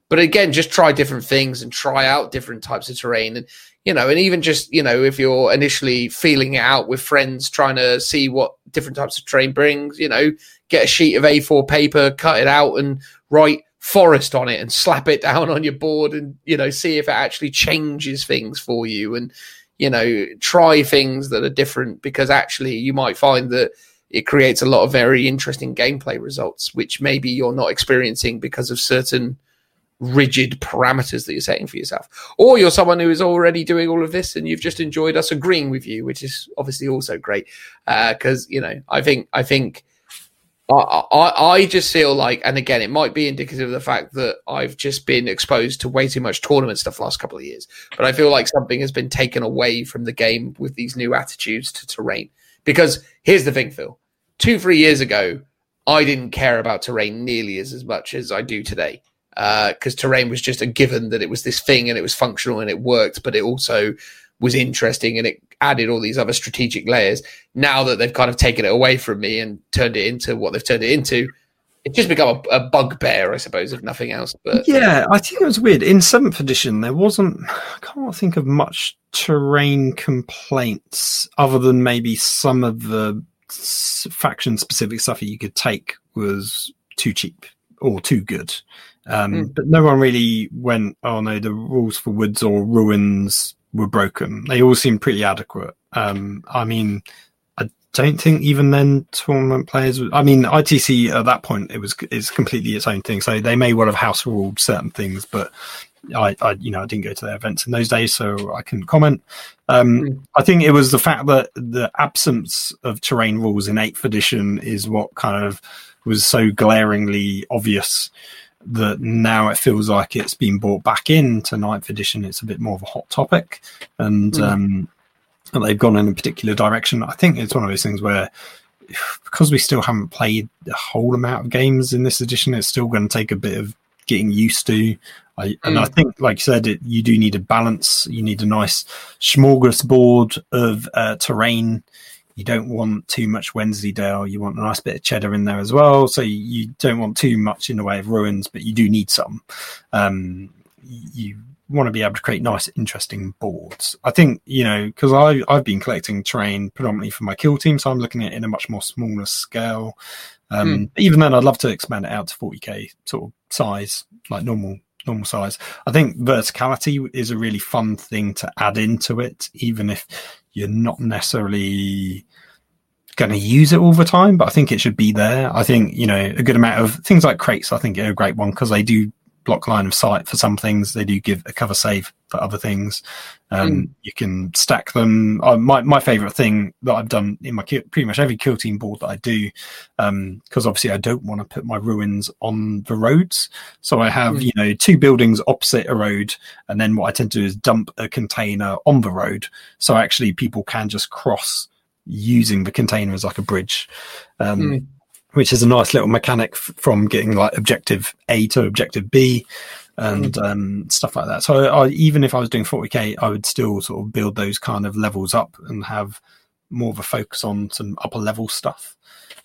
But again just try different things and try out different types of terrain. And you know and even just you know if you're initially feeling it out with friends trying to see what different types of terrain brings you know get a sheet of A4 paper cut it out and write forest on it and slap it [LAUGHS] down on your board and you know see if it actually changes things for you and you know try things that are different because actually you might find that it creates a lot of very interesting gameplay results which maybe you're not experiencing because of certain rigid parameters that you're setting for yourself. Or you're someone who is already doing all of this and you've just enjoyed us agreeing with you, which is obviously also great. Because, uh, you know, I think, I think, I, I, I just feel like, and again, it might be indicative of the fact that I've just been exposed to way too much tournament stuff the last couple of years. But I feel like something has been taken away from the game with these new attitudes to terrain. Because here's the thing, Phil. Two, three years ago, I didn't care about terrain nearly as, as much as I do today because uh, terrain was just a given that it was this thing and it was functional and it worked, but it also was interesting and it added all these other strategic layers. Now that they've kind of taken it away from me and turned it into what they've turned it into, it's just become a, a bugbear, I suppose, if nothing else. But yeah, I think it was weird. In seventh edition, there wasn't. I can't think of much terrain complaints other than maybe some of the faction specific stuff that you could take was too cheap or too good. Um, mm. But no one really went, oh no, the rules for woods or ruins were broken. They all seemed pretty adequate. Um, I mean, I don't think even then tournament players. I mean, ITC at that point it was is completely its own thing. So they may well have house ruled certain things, but I, I, you know, I didn't go to their events in those days, so I couldn't comment. Um, mm. I think it was the fact that the absence of terrain rules in eighth edition is what kind of was so glaringly obvious that now it feels like it's been brought back into ninth edition. It's a bit more of a hot topic, and mm. um, and they've gone in a particular direction. I think it's one of those things where because we still haven't played a whole amount of games in this edition, it's still going to take a bit of getting used to. I, mm. And I think, like you said, it, you do need a balance. You need a nice smorgasbord of uh, terrain you don't want too much Wensleydale. You want a nice bit of cheddar in there as well. So you, you don't want too much in the way of ruins, but you do need some. Um, you want to be able to create nice, interesting boards. I think you know because I I've been collecting terrain predominantly for my kill team, so I'm looking at it in a much more smaller scale. Um, mm. Even then, I'd love to expand it out to 40k sort of size, like normal normal size. I think verticality is a really fun thing to add into it, even if you're not necessarily going to use it all the time, but I think it should be there. I think, you know, a good amount of things like crates, I think are a great one because they do block line of sight for some things. They do give a cover save for other things. Um, mm. You can stack them. Uh, my my favorite thing that I've done in my pretty much every kill team board that I do, because um, obviously I don't want to put my ruins on the roads. So I have mm. you know two buildings opposite a road, and then what I tend to do is dump a container on the road. So actually people can just cross using the container as like a bridge. Um, mm which is a nice little mechanic f- from getting like objective A to objective B and mm. um, stuff like that. So I, even if I was doing 40k, I would still sort of build those kind of levels up and have more of a focus on some upper level stuff.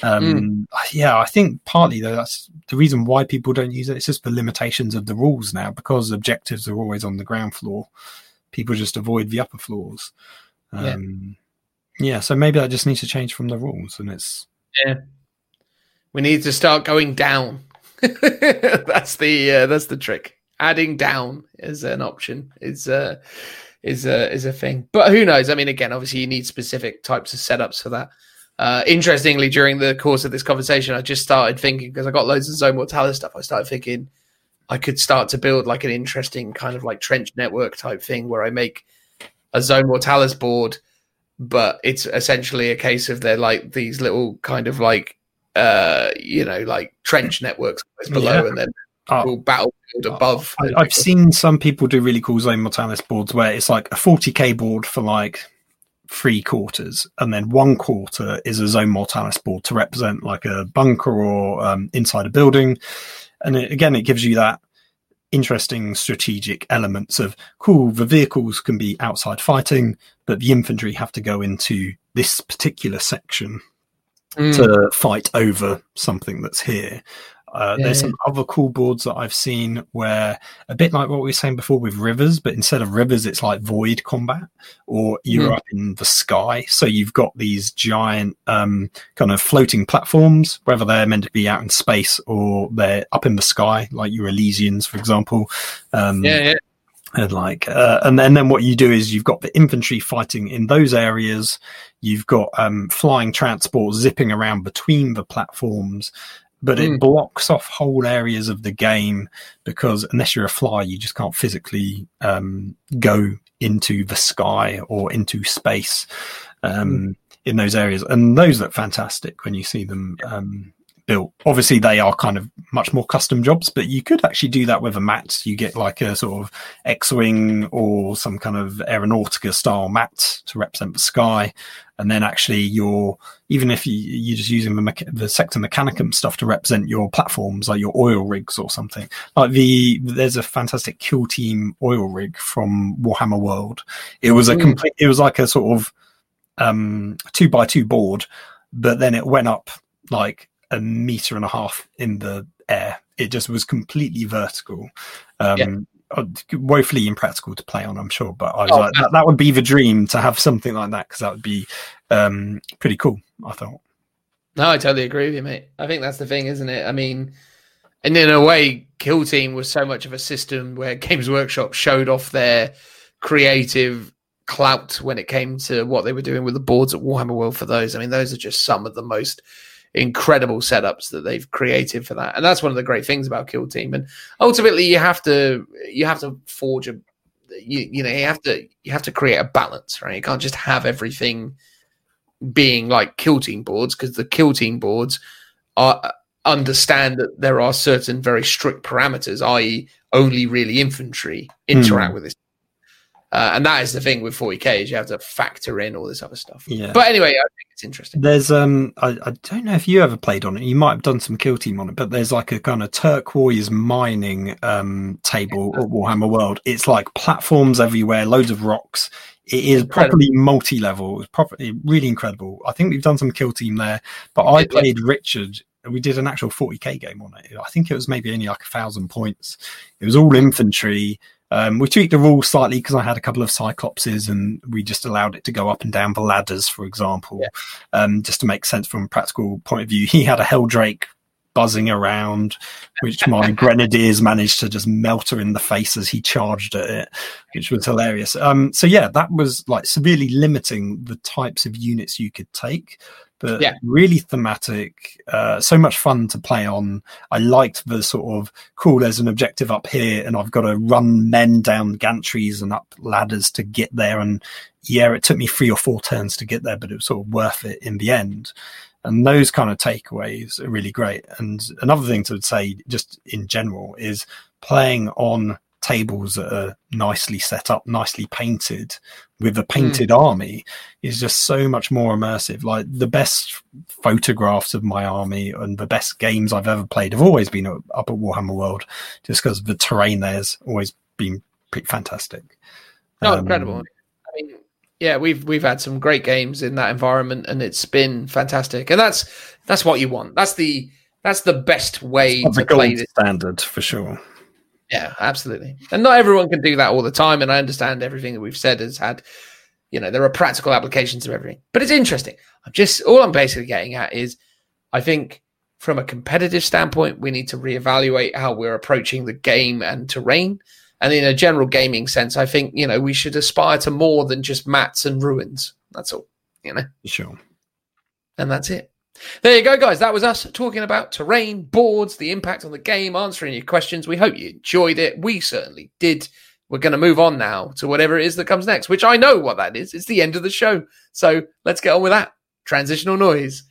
Um, mm. Yeah, I think partly though that's the reason why people don't use it. It's just the limitations of the rules now because objectives are always on the ground floor. People just avoid the upper floors. Um, yeah. yeah, so maybe that just needs to change from the rules, and it's yeah we need to start going down. [LAUGHS] that's the uh, that's the trick. Adding down is an option. Is uh, is a is a thing. But who knows? I mean, again, obviously, you need specific types of setups for that. Uh, interestingly, during the course of this conversation, I just started thinking because I got loads of Zone Mortalis stuff. I started thinking I could start to build like an interesting kind of like trench network type thing where I make a Zone Mortalis board, but it's essentially a case of they're like these little kind of like uh, you know, like trench networks below, yeah. and then uh, battlefield above. I, have seen some people do really cool Zone Mortalis boards where it's like a 40k board for like three quarters, and then one quarter is a Zone Mortalis board to represent like a bunker or um, inside a building. And it, again, it gives you that interesting strategic elements of cool the vehicles can be outside fighting but the infantry have to go into this particular section mm. to fight over something that's here. Uh, yeah, there's yeah. some other cool boards that I've seen where a bit like what we were saying before with rivers, but instead of rivers, it's like void combat, or you're mm. up in the sky. So you've got these giant um, kind of floating platforms, whether they're meant to be out in space or they're up in the sky, like your Elysians, for example. Um, yeah, yeah and like uh, and, and then what you do is you've got the infantry fighting in those areas you've got um, flying transport zipping around between the platforms but Mm. it blocks off whole areas of the game because unless you're a fly, you just can't physically um, go into the sky or into space um, in those areas. And those look fantastic when you see them um, built. Obviously, they are kind of much more custom jobs, but you could actually do that with a mat. You get like a sort of X-wing or some kind of aeronautica style mat to represent the sky, and then actually you're even if you, you're just using the mecha- the sector mechanicum stuff to represent your platforms, like your oil rigs or something. Like the there's a fantastic kill team oil rig from Warhammer World. It was a Mm. complete. It was like a sort of um two by two board, but then it went up like a meter and a half in the air. It just was completely vertical. Um, Yeah. uh, Woefully impractical to play on, I'm sure, but I was Oh, like, that, that would be the dream to have something like that because that would be um, pretty cool. I thought. No, I totally agree with you, mate. I think that's the thing, isn't it? I mean, and in a way, Kill Team was so much of a system where [LAUGHS] Games Workshop showed off their creative clout when it came to what they were doing with the boards at Warhammer World for those. I mean, those are just some of the most incredible setups that they've created for that. And that's one of the great things about Kill Team. And ultimately you have to you have to forge a you, you know, you have to you have to create a balance, right? You can't just have everything being like kill team boards because the kill team boards are understand that there are certain very strict parameters, i.e., only really infantry hmm. interact with this. Uh, and that is the thing with 40k is you have to factor in all this other stuff. Yeah. But anyway, I think it's interesting. There's um I, I don't know if you ever played on it. You might have done some kill team on it, but there's like a kind of turquoise mining um table at Warhammer World. It's like platforms everywhere, loads of rocks. It is Incredible. properly multi-level. It's properly really incredible. I think we've done some kill team there, but I Yeah. played Richard. We did an actual 40k game on it. I think it was maybe only like a thousand points. It was all infantry. Um, we tweaked the rules slightly because I had a couple of cyclopses and we just allowed it to go up and down the ladders, for example, um, just to make sense from a practical point of view. [LAUGHS] He had a Heldrake buzzing around, which my [LAUGHS] grenadiers managed to just melt her in the face as he charged at it, which was hilarious. Um, so yeah, that was like severely limiting the types of units you could take. But Yeah. really thematic, uh, so much fun to play on. I liked the sort of cool. There's an objective up here, and I've got to run men down gantries and up ladders to get there. And yeah, it took me three or four turns to get there, but it was sort of worth it in the end. And those kind of takeaways are really great. And another thing to say, just in general, is playing on tables that are nicely set up, nicely painted with a painted army is just so much more immersive. Like the best photographs of my army and the best games I've ever played have always been up at Warhammer World, just because the terrain there's always been pretty fantastic. Oh, Um, incredible. I mean, yeah, we've we've had some great games in that environment, and it's been fantastic. And that's that's what you want. That's the that's the best way to the play gold this. standard for sure. Yeah, absolutely. And not everyone can do that all the time. And I understand everything that we've said has had, you know, there are practical applications of everything. But it's interesting. I'm just all I'm basically getting at is, I think from a competitive standpoint, we need to reevaluate how we're approaching the game and terrain. And in a general gaming sense, I think you know we should aspire to more than just mats and ruins. That's all, you know, Sure. and that's it. There you go, guys. That was us talking about terrain, boards, the impact on the game, answering your questions. We hope you enjoyed it. We certainly did. We're going to move on now to whatever it is that comes next, which I know what that is. It's the end of the show. So let's get on with that. Transitional noise.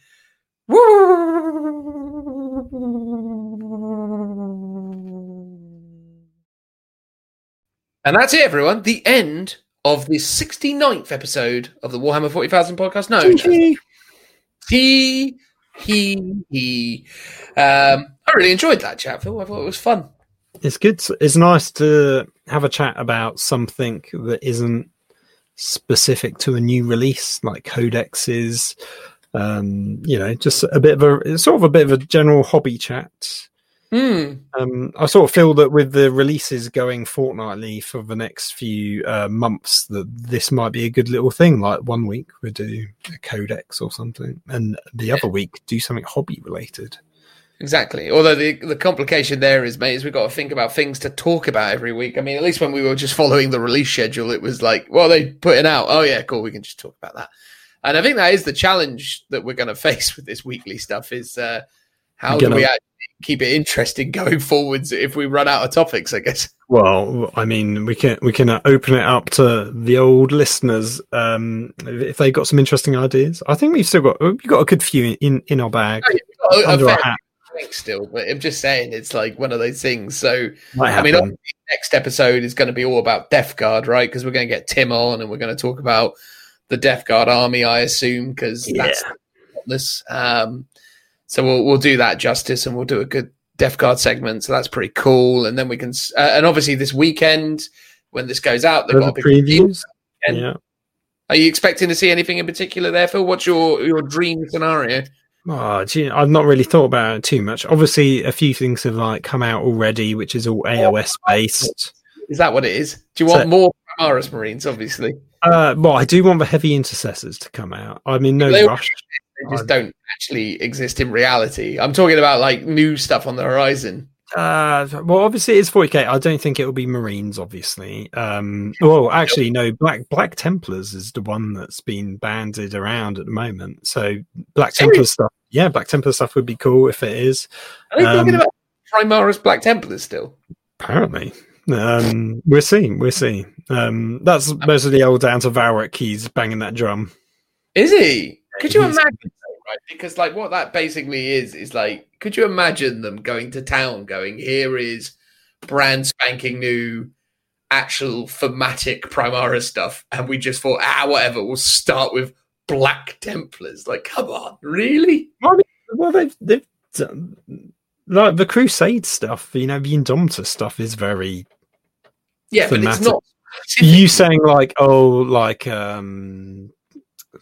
And that's it, everyone. The end of the 69th episode of the Warhammer 40,000 podcast. No, he, he, he. Um, I really enjoyed that chat, Phil. I thought it was fun. It's good. It's nice to have a chat about something that isn't specific to a new release, like codexes. Um, you know, just a bit of a sort of a bit of a general hobby chat. Hmm. Um, I sort of feel that with the releases going fortnightly for the next few uh, months, that this might be a good little thing. Like one week we do a codex or something, and the other week do something hobby related. Exactly. Although the the complication there is, mate, is we've got to think about things to talk about every week. I mean, at least when we were just following the release schedule, it was like, well, they put it out. Oh yeah, cool. We can just talk about that. And I think that is the challenge that we're going [LAUGHS] to face with this weekly stuff. Is uh, how do we actually keep it interesting [LAUGHS] going forwards if we run out of topics? I guess. Well, I mean, we can we can uh, open it up to the old listeners um, if they got some interesting ideas. I think we've still got we've got a good few in in our bag We've got a- a under our hat. still, but I'm just saying it's like one of those things. So Might I mean, obviously, next episode is going to be all about Death Guard, right? Because we're going to get Tim on, and we're going to talk about the Death Guard army, I assume, because that's this. Um, so we'll we'll do that justice, and we'll do a good Death Guard segment. So that's pretty cool. And then we can, uh, and obviously this weekend when this goes out, they've got the previews. Yeah. Are you expecting to see anything in particular there, Phil? What's your your dream scenario? Oh, gee, I've not really thought about it too much. Obviously, a few things have like come out already, which is all AOS based. Is that what it is? Do you So- want more Primaris Marines? Obviously, Uh, well, I do want the heavy intercessors to come out. I'm in no They- rush. They just don't actually exist in reality. I'm talking about like new stuff on the horizon. Uh, well, obviously it's 40k. I don't think it will be Marines, obviously. Um, well, actually, no. Black Black Templars is the one that's been banded around at the moment. So Black? Templar stuff, yeah, Black Templar stuff would be cool if it is. Are they talking Um, about Primaris Black Templars still? Apparently, um, we're seeing, we're seeing. Um, that's mostly all down to Valrak. He's banging that drum. Is he? Could you imagine? Right, because like what that basically is is like, could you imagine them going to town, going, "Here is brand spanking new." Actual thematic Primaris stuff, and we just thought, ah, whatever. We'll start with Black Templars. Like, come on, really? Well, they've they've done, like the Crusade stuff. You know, the Indomitus stuff is very Yeah, but it's Thematic. not. you saying like oh like um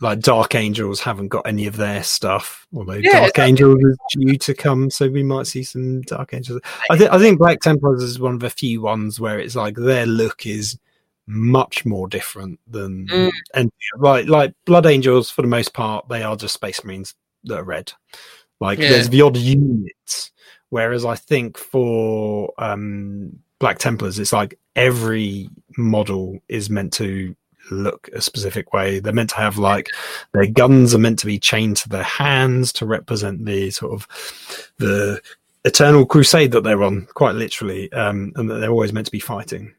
like dark angels haven't got any of their stuff although Yeah, dark angels is due to come so we might see some dark angels i think i think black templars is one of the few ones where it's like their look is much more different than Mm. and like like blood angels for the most part they are just space marines that are red like Yeah. there's the odd units whereas i think for um black templars it's like every model is meant to look a specific way they're meant to have like their guns are meant to be chained to their hands to represent the sort of the eternal crusade that they're on quite literally um and that they're always meant to be fighting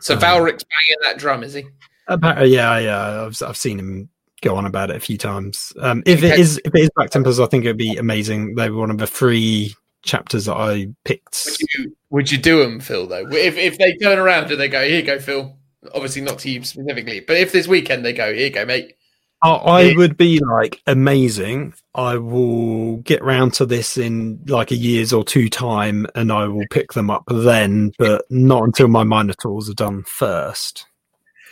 So Um, Valrak's banging that drum, is he? Appa- yeah, yeah, I've I've seen him go on about it a few times. Um, if it is if it is Black Templars, I think it'd be amazing. They were one of the three chapters that I picked. Would you would you do them, Phil? Though, if if they turn around and they go, "Here you go, Phil." Obviously, not to you specifically, but if this weekend they go, "Here you go, mate." I, I Yeah. would be like amazing. I will get round to this in like a year's or two time, and I will pick them up then, but not until my Minotaurs are done first.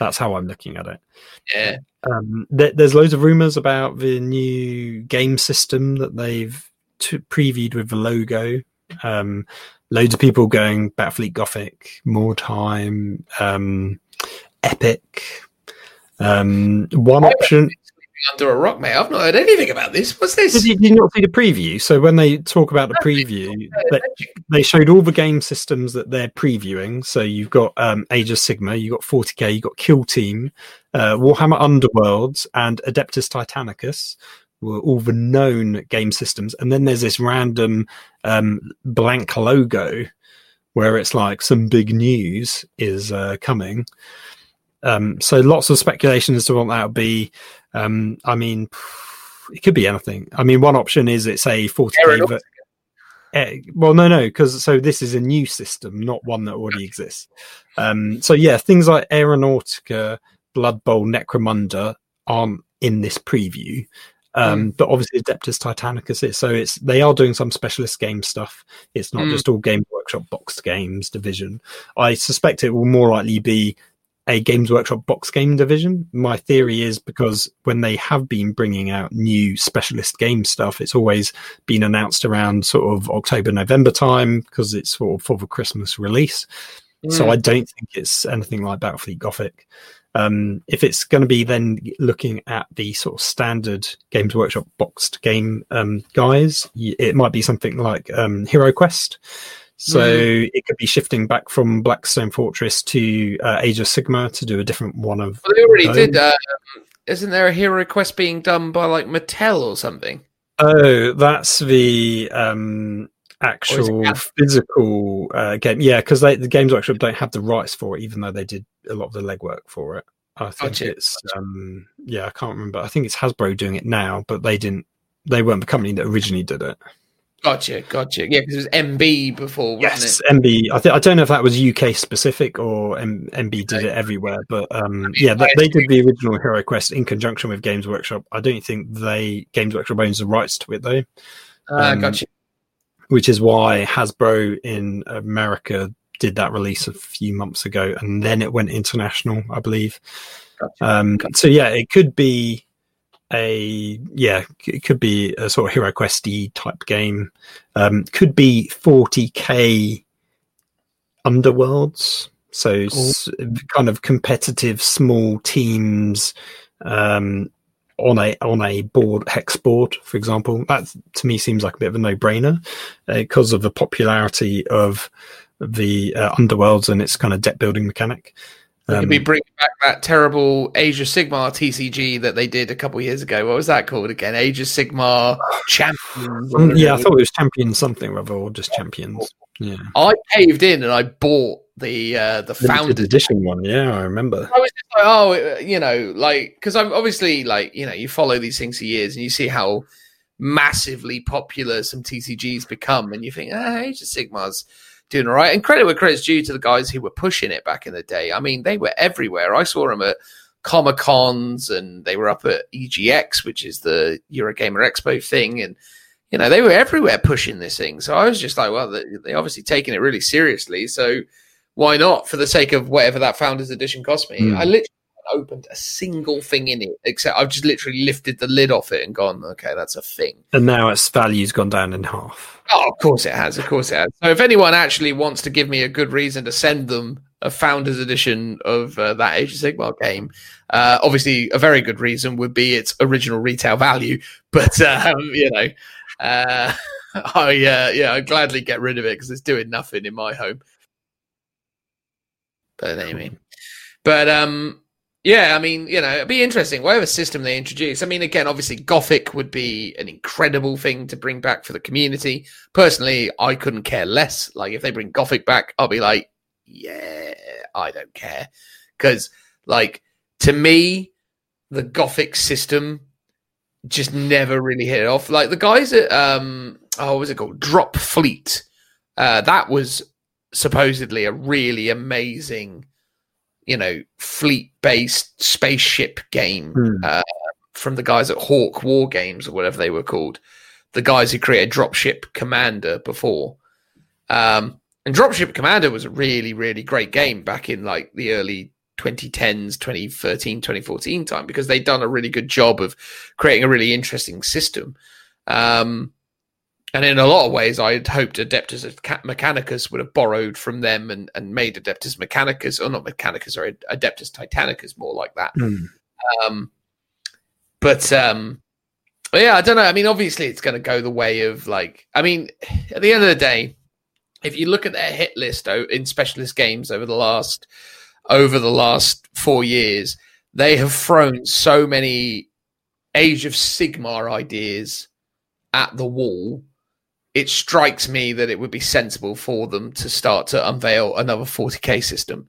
That's how I'm looking at it. Yeah, Um, there, there's loads of rumors about the new game system that they've t- previewed with the logo. Um, loads of people going Battlefleet Gothic, more time, um, Epic. Um, one option. under a rock, mate. I've not heard anything about this. What's this? Did you, did you not see the preview? So when they talk about the preview, they, they showed all the game systems that they're previewing. So you've got um, Age of Sigmar, you've got 40k, you've got Kill Team, uh, Warhammer Underworlds, and Adeptus Titanicus were all the known game systems. And then there's this random um, blank logo where it's like some big news is uh, coming. Um, so lots of speculation as to what that would be. Um, I mean, it could be anything. I mean, one option is it's a 40k. Ver- Eh, well, no, no, because so this is a new system, not one that already exists. Um, so yeah, things like Aeronautica, Blood Bowl, Necromunda aren't in this preview. Um, but obviously Adeptus Titanicus is. So it's they are doing some specialist game stuff. It's not Mm. just all Games Workshop boxed games division. I suspect it will more likely be a Games Workshop box game division. My theory is because when they have been bringing out new specialist game stuff, it's always been announced around sort of October, November time because it's sort of for the Christmas release. So Mm. I don't think it's anything like Battlefleet Gothic. Um, if it's going to be then looking at the sort of standard Games Workshop boxed game um, guys, it might be something like um, Hero Quest. So it could be shifting back from Blackstone Fortress to uh, Age of Sigmar to do a different one of. Well, they already No. did. Um, isn't there a hero quest being done by like Mattel or something? Oh, that's the um, actual physical uh, game. Yeah, because the Games Workshop don't have the rights for it, even though they did a lot of the legwork for it. I think Gotcha. it's um, yeah, I can't remember. I think it's Hasbro doing it now, but they didn't. They weren't the company that originally did it. Gotcha, gotcha. Yeah, because it was MB before, wasn't Yes, it? MB. I think I don't know if that was UK specific or M- MB did it everywhere, but um, yeah, they, they did the original Hero Quest in conjunction with Games Workshop. I don't think they Games Workshop owns the rights to it though, Ah, Um, gotcha. Which is why Hasbro in America did that release a few months ago, and then it went international, I believe. Gotcha. Um, so yeah, it could be a yeah, it could be a sort of Hero Questy type game. Um, could be 40k underworlds, so s- kind of competitive small teams um, on a on a board hex board, for example. That to me seems like a bit of a no brainer because of the popularity of the uh, underworlds and its kind of deck building mechanic. Um, could be bringing back that terrible Age of Sigmar TCG that they did a couple years ago. What was that called again? Age of Sigmar Champions. or Mm, [SIGHS] yeah, I thought it was champions something rather, or just champions. Yeah, I caved in and I bought the uh, the founders. edition one. Yeah, I remember. I was just like, oh, you know, like because I'm obviously like, you know, you follow these things for years and you see how massively popular some TCGs become, and you think, ah, Age of Sigmar's doing all right. And credit where credit's due to the guys who were pushing it back in the day. I mean, they were everywhere. I saw them at Comic Cons and they were up at EGX, which is the Eurogamer Expo thing, and you know they were everywhere pushing this thing. So I was just like, well, they, they obviously taking it really seriously. So why not for the sake of whatever that founders edition cost me? Mm. I literally opened a single thing in it except I've just literally lifted the lid off it and gone, okay, that's a thing. And now its value's gone down in half. Oh, of course it has. Of course it has. So if anyone actually wants to give me a good reason to send them a founders edition of uh, that Age of Sigmar game, uh, obviously a very good reason would be its original retail value. [LAUGHS] But um, you know, uh, [LAUGHS] I uh, yeah, I'd gladly get rid of it because it's doing nothing in my home. But anyway, but um, yeah, I mean, you know, it'd be interesting. Whatever system they introduce. I mean, again, obviously, Gothic would be an incredible thing to bring back for the community. Personally, I couldn't care less. Like, if they bring Gothic back, I'll be like, yeah, I don't care. Because, like, to me, the Gothic system just never really hit it off. Like, the guys at, um, oh, what was it called? Drop Fleet. Uh, that was supposedly a really amazing you know, fleet based spaceship game Hmm. uh, from the guys at Hawk Wargames or whatever they were called. The guys who created Dropship Commander before. Um, and Dropship Commander was a really, really great game back in like the early 2010s, 2013, 2014 time because they'd done a really good job of creating a really interesting system. Um, and in a lot of ways, I had hoped Adeptus Mechanicus would have borrowed from them and, and made Adeptus Mechanicus, or not Mechanicus, or Adeptus Titanicus more like that. Hmm. Um, but um, yeah, I don't know. I mean, obviously, it's going to go the way of like. I mean, at the end of the day, if you look at their hit list in specialist games over the last over the last four years, they have thrown so many Age of Sigmar ideas at the wall. It strikes me that it would be sensible for them to start to unveil another 40k system.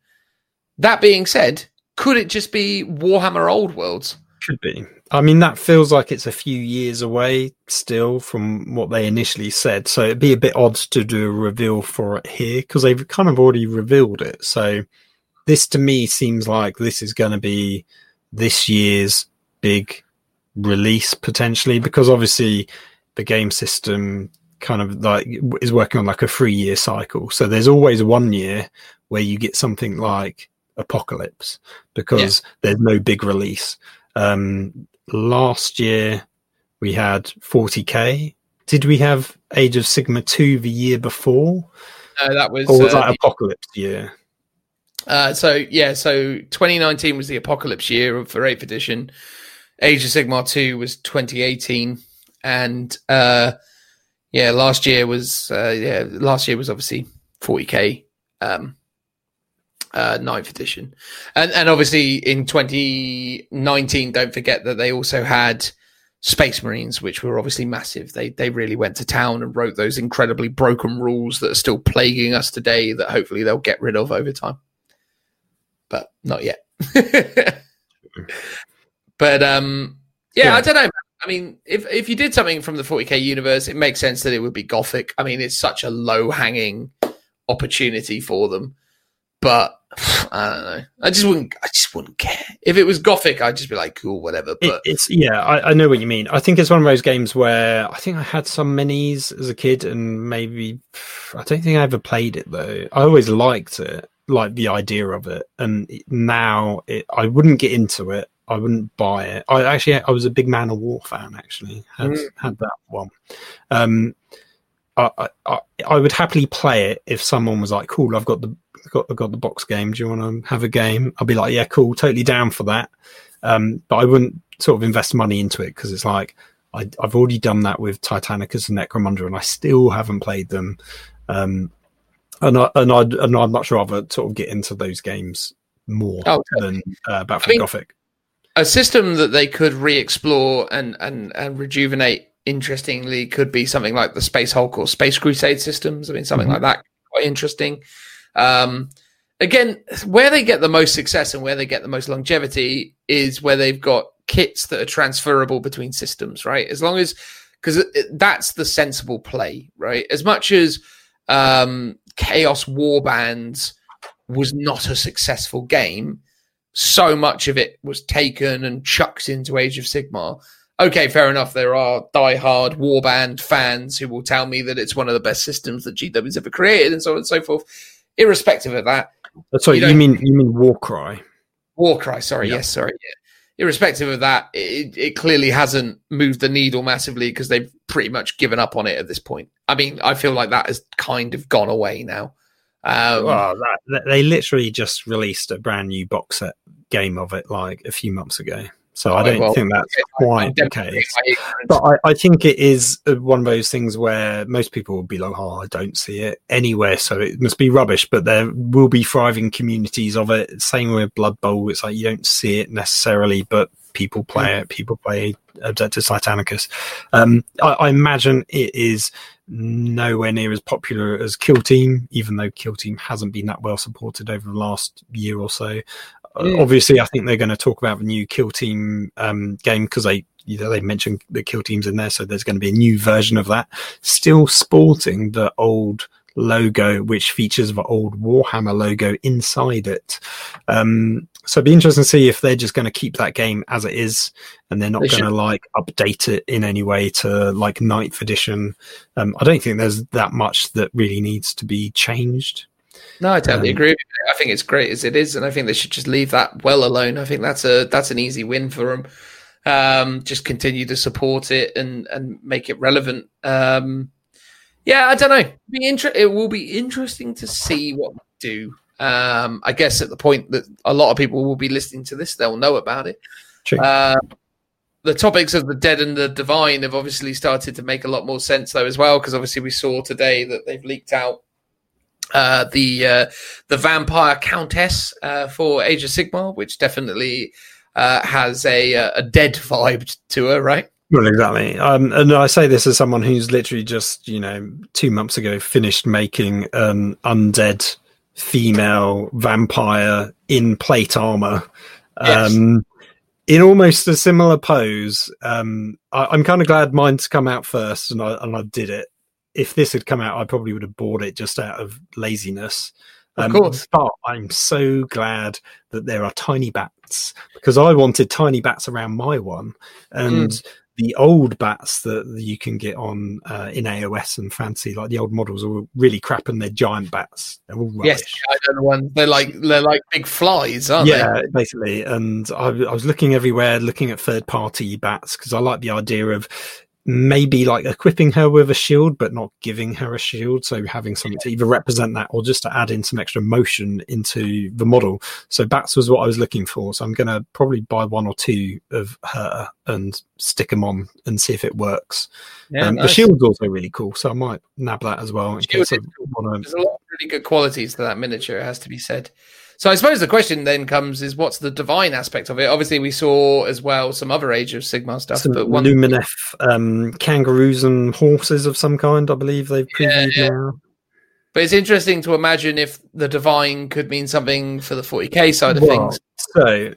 That being said, could it just be Warhammer Old Worlds? Should be. I mean, that feels like it's a few years away still from what they initially said. So it'd be a bit odd to do a reveal for it here because they've kind of already revealed it. So this to me seems like this is going to be this year's big release potentially because obviously the game system kind of like is working on like a three year cycle. So there's always one year where you get something like Apocalypse because there's no big release. Um, last year we had 40k. Did we have Age of Sigmar 2 the year before? No, that was. Or was uh, that Apocalypse year? Uh, so yeah, so 2019 was the apocalypse year for 8th edition. Age of Sigmar 2 was 2018, and uh, yeah, last year was uh, yeah, last year was obviously 40k, um, uh, 9th edition, and and obviously in 2019, don't forget that they also had Space Marines, which were obviously massive. They they really went to town and wrote those incredibly broken rules that are still plaguing us today. That hopefully they'll get rid of over time, but not yet. [LAUGHS] but um, yeah, Yeah. I don't know. I mean, if if you did something from the 40k universe, it makes sense that it would be gothic. I mean, it's such a low hanging opportunity for them, but [SIGHS] I don't know. I just wouldn't. I just wouldn't care if it was gothic. I'd just be like, cool, whatever. It, But it's yeah, I, I know what you mean. I think it's one of those games where I think I had some minis as a kid, and maybe I don't think I ever played it though. I always liked it, like the idea of it, and now it, I wouldn't get into it. I wouldn't buy it. I actually I was a big Man O' War fan. Actually, had Mm. had that one. Um, I, I- I I would happily play it if someone was like, "Cool, I've got the got got the box game. Do you want to have a game?" I'd be like, "Yeah, cool, totally down for that." Um, but I wouldn't sort of invest money into it because it's like I, I've already done that with Titanicus and Necromunda, and I still haven't played them. Um, and I, and I'd and I'd much rather sort of get into those games more Oh, than uh, Battlefleet I mean- Gothic. A system that they could re-explore and and and rejuvenate interestingly could be something like the Space Hulk or Space Crusade systems. I mean, something Mhm. like that quite interesting. Um, again, where they get the most success and where they get the most longevity is where they've got kits that are transferable between systems, right? As long as because that's the sensible play, right? As much as um, Chaos Warbands was not a successful game, so much of it was taken and chucked into Age of Sigmar. Okay, fair enough. There are die-hard warband fans who will tell me that it's one of the best systems that GW's ever created, and so on and so forth. Irrespective of that, Uh, Sorry, you you, mean you mean Warcry? Warcry, sorry, Yeah. yes, sorry. Yeah. Irrespective of that, it, it clearly hasn't moved the needle massively because they've pretty much given up on it at this point. I mean, I feel like that has kind of gone away now. Um, well, that, they literally just released a brand new box set game of it like a few months ago. So I Oh, don't well, think that's quite the case. But I, I think it is uh, one of those things where most people will be like, "Oh, I don't see it anywhere, so it must be rubbish." But there will be thriving communities of it. Same with Blood Bowl; it's like you don't see it necessarily, but people play it. People play Adeptus Titanicus. Um, I, I imagine it is nowhere near as popular as Kill Team, even though Kill Team hasn't been that well supported over the last year or so. Uh, Mm. obviously, I think they're going to talk about the new Kill Team um, game because they you know, they mentioned the Kill Teams in there, so there's going to be a new version of that, still sporting the old logo, which features the old Warhammer logo inside it. Um, so it'd be interesting to see if they're just going to keep that game as it is, and they're not They going to like update it in any way to like ninth edition. Um, I don't think there's that much that really needs to be changed. No, I totally Um, agree. With you. I think it's great as it is, and I think they should just leave that well alone. I think that's a that's an easy win for them. Um, just continue to support it and and make it relevant. Um, yeah, I don't know. Be inter- it will be interesting to see what do. Um, I guess at the point that a lot of people will be listening to this, they'll know about it. True. Uh, the topics of the dead and the divine have obviously started to make a lot more sense though as well because obviously we saw today that they've leaked out uh, the uh, the vampire countess uh, for Age of Sigmar, which definitely uh, has a uh, a dead vibe to her, right? Well, exactly. Um, and I say this as someone who's literally just, you know, two months ago finished making an undead female vampire in plate armor. Yes. Um, in almost a similar pose. Um, I, I'm kind of glad mine's come out first and I, and I did it. If this had come out, I probably would have bought it just out of laziness. Of Um, course. But I'm so glad that there are tiny bats because I wanted tiny bats around my one. And Mm. The old bats that you can get on uh, in AOS and fancy, like the old models, are really crap and they're giant bats. They're all rubbish. Yes, I know the. They're like they're like big flies, aren't they? yeah, basically. And I, I was looking everywhere, looking at third party bats because I like the idea of maybe like equipping her with a shield, but not giving her a shield. So having something to either represent that or just to add in some extra motion into the model. So bats was what I was looking for. So I'm going to probably buy one or two of her and stick them on and see if it works. Yeah, um, The nice. shield's also really cool, so I might nab that as well. In case I wanna- There's a lot of really good qualities to that miniature, it has to be said. So I suppose the question then comes is what's the divine aspect of it? Obviously, we saw as well some other Age of Sigmar stuff, some but one Lumineth um, kangaroos and horses of some kind, I believe they've previewed Yeah. now. But it's interesting to imagine if the divine could mean something for the 40k side of Well, things. So,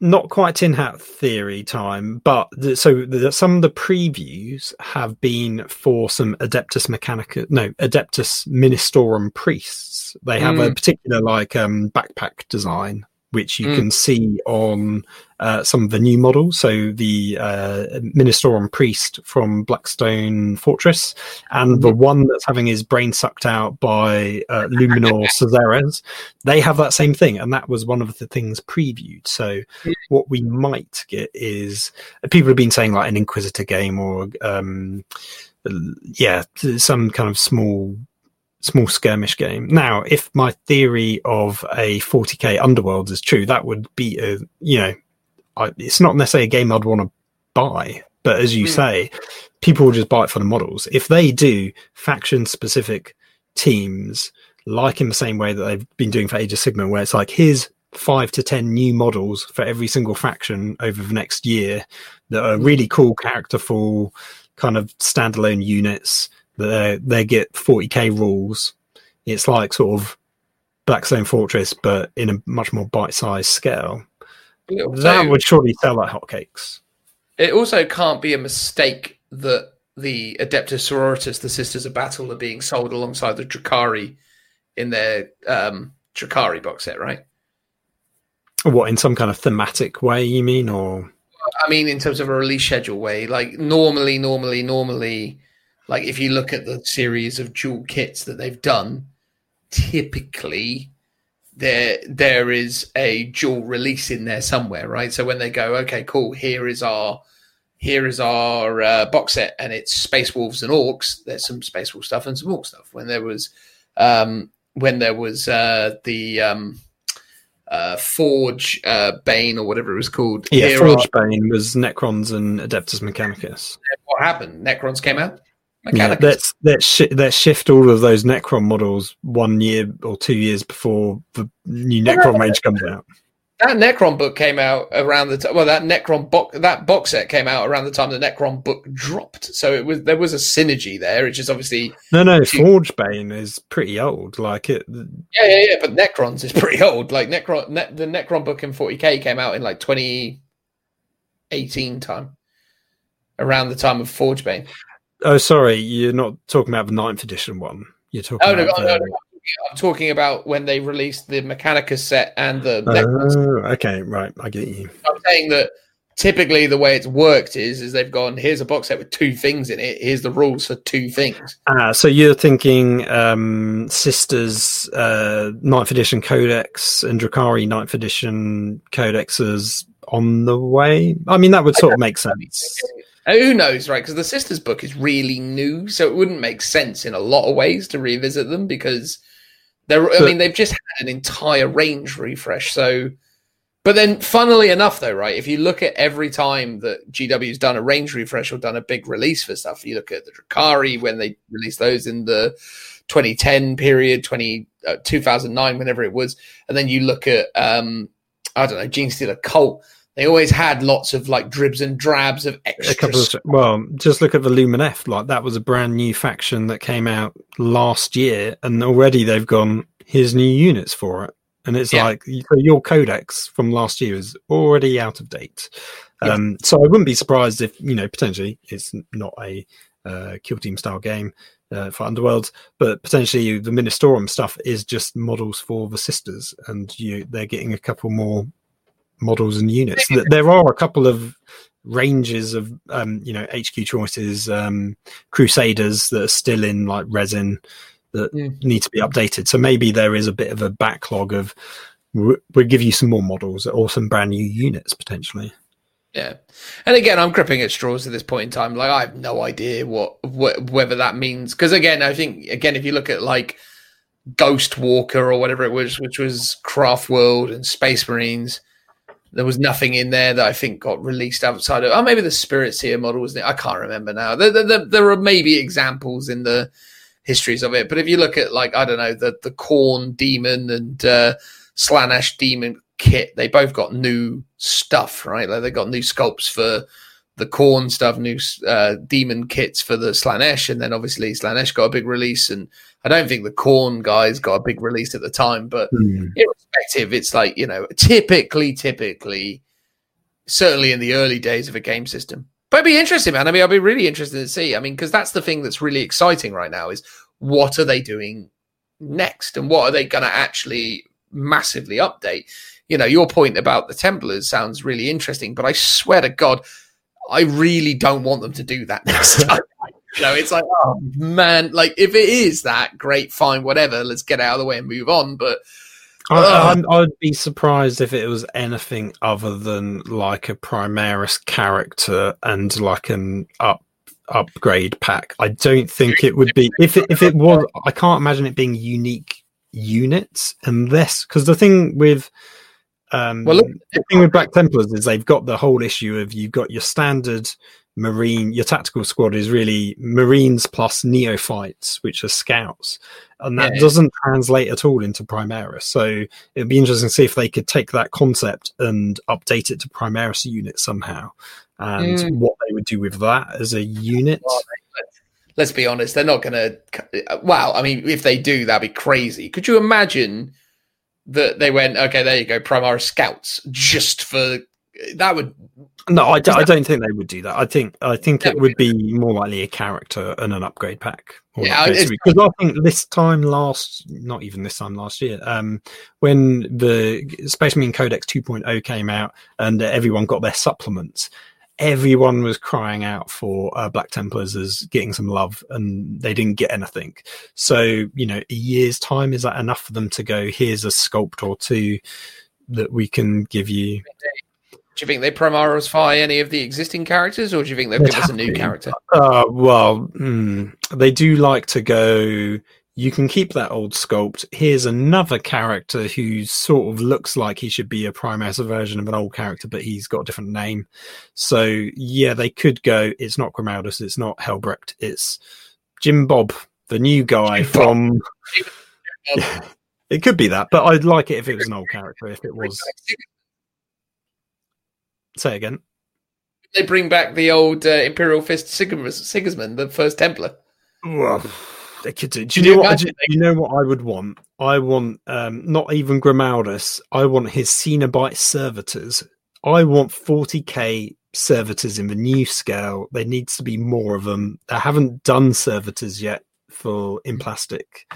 not quite tin hat theory time, but the, so the, some of the previews have been for some Adeptus Mechanica, no, Adeptus Ministorum priests. They have a Mm. particular like um, backpack design. Which you Mm. can see on uh, some of the new models. So the uh, Ministorum priest from Blackstone Fortress, and the one that's having his brain sucked out by uh, Luminor [LAUGHS] Cesares, they have that same thing, and that was one of the things previewed. So what we might get is people have been saying like an Inquisitor game or um, yeah, some kind of small small skirmish game. Now, if my theory of a 40k Underworlds is true, that would be a you know, I, it's not necessarily a game I'd want to buy. But as you Hmm. say, people will just buy it for the models. If they do faction specific teams, like in the same way that they've been doing for Age of Sigmar, where it's like here's five to ten new models for every single faction over the next year that are really cool, characterful, kind of standalone units that they get 40k rules. It's like sort of Blackstone Fortress, but in a much more bite-sized scale. Also, that would surely sell like hotcakes. it also can't be a mistake that the Adeptus Sororitas, the Sisters of Battle, are being sold alongside the Drukhari in their um, Drukhari box set, right? What in some kind of thematic way, you mean, or I mean, in terms of a release schedule way, like normally, normally, normally, like if you look at the series of dual kits that they've done, typically there there is a dual release in there somewhere, right? So when they go, okay, cool, here is our here is our uh, box set, and it's Space Wolves and Orcs. There's some Space Wolf stuff and some Orc stuff. When there was um, when there was uh, the um, uh, Forge uh, Bane or whatever it was called, yeah, here are- Forge Bane was Necrons and Adeptus Mechanicus. what happened? Necrons came out. Yeah, Mechanicus. let's let's shi let's shift all of those Necron models one year or two years before the new Necron range comes out. that Necron book came out around the time. Well, that Necron box that box set came out around the time the Necron book dropped. So it was there was a synergy there. It's just obviously No, no, Forgebane is pretty old. Like it, yeah, yeah, yeah. But Necrons is pretty old. Like Necron, ne- the Necron book in 40k came out in like 2018 time, around the time of Forgebane. Oh, sorry, you're not talking about the ninth edition one. You're talking Oh no, no, about. no, the- no, I'm talking about when they released the Mechanicus set and the Oh, okay, right. I get you. I'm saying that typically the way it's worked is is they've gone here's a box set with two things in it. Here's the rules for two things. Ah, so you're thinking um, Sisters uh, ninth edition codex and Drukhari ninth edition codexes on the way? I mean, that would sort of make sense. Who knows, right? Because the sisters book is really new, so it wouldn't make sense in a lot of ways to revisit them because they're. I mean, they've just had an entire range refresh. So, but then, funnily enough, though, right? If you look at every time that GW's done a range refresh or done a big release for stuff, you look at the Drukhari when they released those in the 2010 period, 20 uh, 2009, whenever it was, and then you look at um, I don't know, Genestealer Cult. They always had lots of like dribs and drabs of extra A couple of well, just look at the Lumineth. Like that was a brand new faction that came out last year, and already they've gone. Here's new units for it, and it's Yeah. like your codex from last year is already out of date. Yeah. Um, so I wouldn't be surprised if you know potentially it's not a uh, kill team style game uh, for Underworld, but potentially the Ministorum stuff is just models for the sisters, and you they're getting a couple more models and units. There are a couple of ranges of um, you know HQ choices, um, Crusaders that are still in like resin that Mm. need to be updated. So maybe there is a bit of a backlog of we'll give you some more models or some brand new units potentially. Yeah, and again, I'm gripping at straws at this point in time. Like, I have no idea what, wh- whether that means because again, I think again, if you look at like Ghost Walker or whatever it was, which was Craft World and Space Marines, there was nothing in there that I think got released outside of. Oh, maybe the Spiritseer model was. I can't remember now. There, there, there, are maybe examples in the histories of it, but if you look at like I don't know the the Khorne Demon and uh, Slaanesh Demon kit, they both got new stuff, right? Like they got new sculpts for the Khorne stuff, new uh, demon kits for the Slaanesh, and then obviously Slaanesh got a big release, and I don't think the Khorne guys got a big release at the time, but mm. irrespective, it's like you know, typically, typically, certainly in the early days of a game system. But it'd be interesting, man. I mean, I'd be really interested to see. I mean, because that's the thing that's really exciting right now is what are they doing next, and what are they going to actually massively update? You know, your point about the Templars sounds really interesting, but I swear to God I really don't want them to do that next [LAUGHS] time. you know, it's like, oh man, like if it is that, great, fine, whatever, let's get out of the way and move on. But I, would be surprised if it was anything other than like a Primaris character and like an up upgrade pack. I don't think it would be if it if it was. I can't imagine it being unique units unless because the thing with um, well, look, the thing with Black Templars is they've got the whole issue of you've got your standard Marine, your tactical squad is really Marines plus neophytes, which are scouts, and that yeah. doesn't translate at all into Primaris. So it'd be interesting to see if they could take that concept and update it to Primaris unit somehow, and mm. what they would do with that as a unit. Well, let's be honest, they're not going to. Wow, I mean, if they do, that'd be crazy. Could you imagine? That they went, okay, there you go, Primaris Scouts, just for that would. No, I, d- I don't think they would do that. I think I think it would be more likely a character and an upgrade pack. Yeah, because I think this time last, not even this time last year, um, when the Space Marine Codex 2.0 came out and everyone got their supplements, everyone was crying out for uh, Black Templars as getting some love, and they didn't get anything. So, you know, a year's time is that enough for them to go? Here's a sculpt or two that we can give you. Do you think they Primarisfy any of the existing characters, or do you think they'll give us a new character? Uh, well, mm, they do like to go you can keep that old sculpt. Here's another character who sort of looks like he should be a Primaris version of an old character, but he's got a different name. So yeah, they could go. It's not Grimaldus. It's not Helbrecht. It's Jim Bob, the new guy Jim from. [LAUGHS] it could be that, but I'd like it if it was an old character. If it was. Say again. They bring back the old uh, Imperial Fist Sigismund, the first Templar. They could do. Do you, know what? I, you know what I would want? I want um, not even Grimaldus. I want his Cenobyte servitors. I want 40k servitors in the new scale. There needs to be more of them. I haven't done servitors yet for in plastic.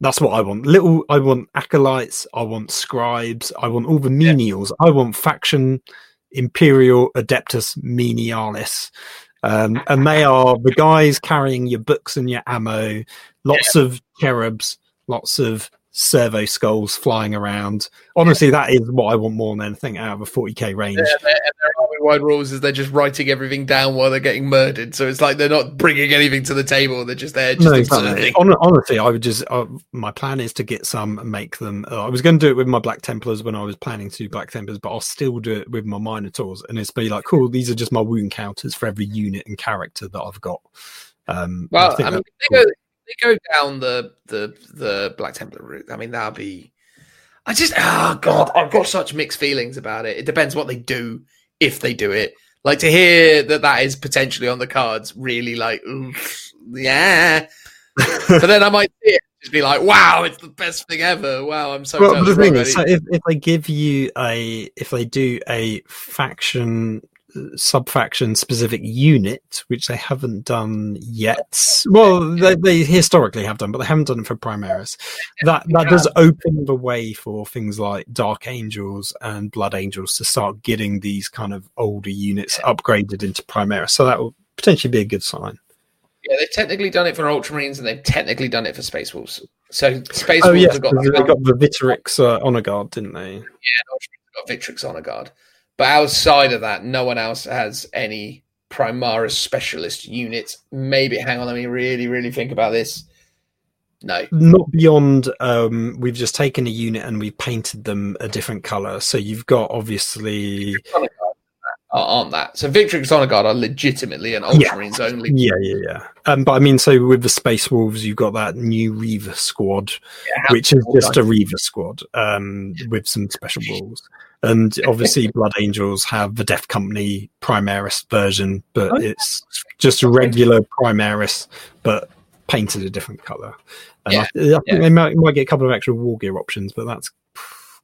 That's what I want. Little. I want acolytes. I want scribes. I want all the menials. Yeah. I want faction Imperial Adeptus Menialis. Um, and they are the guys carrying your books and your ammo, lots yeah. of cherubs, lots of servo skulls flying around. Honestly, that is what I want more than anything out of a 40k range. Yeah, and their army wide rules is they're just writing everything down while they're getting murdered. So it's like they're not bringing anything to the table. They're just there. Just no, exactly. honestly, I would just. Uh, my plan is to get some and make them. Uh, I was going to do it with my Black Templars when I was planning to do Black Templars, but I'll still do it with my Minotaurs. And it's be like, cool, these are just my wound counters for every unit and character that I've got. Um, well, I, I mean, they go down the the the Black Templar route, I mean that'll be. I just oh god, I've got such mixed feelings about it. It depends what they do if they do it. Like to hear that that is potentially on the cards, really like yeah. [LAUGHS] but then I might see it just be like, wow, it's the best thing ever. Wow, I'm so. Well, the thing is, so if, if they give you a, if they do a faction subfaction specific unit, which they haven't done yet. [LAUGHS] Well, they, they, historically have done, but they haven't done it for Primaris. That that does open the way for things like Dark Angels and Blood Angels to start getting these kind of older units upgraded into Primaris. So that will potentially be a good sign. Yeah, they've technically done it for Ultramarines and they've technically done it for Space Wolves. So Space oh, Wolves yes, have got, they got the Victrix uh, honor guard, didn't they? Yeah, Ultramarines got Victrix honor guard. But outside of that, no one else has any Primaris specialist units. Maybe, hang on, let me really, really think about this. No. Not beyond. Um, we've just taken a unit and we've painted them a different color. So you've got obviously. Aren't that so? Victory Exotic are legitimately an Ultramarines yeah. only. Yeah, yeah, yeah. Um, but I mean, so with the Space Wolves, you've got that new Reiver squad, yeah, which is just a Reiver squad um, with some special rules. And obviously, Blood Angels have the Death Company Primaris version, but oh, it's just a regular Primaris, but painted a different color. And yeah, I, I think yeah. they might, might get a couple of extra war gear options, but that's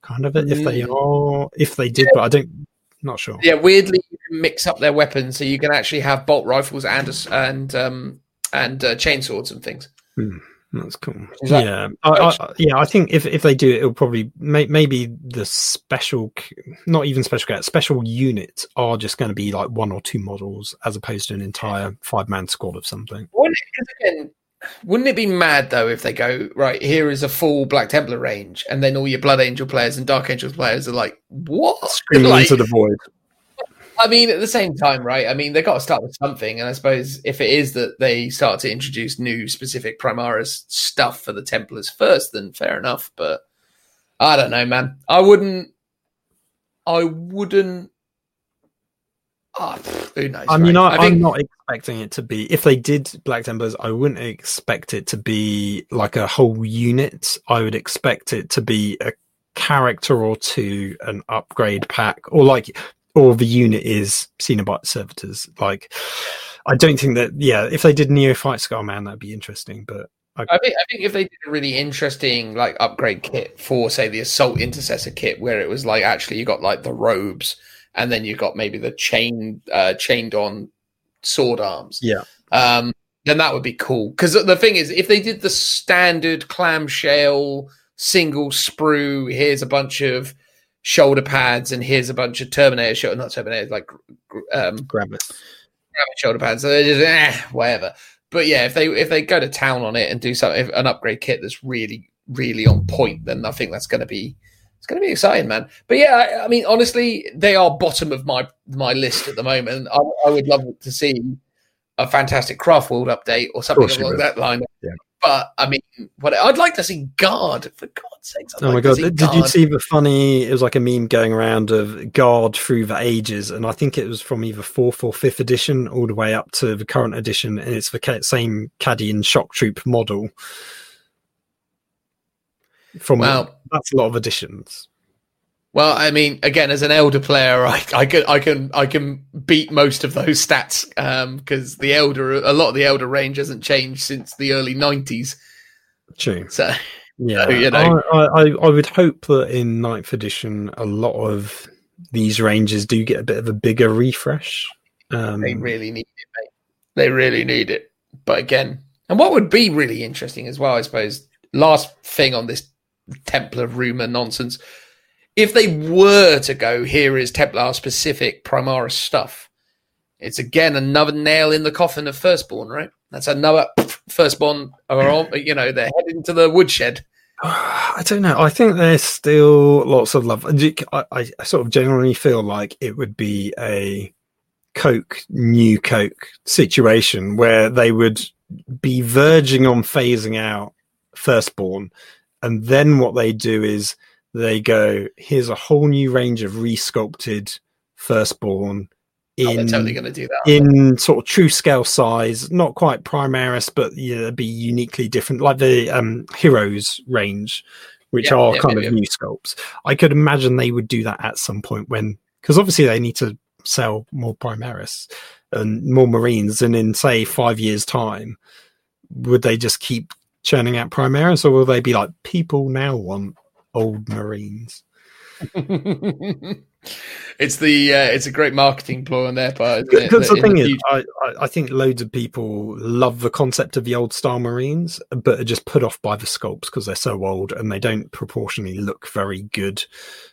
kind of it. If they mm. are, if they did, but I don't, not sure. Yeah, weirdly, you can mix up their weapons, so you can actually have bolt rifles and and um, and uh, chainswords and things. Hmm. That's cool. That yeah, oh, I, I, yeah. I think if, if they do it, it'll probably may, maybe the special, not even special cat, special units are just going to be like one or two models as opposed to an entire five man squad of something. Wouldn't it, again, wouldn't it be mad though if they go right here is a full Black Templar range, and then all your Blood Angel players and Dark Angel players are like, what? Screaming like, into the void. I mean, at the same time, right? I mean, they got to start with something, and I suppose if it is that they start to introduce new specific Primaris stuff for the Templars first, then fair enough. But I don't know, man. I wouldn't. I wouldn't. Oh, who knows? I mean, right? I, am not expecting it to be. If they did Black Templars, I wouldn't expect it to be like a whole unit. I would expect it to be a character or two, an upgrade pack, or like or the unit is Cenobyte servitors. Like, I don't think that. Yeah, if they did Neophyte Scarman, that'd be interesting. But I, I, think I think if they did a really interesting like upgrade kit for say the Assault Intercessor kit, where it was like actually you got like the robes, and then you got maybe the chain uh, chained on sword arms. Yeah. Um, then that would be cool. Because the thing is, if they did the standard clamshell single sprue, here's a bunch of shoulder pads, and here's a bunch of Terminator shoulder, not Terminator, like um, Gravis shoulder pads. So they're just eh, whatever. But yeah, if they if they go to town on it and do something, an upgrade kit that's really really on point, then I think that's going to be it's going to be exciting, man. But yeah, I, I, mean, honestly, they are bottom of my my list at the moment. I, I would love to see a fantastic Craft World update or something along that line. Yeah. But I mean, what I'd like to see Guard for God's sakes. I'd oh like my god! Did Guard. you see the funny? It was like a meme going around of Guard through the ages, and I think it was from either fourth or fifth edition all the way up to the current edition, and it's the same Cadian Shock Troop model. From well, that's a lot of additions. Well, I mean, again, as an Eldar player, I, I can I can I can beat most of those stats because um, the Eldar a lot of the Eldar range hasn't changed since the early nineties. True. So yeah, so, you know, I, I, I would hope that in ninth edition, a lot of these ranges do get a bit of a bigger refresh. Um, they really need it, mate. They really need it. But again, and what would be really interesting as well, I suppose. Last thing on this Templar rumor nonsense if they were to go, here is Templar specific Primaris stuff, it's again another nail in the coffin of Firstborn, right? That's another [SNIFFS] Firstborn, or, you know, they're heading to the woodshed. [SIGHS] I don't know. I think there's still lots of love. I, I, sort of generally feel like it would be a Coke, new Coke situation where they would be verging on phasing out Firstborn. And then what they do is they go, here's a whole new range of resculpted firstborn in oh, totally going to do that. in sort of true scale size, not quite Primaris, but yeah, be uniquely different, like the um, Heroes range, which yeah, are yeah, kind of new sculpts. I could imagine they would do that at some point when, because obviously they need to sell more Primaris and more Marines, and in say five years' time, would they just keep churning out Primaris, or will they be like people now want old Marines. [LAUGHS] it's the uh, it's a great marketing ploy on their part. Because the thing the is, I, I think loads of people love the concept of the old style Marines, but are just put off by the sculpts because they're so old and they don't proportionally look very good.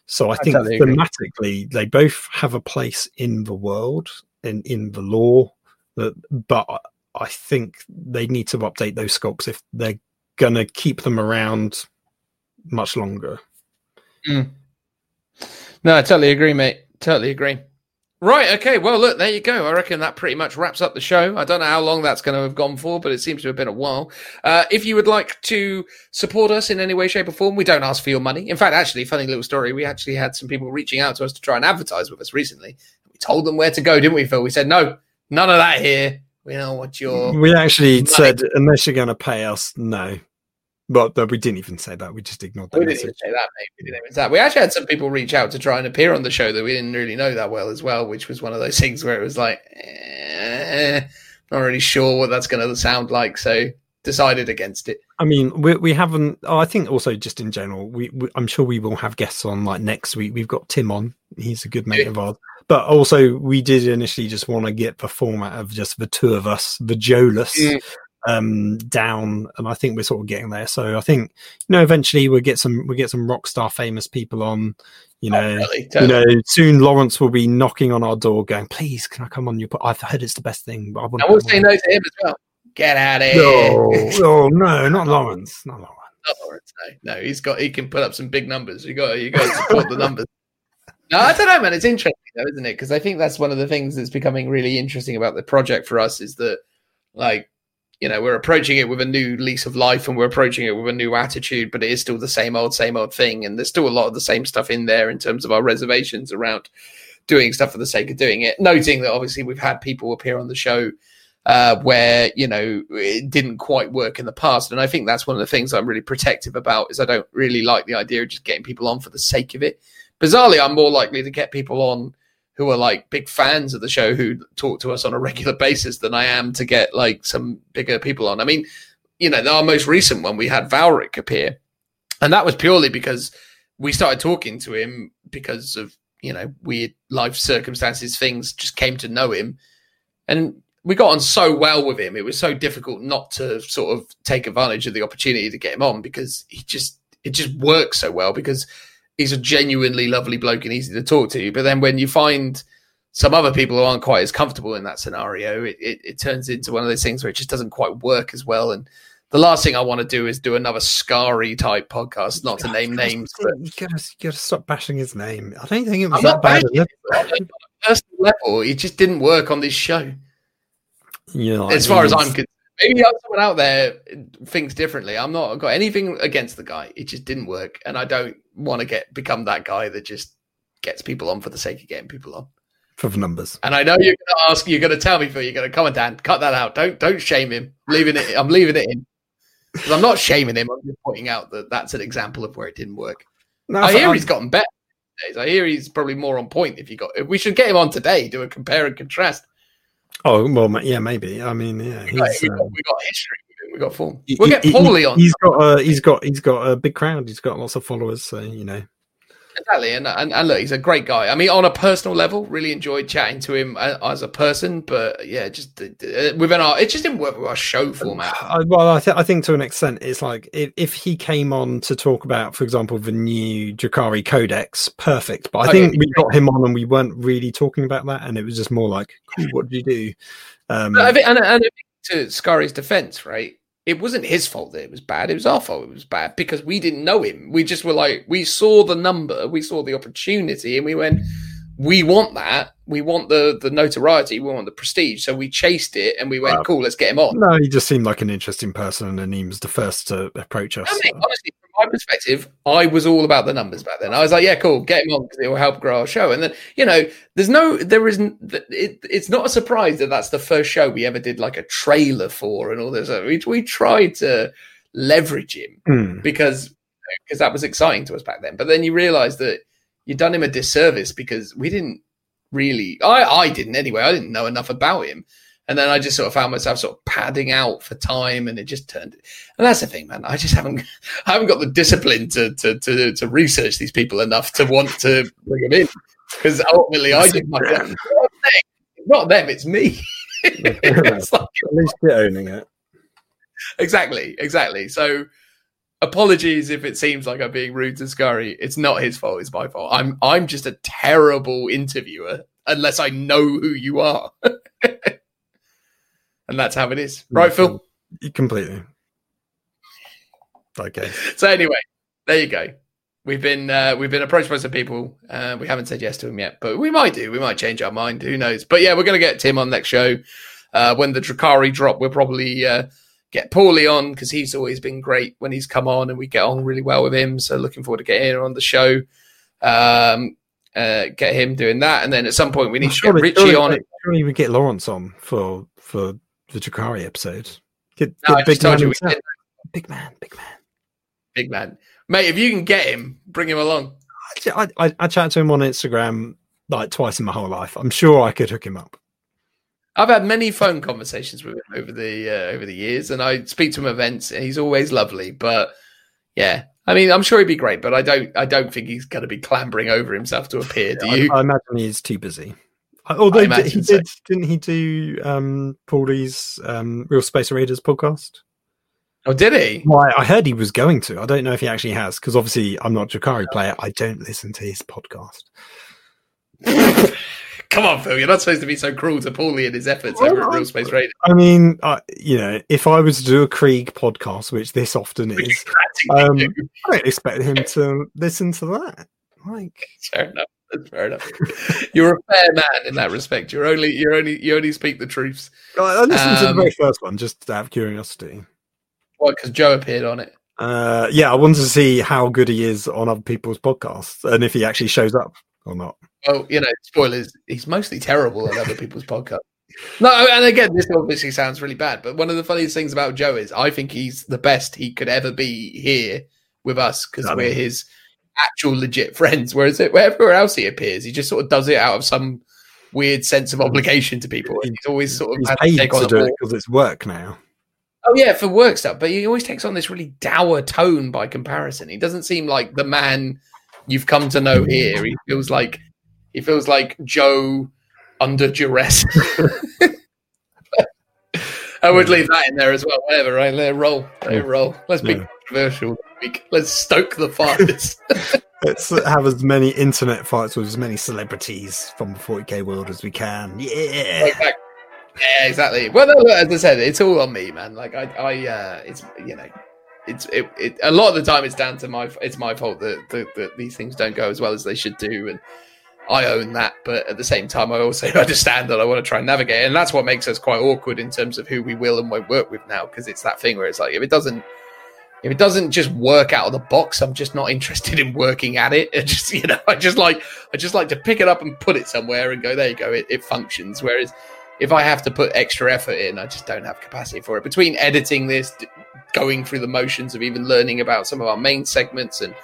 So I, I think totally thematically, agree. they both have a place in the world and in the lore, but, but I think they need to update those sculpts if they're going to keep them around much longer. Mm. No, I totally agree, mate. Totally agree. Right. Okay. Well, look, there you go. I reckon that pretty much wraps up the show. I don't know how long that's going to have gone for, but it seems to have been a while. Uh, if you would like to support us in any way, shape, or form, we don't ask for your money. In fact, actually, funny little story. We actually had some people reaching out to us to try and advertise with us recently. We told them where to go, didn't we, Phil? We said, no, none of that here. We know what your. We actually money- said, unless you're going to pay us, no. But no, we didn't even say that. We just ignored that We didn't even say that, mate. We didn't even say that. We actually had some people reach out to try and appear on the show that we didn't really know that well as well, which was one of those [LAUGHS] things where it was like, eh, not really sure what that's going to sound like. So decided against it. I mean, we we haven't. Oh, I think also just in general, we, we I'm sure we will have guests on like next week. We've got Tim on. He's a good mate Yeah. of ours. But also, we did initially just want to get the format of just the two of us, the Joless, Mm. Um, down, and I think we're sort of getting there. So I think you know, eventually we'll get some we will get some rock star famous people on. You know, Totally, you know, soon Lawrence will be knocking on our door, going, "Please, can I come on your? Po- I've heard it's the best thing, but I want." I will say no to him as well. Get out of here. No, oh no, not Lawrence, not Lawrence. Not Lawrence, no, no, he's got he can put up some big numbers. You got you got to support the numbers. No, I don't know, man. It's interesting though, isn't it? Because I think that's one of the things that's becoming really interesting about the project for us is that, like, you know, we're approaching it with a new lease of life and we're approaching it with a new attitude, but it is still the same old, same old thing. And there's still a lot of the same stuff in there in terms of our reservations around doing stuff for the sake of doing it. Noting that obviously we've had people appear on the show uh, where you know it didn't quite work in the past, and I think that's one of the things I'm really protective about. Is I don't really like the idea of just getting people on for the sake of it. Bizarrely, I'm more likely to get people on who are like big fans of the show who talk to us on a regular basis than I am to get like some bigger people on. I mean, you know, our most recent one we had Valrak appear, and that was purely because we started talking to him because of you know weird life circumstances, things just came to know him, and we got on so well with him. It was so difficult not to sort of take advantage of the opportunity to get him on because he just it just works so well because he's a genuinely lovely bloke and easy to talk to. But then when you find some other people who aren't quite as comfortable in that scenario, it, it, it turns into one of those things where it just doesn't quite work as well. And the last thing I want to do is do another Scary type podcast, not to name names, but You gotta, you gotta stop bashing his name. I don't think it was I'm that not bad. bashing it, on a personal level, it just didn't work on this show. You as far as I'm concerned. Maybe someone out there thinks differently. I'm not I've got anything against the guy. It just didn't work, and I don't want to get become that guy that just gets people on for the sake of getting people on. for the numbers. And I know you're going to ask, you're going to tell me, Phil, you're going to comment, Dan, cut that out. Don't don't shame him. Leaving it, I'm leaving it in. 'Cause I'm not shaming him. I'm just pointing out that that's an example of where it didn't work. No, I hear he's gotten better. I hear he's probably more on point. If you got, if we should get him on today, do a compare and contrast. Oh well, yeah, maybe. I mean, yeah, he's. Like, we, got, um, we got history. We got form. We'll get he- Paulie he- on. He's got a he's got he's got a big crowd. He's got lots of followers. So you know, Exactly, and, and and look, he's a great guy. I mean, on a personal level, really enjoyed chatting to him uh, as a person. But yeah, just uh, within our, it just didn't work with our show format. I, well, I, th- I think to an extent, it's like if, if he came on to talk about, for example, the new Drukhari Codex, perfect. But I Oh, think yeah. we got him on and we weren't really talking about that, and it was just more like, cool, what did you do? Um, I think, and, and to Scari's defense, right? It wasn't his fault that it was bad. It was our fault it was bad because we didn't know him. We just were like, we saw the number, we saw the opportunity, and we went, we want that. We want the the notoriety. We want the prestige. So we chased it, and we went, Wow. cool, let's get him on. no, he just seemed like an interesting person, and he was the first to approach us. I mean, honestly, from my perspective, I was all about the numbers back then. I was like, yeah, cool, get him on because it will help grow our show. And then, you know, there's no, there isn't, it, it's not a surprise that that's the first show we ever did like a trailer for and all this. We, we tried to leverage him Hmm. because because that was exciting to us back then. But then you realize that you'd done him a disservice because we didn't really, I, I didn't anyway, I didn't know enough about him. And then I just sort of found myself sort of padding out for time, and it just turned. And that's the thing, man. I just haven't, [LAUGHS] I haven't got the discipline to to to, to research these people enough to want to bring them in because ultimately I did my. [LAUGHS] Not them, it's me. [LAUGHS] It's like- At least you're owning it. exactly, exactly. So apologies if it seems like I'm being rude to Scurry. It's not his fault, it's my fault. I'm I'm just a terrible interviewer unless I know who you are. [LAUGHS] and that's how it is. Right, Phil? Completely. Okay. So anyway, there you go. We've been uh, we've been approached by some people. Uh, we haven't said yes to them yet, but we might do. We might change our mind. Who knows? But yeah, we're going to get Tim on next show. Uh, when the Drukhari drop, we'll probably uh, get Paulie on because he's always been great when he's come on, and we get on really well with him. So looking forward to getting him on the show. Um, uh, get him doing that, and then at some point we need to get Richie surely, on. Surely we get Lawrence on for for the Drukhari episode. Get, No, get told you we big man, big man. Big man, mate. If you can get him, bring him along. I, I, I chat to him on Instagram like twice in my whole life. I'm sure I could hook him up. I've had many phone conversations with him over the uh, over the years, and I speak to him events. And he's always lovely, but yeah, I mean, I'm sure he'd be great, but I don't I don't think he's going to be clambering over himself to appear. Do I, you? I imagine he's too busy. Although he did, so. didn't he do um, Paulie's um, Real Space Raiders podcast? oh, did he? Well, I I heard he was going to. I don't know if he actually has because obviously I'm not a Drukhari player. I don't listen to his podcast. [LAUGHS] [LAUGHS] Come on, Phil. You're not supposed to be so cruel to Paulie and his efforts over at Real Space Radio. I mean, uh, you know, if I was to do a Krieg podcast, which this often is, um, I don't expect him to listen to that. Like, fair enough. That's fair enough. You're a fair man in that respect. You're only you only you only speak the truths. I listened to the Um, very first one just out of curiosity. Why? Because Joe appeared on it. Uh, yeah, I wanted to see how good he is on other people's podcasts and if he actually shows up or not. Well, you know, spoilers. He's mostly terrible on other people's podcasts. [LAUGHS] No, and again, this obviously sounds really bad, but one of the funniest things about Joe is I think he's the best he could ever be here with us because we're mean- his actual legit friends. Whereas it, wherever else he appears, he just sort of does it out of some weird sense of obligation to people. And he's always sort of He's had to paid take on to do it because it's work now. Oh yeah, for work stuff. But he always takes on this really dour tone by comparison. He doesn't seem like the man you've come to know here. He feels like he feels like Joe under duress. [LAUGHS] I would leave that in there as well. Whatever, right? Let it roll. Let it roll. Let's be Yeah. controversial. Let's stoke the fires. [LAUGHS] [LAUGHS] Let's have as many internet fights with as many celebrities from the 40k world as we can. Yeah. That- yeah, exactly. Well, no, look, as I said, it's all on me, man. Like I, I, uh, it's you know, it's it, it. A lot of the time, it's down to my. It's my fault that, that that these things don't go as well as they should do, and I own that. But at the same time, I also [LAUGHS] understand that I want to try and navigate, and that's what makes us quite awkward in terms of who we will and won't work with now, because it's that thing where it's like if it doesn't. If it doesn't just work out of the box, I'm just not [LAUGHS] interested in working at it. It just, [LAUGHS] you know, I just like, I just like to pick it up and put it somewhere and go, there you go, it, it functions. Whereas if I have to put extra effort in, I just don't have capacity for it. Between editing this, going through the motions of even learning about some of our main segments and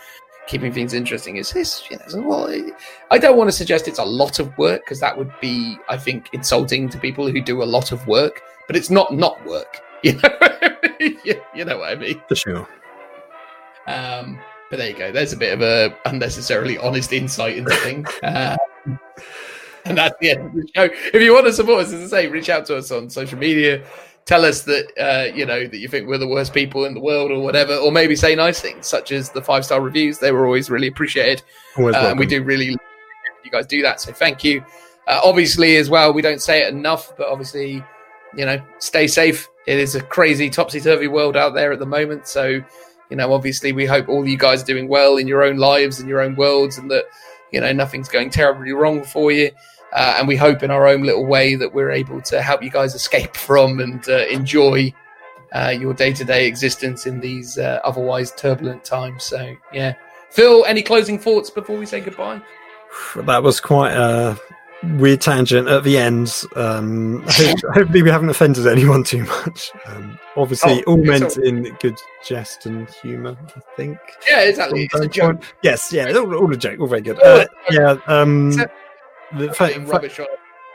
keeping things interesting, is this, you know, so, well, I don't want to suggest it's a lot of work because that would be, I think, insulting to people who do a lot of work. But it's not not work, [LAUGHS] you know. you, you know what I mean. For sure. Um, but there you go. There's a bit of a unnecessarily honest insight into things. Uh, [LAUGHS] and that's the end of the show. If you want to support us, as I say, reach out to us on social media. Tell us that uh, you know that you think we're the worst people in the world, or whatever, or maybe say nice things, such as the five star reviews. They were always really appreciated, Always uh, and we do really you guys do that. So thank you. Uh, obviously, as well, we don't say it enough, but obviously, you know, stay safe. It is a crazy topsy turvy world out there at the moment. So, you know, obviously, we hope all you guys are doing well in your own lives and your own worlds, and that you know nothing's going terribly wrong for you. Uh, and we hope in our own little way that we're able to help you guys escape from and uh, enjoy uh, your day to day existence in these uh, otherwise turbulent times. So, yeah. Phil, any closing thoughts before we say goodbye? [SIGHS] That was quite a weird tangent at the end. Um, hope, [LAUGHS] hopefully, we haven't offended anyone too much. Um, obviously, Oh, all meant all- in good jest and humour, I think. Yeah, exactly. It's a joke. Yes, yeah, all, all a joke, all very good. Uh, yeah, um, Except- the- fa- fa-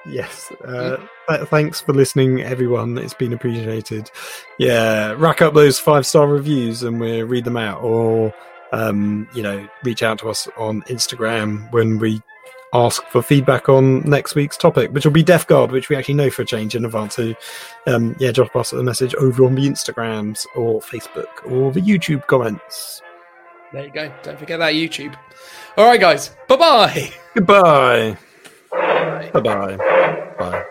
Yes. Uh, th- thanks for listening, everyone. It's been appreciated. Yeah, rack up those five star reviews and we'll read them out, or um, you know, reach out to us on Instagram when we ask for feedback on next week's topic, which will be Death Guard, which we actually know for a change in advance. So, um, yeah, drop us a message over on the Instagrams or Facebook or the YouTube comments. There you go. Don't forget that YouTube. All right, guys. Bye bye. Goodbye. Bye bye. Bye.